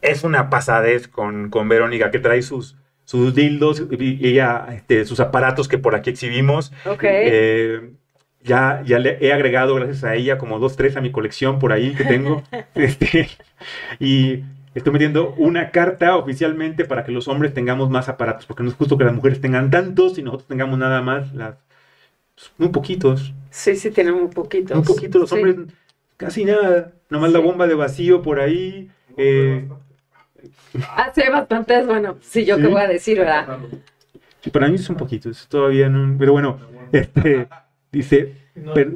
Es una pasadez con, con Verónica, que trae sus, sus dildos y ella, este, sus aparatos que por aquí exhibimos. Ok. Eh, ya, ya le he agregado, gracias a ella, como dos, tres a mi colección por ahí que tengo. este, y estoy metiendo una carta oficialmente para que los hombres tengamos más aparatos, porque no es justo que las mujeres tengan tantos y nosotros tengamos nada más, las, muy poquitos. Sí, sí, tienen muy poquitos. Muy poquitos, los hombres casi nada, nomás la bomba de vacío por ahí. Eh... Ah, sí, bastantes, bueno, sí, yo qué voy a decir, ¿verdad? para mí son poquitos, todavía no, pero bueno, este, dice,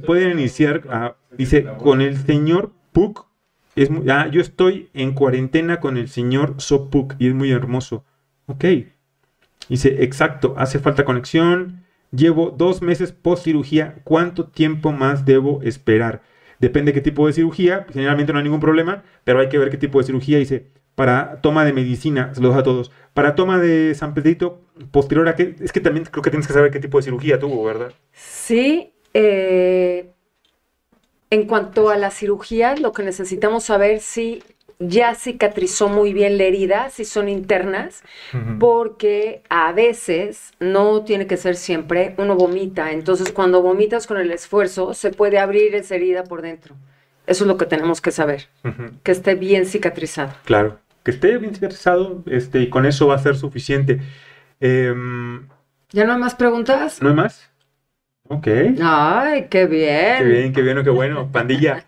pueden iniciar, dice, con el señor Puck es ah, yo estoy en cuarentena con el señor Sopuk y es muy hermoso. Ok. Dice, exacto, hace falta conexión. Llevo dos meses post cirugía. ¿Cuánto tiempo más debo esperar? Depende de qué tipo de cirugía. Generalmente no hay ningún problema, pero hay que ver qué tipo de cirugía. Dice, para toma de medicina, saludos a todos. Para toma de San Pedrito, posterior a qué, es que también creo que tienes que saber qué tipo de cirugía tuvo, ¿verdad? Sí, eh, en cuanto a la cirugía, lo que necesitamos saber si ya cicatrizó muy bien la herida, si son internas, porque a veces, no tiene que ser siempre, uno vomita. Entonces, cuando vomitas con el esfuerzo, se puede abrir esa herida por dentro. Eso es lo que tenemos que saber, que esté bien cicatrizado. Claro, que esté bien cicatrizado este, y con eso va a ser suficiente. Em, ¿Ya no hay más preguntas? ¿No hay más? Ok. Ay, qué bien. Qué bien, qué bien, qué bueno. Pandilla,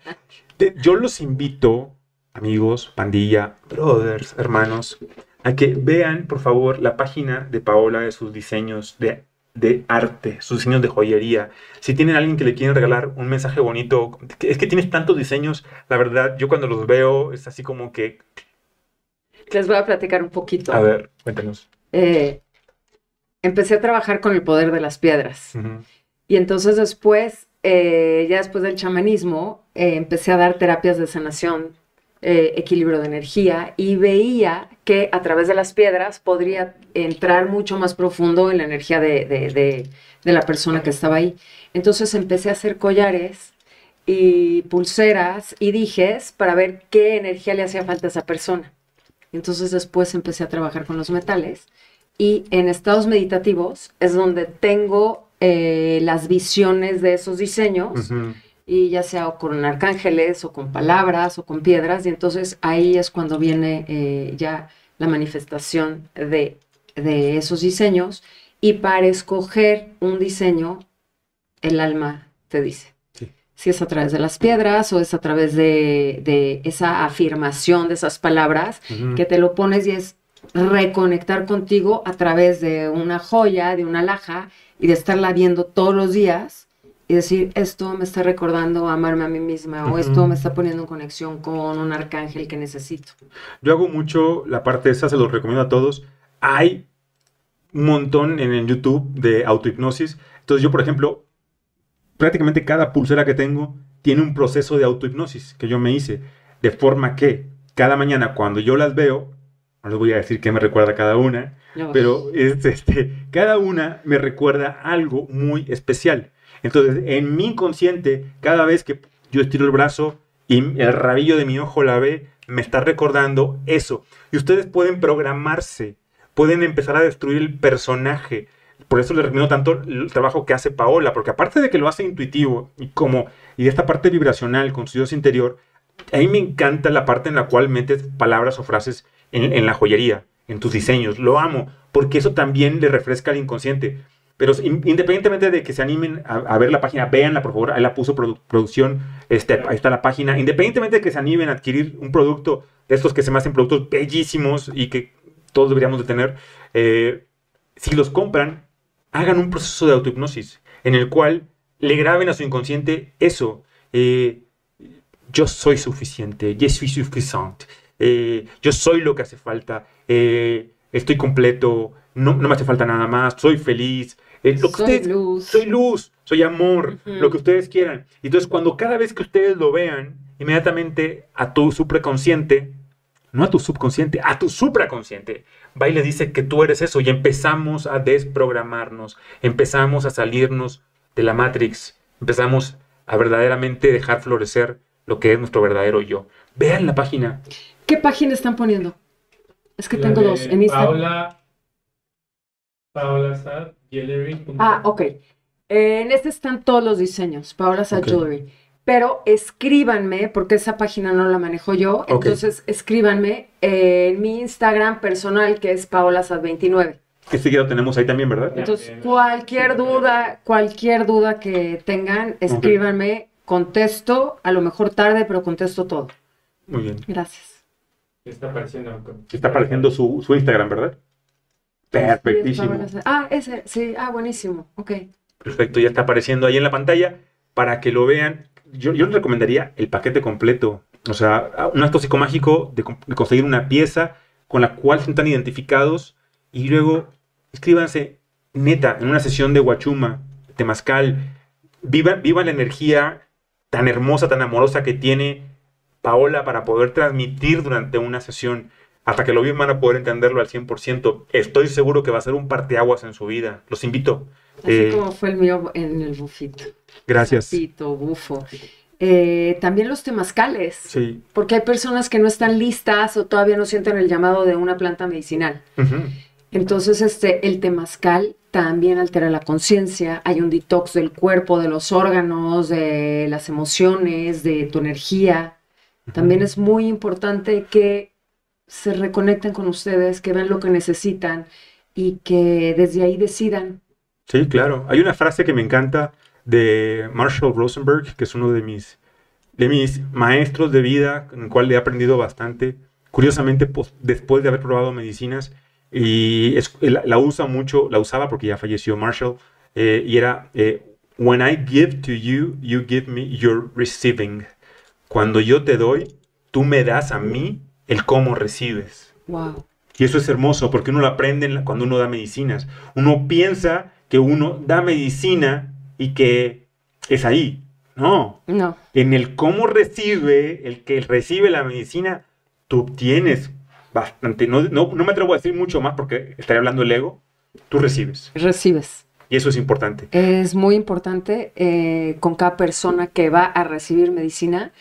yo los invito amigos, pandilla, brothers, hermanos, a que vean, por favor, la página de Paola de sus diseños de, de arte, sus diseños de joyería. Si tienen alguien que le quieren regalar un mensaje bonito, es que tienes tantos diseños, la verdad, yo cuando los veo es así como que... Les voy a platicar un poquito. A ver, cuéntanos. Eh, empecé a trabajar con el poder de las piedras. Y entonces después, eh, ya después del chamanismo, eh, empecé a dar terapias de sanación, eh, equilibrio de energía y veía que a través de las piedras podría entrar mucho más profundo en la energía de, de, de la persona que estaba ahí. Entonces empecé a hacer collares y pulseras y dijes para ver qué energía le hacía falta a esa persona. Entonces después empecé a trabajar con los metales y en estados meditativos es donde tengo eh, las visiones de esos diseños. Y ya sea con arcángeles o con palabras o con piedras, y entonces ahí es cuando viene eh, ya la manifestación de, de esos diseños. Y para escoger un diseño, el alma te dice si es a través de las piedras o es a través de, de esa afirmación de esas palabras, que te lo pones y es reconectar contigo a través de una joya, de una laja y de estarla viendo todos los días y decir, esto me está recordando amarme a mí misma o esto me está poniendo en conexión con un arcángel que necesito. Yo hago mucho la parte esa, se los recomiendo a todos. Hay un montón en el YouTube de autohipnosis. Entonces yo, por ejemplo, prácticamente cada pulsera que tengo tiene un proceso de autohipnosis que yo me hice. De forma que cada mañana cuando yo las veo, no les voy a decir qué me recuerda cada una, pero este, cada una me recuerda algo muy especial. Entonces, en mi inconsciente, cada vez que yo estiro el brazo y el rabillo de mi ojo la ve, me está recordando eso. Y ustedes pueden programarse, pueden empezar a destruir el personaje. Por eso les recomiendo tanto el trabajo que hace Paola, porque aparte de que lo hace intuitivo y como y esta parte vibracional con su Dios interior, a mí me encanta la parte en la cual metes palabras o frases en, la joyería, en tus diseños. Lo amo, porque eso también le refresca al inconsciente. Pero independientemente de que se animen a, ver la página, véanla por favor, ahí la puso producción, este, ahí está la página. Independientemente de que se animen a adquirir un producto de estos que se me hacen productos bellísimos y que todos deberíamos de tener, eh, si los compran, hagan un proceso de autohipnosis en el cual le graben a su inconsciente eso. Eh, yo soy suficiente, je suis suffisante. Eh, yo soy lo que hace falta, estoy completo, no, me hace falta nada más, soy feliz. Eh, soy luz. Soy luz, soy amor, lo que ustedes quieran. Entonces, cuando cada vez que ustedes lo vean, inmediatamente a tu supraconsciente, no a tu subconsciente, a tu supraconsciente, va y le dice que tú eres eso y empezamos a desprogramarnos, empezamos a salirnos de la Matrix, empezamos a verdaderamente dejar florecer lo que es nuestro verdadero yo. Vean la página. ¿Qué página están poniendo? Es que tengo dos en Instagram. Paula, Paula Sad Jewelry. Ah, ok. en este están todos los diseños, Paula Sad Jewelry. Pero escríbanme, porque esa página no la manejo yo, entonces escríbanme en mi Instagram personal, que es paolasad29. Que seguido tenemos ahí también, ¿verdad? Entonces, cualquier duda, cualquier duda que tengan, escríbanme, contesto, a lo mejor tarde, pero contesto todo. Muy bien. Gracias. Está apareciendo. Está apareciendo su, su Instagram, ¿verdad? Perfectísimo. Ah, ese, sí, ah, buenísimo, ok. Perfecto, ya está apareciendo ahí en la pantalla para que lo vean. Yo, yo les recomendaría el paquete completo. O sea, un acto psicomágico de, de conseguir una pieza con la cual se sientan identificados y luego escríbanse neta en una sesión de Huachuma, Temazcal. Viva, viva la energía tan hermosa, tan amorosa que tiene Paola para poder transmitir durante una sesión. Hasta que lo bien van a poder entenderlo al 100%. Estoy seguro que va a ser un parteaguas en su vida. Los invito. Así eh, como fue el mío en el bufito. Gracias. Bufito, bufo. Eh, también los temazcales. Sí. Porque hay personas que no están listas o todavía no sienten el llamado de una planta medicinal. Entonces, este, el temazcal también altera la conciencia. Hay un detox del cuerpo, de los órganos, de las emociones, de tu energía. También es muy importante que se reconecten con ustedes, que vean lo que necesitan y que desde ahí decidan. Sí, claro. Hay una frase que me encanta de Marshall Rosenberg, que es uno de mis de mis maestros de vida, con el cual he aprendido bastante. Curiosamente, pues, después de haber probado medicinas, y la, usa mucho, la usaba porque ya falleció Marshall, eh, y era, eh, When I give to you, you give me your receiving. Cuando yo te doy, tú me das a mí el cómo recibes. Wow. Y eso es hermoso porque uno lo aprende cuando uno da medicinas. Uno piensa que uno da medicina y que es ahí. No. No. En el cómo recibe, el que recibe la medicina, tú tienes bastante. No, no, me atrevo a decir mucho más porque estaría hablando el ego. Tú recibes. Recibes. Y eso es importante. Es muy importante eh, con cada persona que va a recibir medicina,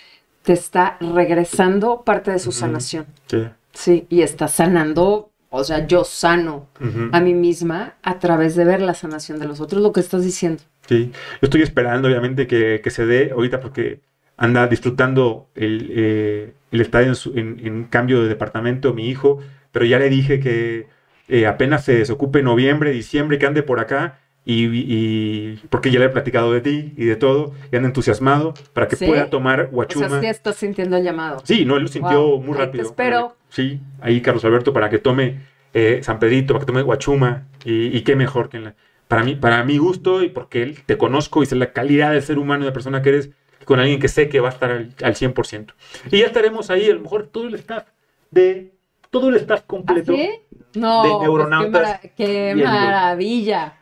te está regresando parte de su sanación. Sí. Sí, y está sanando, o sea, yo sano a mí misma a través de ver la sanación de los otros, lo que estás diciendo. Sí, yo estoy esperando obviamente que, se dé ahorita porque anda disfrutando el, eh, el estar en, cambio de departamento mi hijo, pero ya le dije que eh, apenas se desocupe noviembre, diciembre, que ande por acá y, porque ya le he platicado de ti y de todo, y anda entusiasmado para que pueda tomar guachuma. O sea, sí estás sintiendo el llamado. Sí, no, él lo sintió muy rápido. espero. Sí, ahí Carlos Alberto para que tome eh, San Pedrito, para que tome guachuma, y, qué mejor que en la, para mí, para mi gusto y porque él te conozco y sé la calidad de ser humano, de persona que eres, con alguien que sé que va a estar al, 100%. Y ya estaremos ahí, a lo mejor todo el staff de todo el staff completo ¿Ah, no, de pues neuronautas. qué maravilla.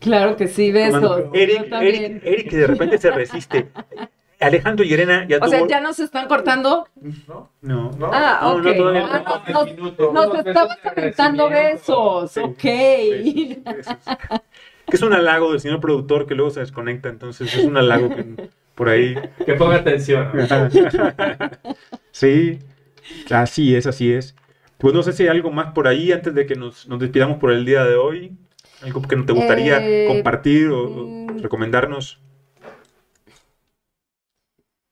Claro que sí, besos. Eric, Eric, Eric, que de repente se resiste. Alejandro y Irena ya O sea, ¿ya nos están cortando? No. No. no ah, ok. No, no, nos, nos estabas aventando besos. Ok. que es un halago del señor productor que luego se desconecta, entonces es un halago que por ahí... Que ponga atención. sí, así es, así es. Pues no sé si hay algo más por ahí antes de que nos, nos despidamos por el día de hoy. ¿Algo que no te gustaría eh, compartir o, mm. recomendarnos?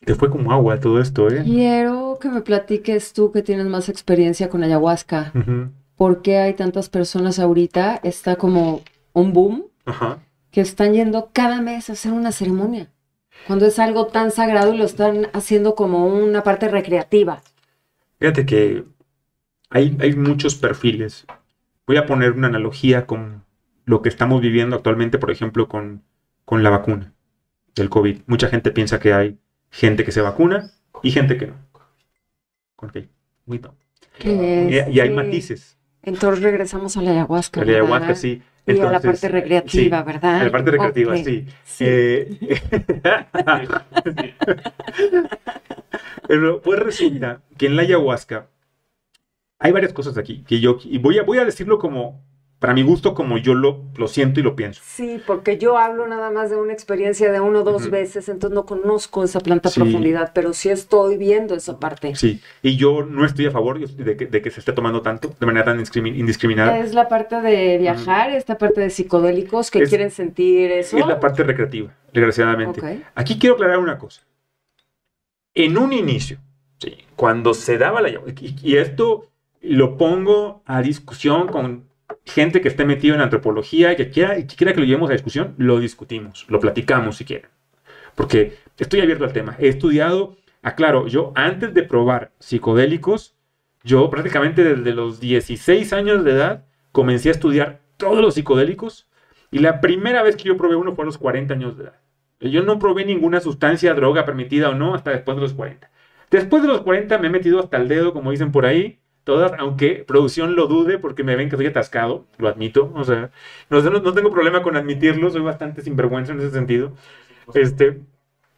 Te fue como agua todo esto, ¿eh? Quiero que me platiques tú que tienes más experiencia con ayahuasca. ¿Por qué hay tantas personas ahorita? Está como un boom que están yendo cada mes a hacer una ceremonia. Cuando es algo tan sagrado y lo están haciendo como una parte recreativa. Fíjate que hay, hay muchos perfiles. Voy a poner una analogía con lo que estamos viviendo actualmente, por ejemplo, con, con la vacuna del COVID. Mucha gente piensa que hay gente que se vacuna y gente que no. Ok, muy y, hay matices. Entonces regresamos a la ayahuasca. A la ayahuasca, sí. y a la parte recreativa, ¿verdad? A la parte recreativa, sí. Eh, pero pues resulta que en la ayahuasca hay varias cosas aquí que yo y voy a voy a decirlo como para mi gusto como yo lo, lo siento y lo pienso. Sí, porque yo hablo nada más de una experiencia de uno o dos veces, entonces no conozco esa planta a profundidad, pero sí estoy viendo esa parte. Sí, y yo no estoy a favor de que, se esté tomando tanto de manera tan indiscriminada. Es la parte de viajar, esta parte de psicodélicos que quieren sentir eso. Es la parte recreativa, desgraciadamente. Aquí quiero aclarar una cosa. En un inicio, sí, cuando se daba la... Y, y esto lo pongo a discusión con gente que esté metido en antropología y que quiera, que quiera que lo llevemos a discusión, lo discutimos, lo platicamos si quieren. Porque estoy abierto al tema. He estudiado, aclaro, yo antes de probar psicodélicos, yo prácticamente desde los 16 años de edad comencé a estudiar todos los psicodélicos y la primera vez que yo probé uno fue a los 40 años de edad. Yo no probé ninguna sustancia, droga permitida o no hasta después de los 40. Después de los 40 me he metido hasta el dedo, como dicen por ahí, todas, aunque producción lo dude porque me ven que soy atascado, lo admito, o sea, no, tengo problema con admitirlo, soy bastante sinvergüenza en ese sentido. Este.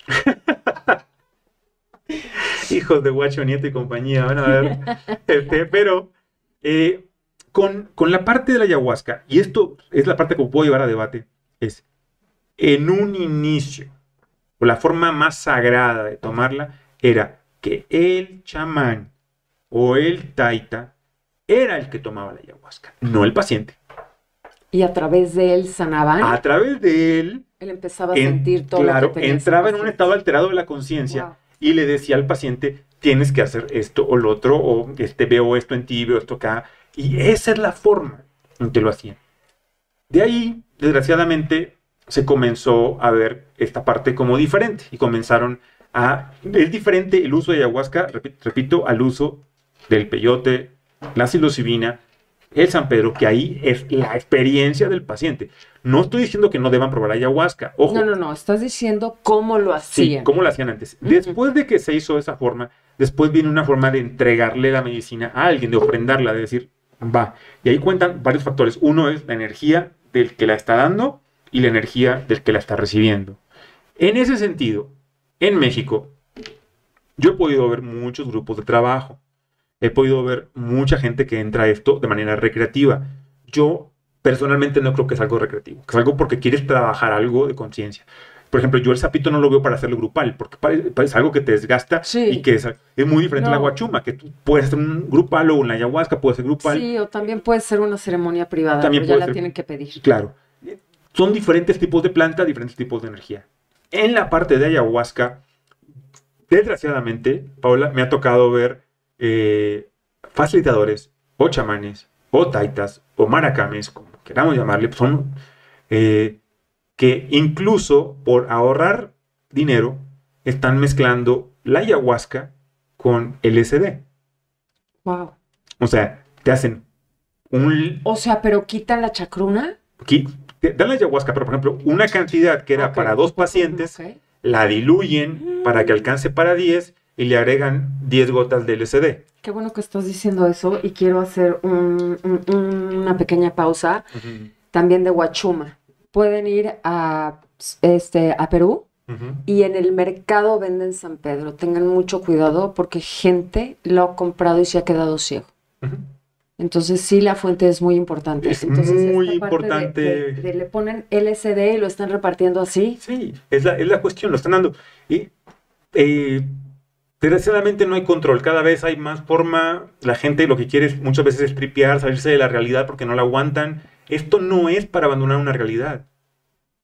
Hijos de Guacho Nieto y compañía, van a ver. Este, pero eh, con, con la parte de la ayahuasca, y esto es la parte que puedo llevar a debate, es en un inicio, o la forma más sagrada de tomarla, era que el chamán o el taita era el que tomaba la ayahuasca, no el paciente. Y a través de él sanaban. A través de él. Él empezaba a sentir todo. Claro, entraba en un estado alterado de la conciencia y le decía al paciente, tienes que hacer esto o lo otro, o este, veo esto en ti, veo esto acá. Y esa es la forma en que lo hacían. De ahí, desgraciadamente, se comenzó a ver esta parte como diferente y comenzaron a... Es diferente el uso de ayahuasca, repi- repito, al uso del peyote, la psilocibina, el San Pedro, que ahí es la experiencia del paciente. No estoy diciendo que no deban probar ayahuasca. Ojo, No, no, no, estás diciendo cómo lo Sí, hacían. como lo hacían antes. Después de que se hizo esa forma, después viene una forma de entregarle la medicina a alguien, de ofrendarla, de decir, va. Y ahí cuentan varios factores. Uno es la energía del que la está dando y la energía del que la está recibiendo. En ese sentido, en México, yo he podido ver muchos grupos de trabajo. He podido ver mucha gente que entra a esto de manera recreativa. Yo personalmente no creo que es algo recreativo, que es algo porque quieres trabajar algo de conciencia. Por ejemplo, yo el sapito no lo veo para hacerlo grupal, porque es algo que te desgasta Sí. y que es, es muy diferente a la No. guachuma, que tú puedes hacer un grupal o una ayahuasca, puede ser grupal. Sí, o también puede ser una ceremonia privada, También pero ya la ser- tienen que pedir. Claro. Son diferentes tipos de planta, diferentes tipos de energía. En la parte de ayahuasca, desgraciadamente, Paula, me ha tocado ver eh, facilitadores, o chamanes, o taitas, o maracames, como queramos llamarle, son eh, que incluso por ahorrar dinero están mezclando la ayahuasca con LSD. Wow. O sea, te hacen un O sea, pero quitan la chacruna. Aquí te dan la ayahuasca, pero por ejemplo, una cantidad que era para dos pacientes, la diluyen para que alcance para 10 y le agregan 10 gotas de LSD. Qué bueno que estás diciendo eso y quiero hacer un- un- un- una pequeña pausa también de Huachuma. Pueden ir a, este, a Perú y en el mercado venden San Pedro. Tengan mucho cuidado porque gente lo ha comprado y se ha quedado ciego. Entonces sí, la fuente es muy importante. Es Entonces, muy esta parte de- importante. de- de le ponen LSD y lo están repartiendo así. Sí, es la, es la cuestión, lo están dando. Y eh, desgraciadamente no hay control, cada vez hay más forma, la gente lo que quiere muchas veces es tripear, salirse de la realidad porque no la aguantan. Esto no es para abandonar una realidad.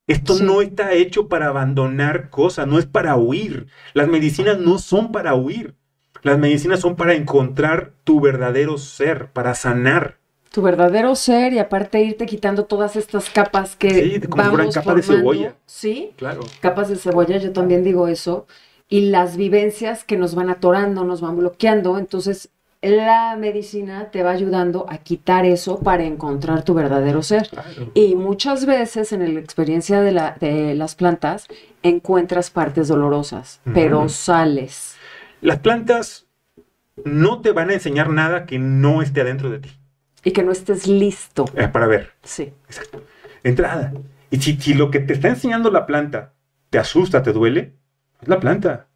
Esto Sí. no está hecho para abandonar cosas, no es para huir. Las medicinas no son para huir. Las medicinas son para encontrar tu verdadero ser, para sanar. Tu verdadero ser y aparte irte quitando todas estas capas que Sí, como vamos capas de formando. cebolla. Sí, Claro. capas de cebolla, yo también digo eso. Y las vivencias que nos van atorando, nos van bloqueando. Entonces, la medicina te va ayudando a quitar eso para encontrar tu verdadero ser. claro. Y muchas veces en la experiencia de, la- de las plantas encuentras partes dolorosas, pero sales. Las plantas no te van a enseñar nada que no esté adentro de ti. Y que no estés listo. Eh, para ver. Sí. Exacto. Entrada. Y si, si lo que te está enseñando la planta te asusta, te duele, es la planta.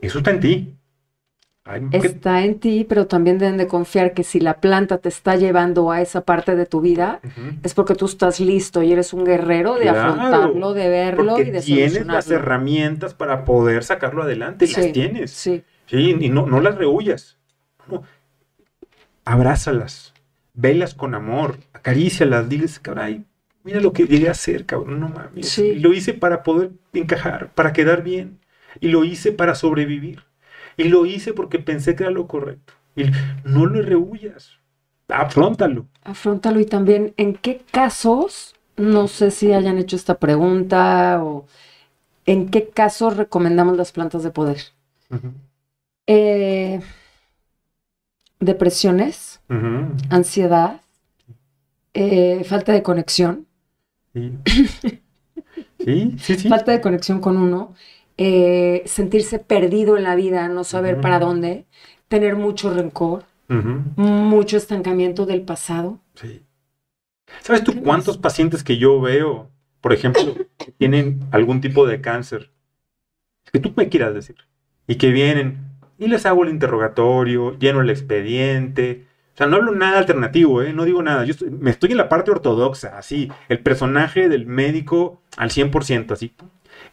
Eso está en ti. Ay, ¿qué- Está en ti, pero también deben de confiar que si la planta te está llevando a esa parte de tu vida, es porque tú estás listo y eres un guerrero de Claro, afrontarlo, de verlo Porque y de tienes las herramientas para poder sacarlo adelante. Sí, Las tienes. Sí, Sí, y no, no las rehuyas. No. Abrázalas. Velas con amor. Acarícialas. Diles, caray, mira lo que llegué a hacer, cabrón. No mames. Sí. Lo hice para poder encajar, para quedar bien. Y lo hice para sobrevivir. Y lo hice porque pensé que era lo correcto. Y no lo rehuyas. Afróntalo. afrontalo y también en qué casos, no sé si hayan hecho esta pregunta o en qué casos recomendamos las plantas de poder. Eh, depresiones, ansiedad, eh, falta de conexión, Sí. Sí, sí, sí. falta de conexión con uno, eh, sentirse perdido en la vida, no saber para dónde, tener mucho rencor, mucho estancamiento del pasado. Sí. ¿Sabes tú ¿Qué cuántos pacientes que yo veo, por ejemplo, que tienen algún tipo de cáncer, que tú me quieras decir, y que vienen y les hago el interrogatorio, lleno el expediente? O sea, no hablo nada alternativo, ¿eh? No digo nada. Yo estoy- me estoy en la parte ortodoxa, así, el personaje del médico al 100%, así.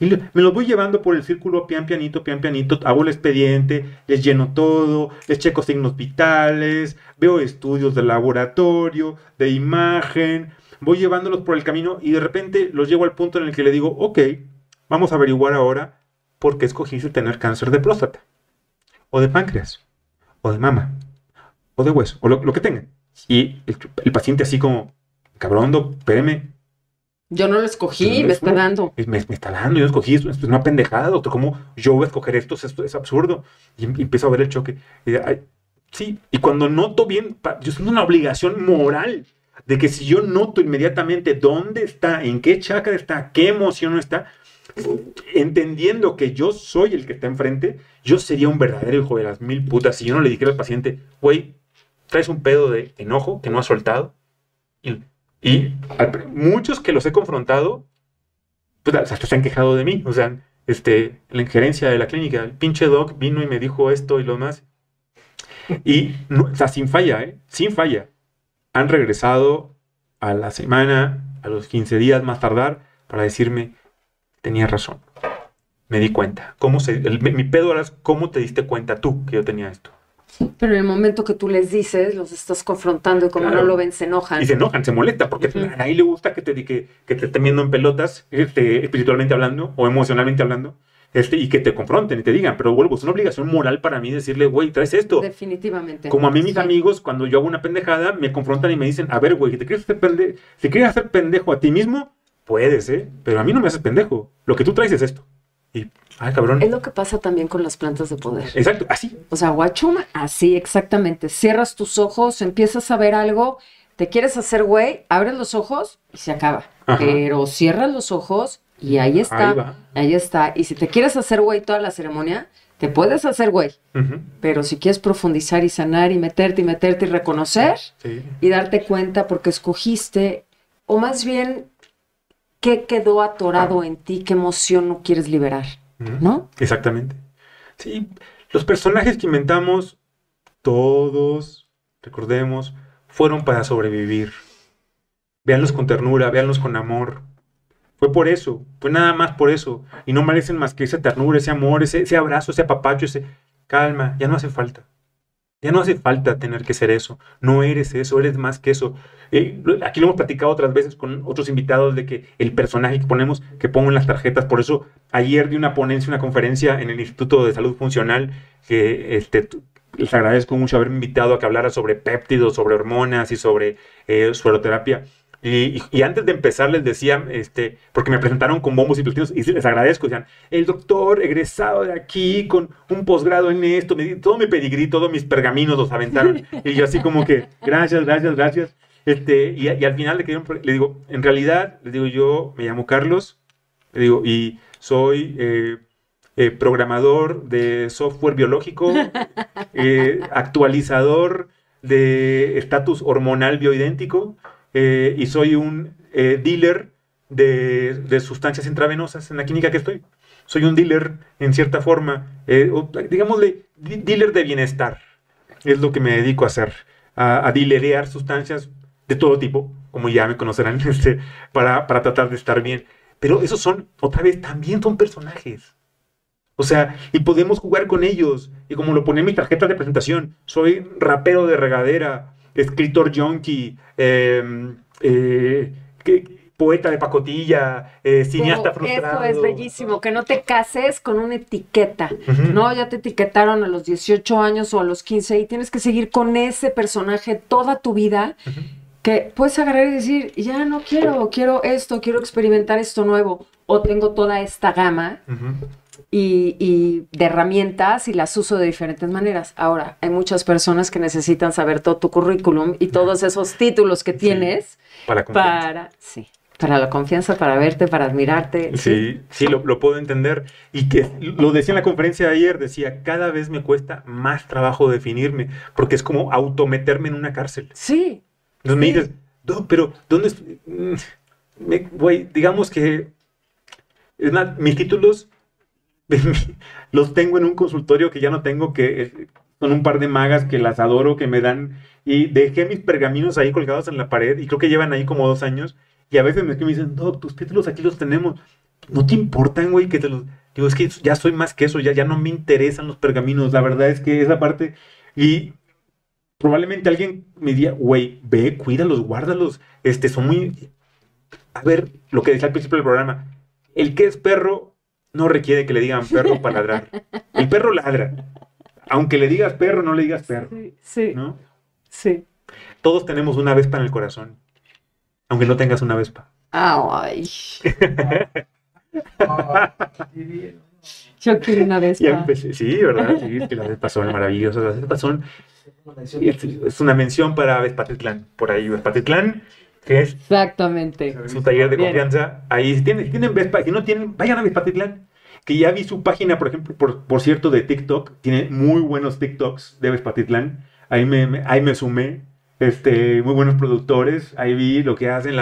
Y me los voy llevando por el círculo pian pianito, pian pianito, hago el expediente, les lleno todo, les checo signos vitales, veo estudios de laboratorio, de imagen, voy llevándolos por el camino y de repente los llevo al punto en el que le digo, ok, vamos a averiguar ahora por qué escogiste tener cáncer de próstata, o de páncreas, o de mama, o de hueso, o lo, que tengan. Y el, paciente así como, cabrón, espéreme, Yo no lo escogí, me está dando. Me, está dando, yo escogí, esto es una pendejada, doctor, ¿cómo yo voy a escoger esto? Es absurdo. Y, empiezo a ver el choque. sí, y cuando noto bien, yo siento una obligación moral de que si yo noto inmediatamente dónde está, en qué chakra está, qué emoción está, entendiendo que yo soy el que está enfrente, yo sería un verdadero hijo de las mil putas si yo no le dijera al paciente, güey, traes un pedo de enojo que no has soltado. Y, y muchos que los he confrontado, pues se han quejado de mí. O sea, este, la injerencia de la clínica, el pinche doc vino y me dijo esto y lo más. Y, o sea, sin falla, ¿eh? Sin falla. Han regresado a la semana, a los 15 días más tardar, para decirme, tenía razón. Me di cuenta. ¿Cómo se, mi pedo ahora cómo te diste cuenta tú que yo tenía esto. Pero en el momento que tú les dices, los estás confrontando y como no lo ven, se enojan. Y se enojan, se molesta, porque a ahí le gusta que te, que, que te estén viendo en pelotas, este, espiritualmente hablando o emocionalmente hablando, este, y que te confronten y te digan, pero vuelvo, es una obligación moral para mí decirle, güey, traes esto. Definitivamente. Como a mí mis amigos, cuando yo hago una pendejada, me confrontan y me dicen, a ver, güey, si te quieres hacer, pende si quieres hacer pendejo a ti mismo, puedes, ¿eh? Pero a mí no me haces pendejo. Lo que tú traes es esto. Y, ay, cabrón. Es lo que pasa también con las plantas de poder. Exacto, así. O sea, guachuma, así, exactamente. Cierras tus ojos, empiezas a ver algo, te quieres hacer güey, abres los ojos y se acaba. Pero cierras los ojos y ahí está. Ahí, está. Y si te quieres hacer güey toda la ceremonia, te puedes hacer güey. Pero si quieres profundizar y sanar y meterte y meterte y reconocer y darte cuenta porque escogiste, o más bien qué quedó atorado en ti, qué emoción no quieres liberar, ¿no? Exactamente. Sí, los personajes que inventamos, todos, recordemos, fueron para sobrevivir. Véanlos con ternura, véanlos con amor. Fue por eso, fue nada más por eso. Y no merecen más que esa ternura, ese amor, ese, ese abrazo, ese apapacho, ese calma, ya no hace falta. Ya no hace falta tener que ser eso. No eres eso, eres más que eso. Eh, aquí lo hemos platicado otras veces con otros invitados de que el personaje que ponemos, que pongo en las tarjetas, por eso ayer di una ponencia, una conferencia en el Instituto de Salud Funcional, que este, les agradezco mucho haberme invitado a que hablara sobre péptidos, sobre hormonas y sobre eh, sueroterapia. Y, antes de empezar les decía, este, porque me presentaron con bombos y platillos y les agradezco, decían, el doctor egresado de aquí con un posgrado en esto, me, todo mi pedigrí, todos mis pergaminos los aventaron. y yo así como que, gracias, gracias, gracias. Este, y, al final le, le, digo, en realidad, le digo, yo me llamo Carlos, le digo, y soy eh, eh, programador de software biológico, eh, actualizador de estatus hormonal bioidéntico, eh, y soy un eh, dealer de, sustancias intravenosas en la clínica que estoy. Soy un dealer en cierta forma, eh, digámosle, dealer de bienestar. Es lo que me dedico a hacer, a, a dilerear sustancias de todo tipo, como ya me conocerán, este, para, para tratar de estar bien. Pero esos son, otra vez, también son personajes. O sea, y podemos jugar con ellos. Y como lo pone en mi tarjeta de presentación, soy rapero de regadera, escritor junkie, em, eh, poeta de pacotilla, eh, cineasta frustrado. Eso es bellísimo, que no te cases con una etiqueta. No, ya te etiquetaron a los 18 años o a los 15 y tienes que seguir con ese personaje toda tu vida. Que puedes agarrar y decir, ya no quiero, quiero esto, quiero experimentar esto nuevo, o tengo toda esta gama y, de herramientas y las uso de diferentes maneras. Ahora, hay muchas personas que necesitan saber todo tu currículum y todos esos títulos que tienes para, para, sí, para la confianza, para verte, para admirarte. Sí, sí, lo, lo, puedo entender. Y que lo decía en la conferencia de ayer, decía, cada vez me cuesta más trabajo definirme, porque es como autometerme en una cárcel. Sí. Entonces me dices, no, pero ¿dónde? Mm, güey, digamos que mis títulos los tengo en un consultorio que ya no tengo, que son un par de magas que las adoro, que me dan, y dejé mis pergaminos ahí colgados en la pared, y creo que llevan ahí como dos años, y a veces me, dicen, no, tus títulos aquí los tenemos, no te importan, güey, que te los... Digo, es que ya soy más que eso, ya, ya no me interesan los pergaminos, la verdad es que esa parte, y probablemente alguien me diga, güey, ve, cuídalos, guárdalos, este, son muy... A ver, lo que decía al principio del programa, el que es perro no requiere que le digan perro para ladrar. El perro ladra. Aunque le digas perro, no le digas perro. Sí, sí. Sí. Todos tenemos una vespa en el corazón. Aunque no tengas una vespa. Ay. Yo quiero una vez. Sí, ¿verdad? Sí, es que las Vespas son maravillosas. Las Vespas son. Es, una mención para Vespatitlán. Por ahí, Vespatitlán, que es. Exactamente. Su taller de confianza. Ahí, si tienen, tienen Vespa, si no tienen, vayan a Vespatitlán. Que ya vi su página, por ejemplo, por, por cierto, de TikTok. Tiene muy buenos TikToks de Vespatitlán. Ahí me, ahí me sumé este, muy buenos productores, ahí vi lo que hacen,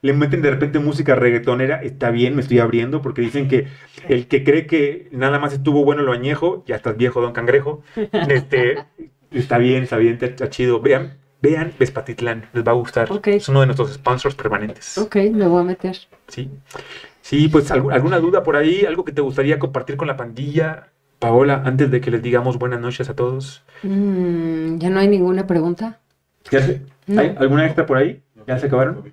le meten de repente música reggaetonera, está bien, me estoy abriendo, porque dicen que el que cree que nada más estuvo bueno lo añejo, ya estás viejo, don Cangrejo, este, está bien, está bien, está chido, vean, vean Vespatitlán, les va a gustar, es uno de nuestros sponsors permanentes. Ok, me voy a meter. Sí, sí, pues alguna duda por ahí, algo que te gustaría compartir con la pandilla, Paola, antes de que les digamos buenas noches a todos. Mm, ya no hay ninguna pregunta. ¿Hay alguna extra por ahí? ¿Ya se acabaron?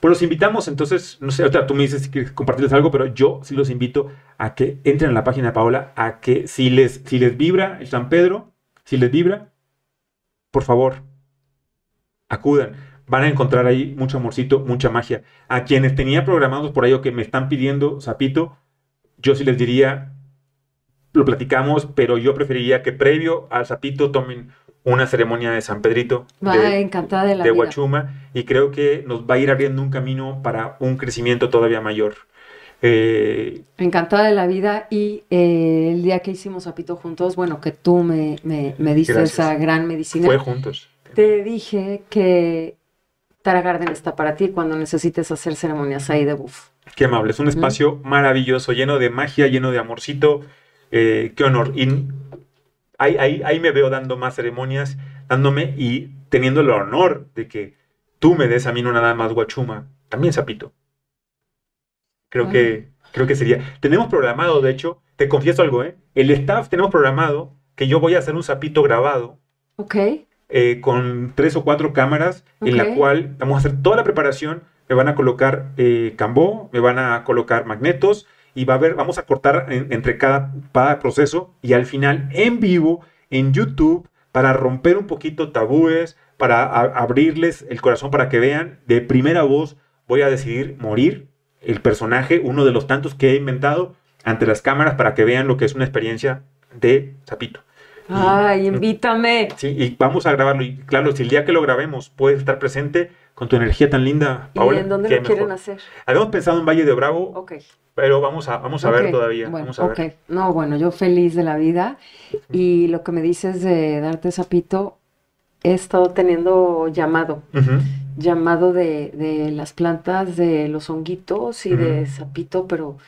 Pues los invitamos, entonces, no sé, otra, tú me dices si quieres compartirles algo, pero yo sí los invito a que entren a la página de Paola, a que si les, si les vibra el San Pedro, si les vibra, por favor, acudan. Van a encontrar ahí mucho amorcito, mucha magia. A quienes tenía programados por ahí o que me están pidiendo Zapito, yo sí les diría, lo platicamos, pero yo preferiría que previo al Zapito tomen una ceremonia de San Pedrito de, encantada de, la de Huachuma y creo que nos va a ir abriendo un camino para un crecimiento todavía mayor. Eh, encantada de la vida y eh, el día que hicimos Zapito juntos, bueno, que tú me, me, me diste esa gran medicina. Fue juntos. Te dije que Tara Garden está para ti cuando necesites hacer ceremonias ahí de buff. Qué amable, es un espacio maravilloso, lleno de magia, lleno de amorcito. Eh, qué honor. Y ahí, ahí, me veo dando más ceremonias, dándome y teniendo el honor de que tú me des a mí no nada más guachuma, también sapito. Creo que, creo que sería. Tenemos programado, de hecho, te confieso algo, ¿eh? El staff tenemos programado que yo voy a hacer un sapito grabado. Ok. Eh, con tres o cuatro cámaras, en la cual vamos a hacer toda la preparación. Me van a colocar eh, cambó, me van a colocar magnetos, y va a ver, vamos a cortar entre cada, proceso y al final en vivo en YouTube para romper un poquito tabúes, para abrirles el corazón para que vean de primera voz voy a decidir morir el personaje, uno de los tantos que he inventado ante las cámaras para que vean lo que es una experiencia de Zapito. Ay, invítame. Sí, y vamos a grabarlo. Y claro, si el día que lo grabemos puedes estar presente con tu energía tan linda, Paola. ¿Y en dónde lo quieren hacer? Habíamos pensado en Valle de Bravo. Ok. Pero vamos a, vamos a ver todavía. Bueno, vamos a ver. No, bueno, yo feliz de la vida. Y lo que me dices de darte sapito, he estado teniendo llamado. Llamado de, de, las plantas, de los honguitos y de sapito, pero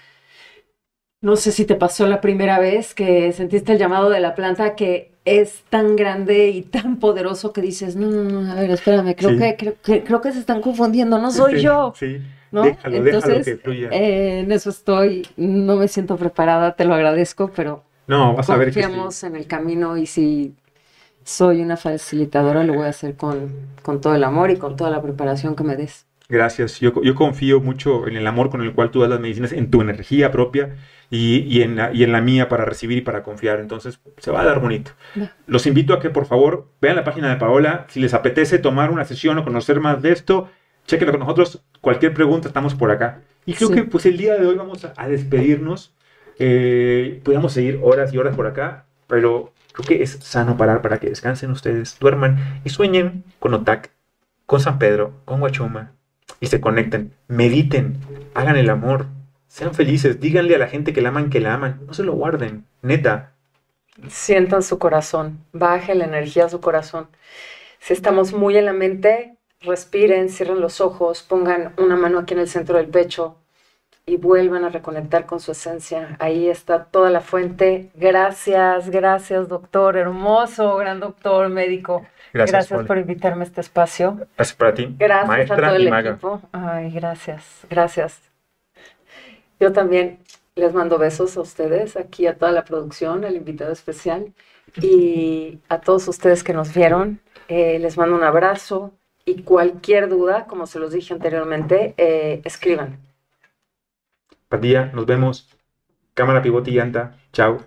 no sé si te pasó la primera vez que sentiste el llamado de la planta que es tan grande y tan poderoso que dices, no, no, no, a ver, espérame, creo, que, creo, que, creo que se están confundiendo, no soy yo. Sí. ¿no? Déjalo, Entonces, que fluya. Eh, en eso estoy, no me siento preparada, te lo agradezco, pero no, vas a ver que en el camino y si soy una facilitadora, lo voy a hacer con, con todo el amor y con toda la preparación que me des. Gracias. Yo, yo confío mucho en el amor con el cual tú das las medicinas, en tu energía propia y, y, en la, y en la mía para recibir y para confiar. Entonces, se va a dar bonito. Los invito a que, por favor, vean la página de Paola. Si les apetece tomar una sesión o conocer más de esto, chequenlo con nosotros. Cualquier pregunta, estamos por acá. Y creo que pues el día de hoy vamos a, despedirnos. Eh, podríamos seguir horas y horas por acá, pero creo que es sano parar para que descansen ustedes, duerman y sueñen con Otak, con San Pedro, con Huachuma y se conecten, mediten, hagan el amor, sean felices, díganle a la gente que la aman que la aman, no se lo guarden, neta. Sientan su corazón, baje la energía a su corazón. Si estamos muy en la mente, respiren, cierren los ojos, pongan una mano aquí en el centro del pecho y vuelvan a reconectar con su esencia. Ahí está toda la fuente. Gracias, gracias doctor, hermoso, gran doctor, médico. Gracias, por invitarme a este espacio. Gracias para ti. Gracias a todo el equipo. Ay, gracias, gracias. Yo también les mando besos a ustedes, aquí a toda la producción, al invitado especial y a todos ustedes que nos vieron. Eh, les mando un abrazo, y cualquier duda, como se los dije anteriormente, eh, escriban. Padilla, nos vemos. Cámara, pivote y llanta. Chao.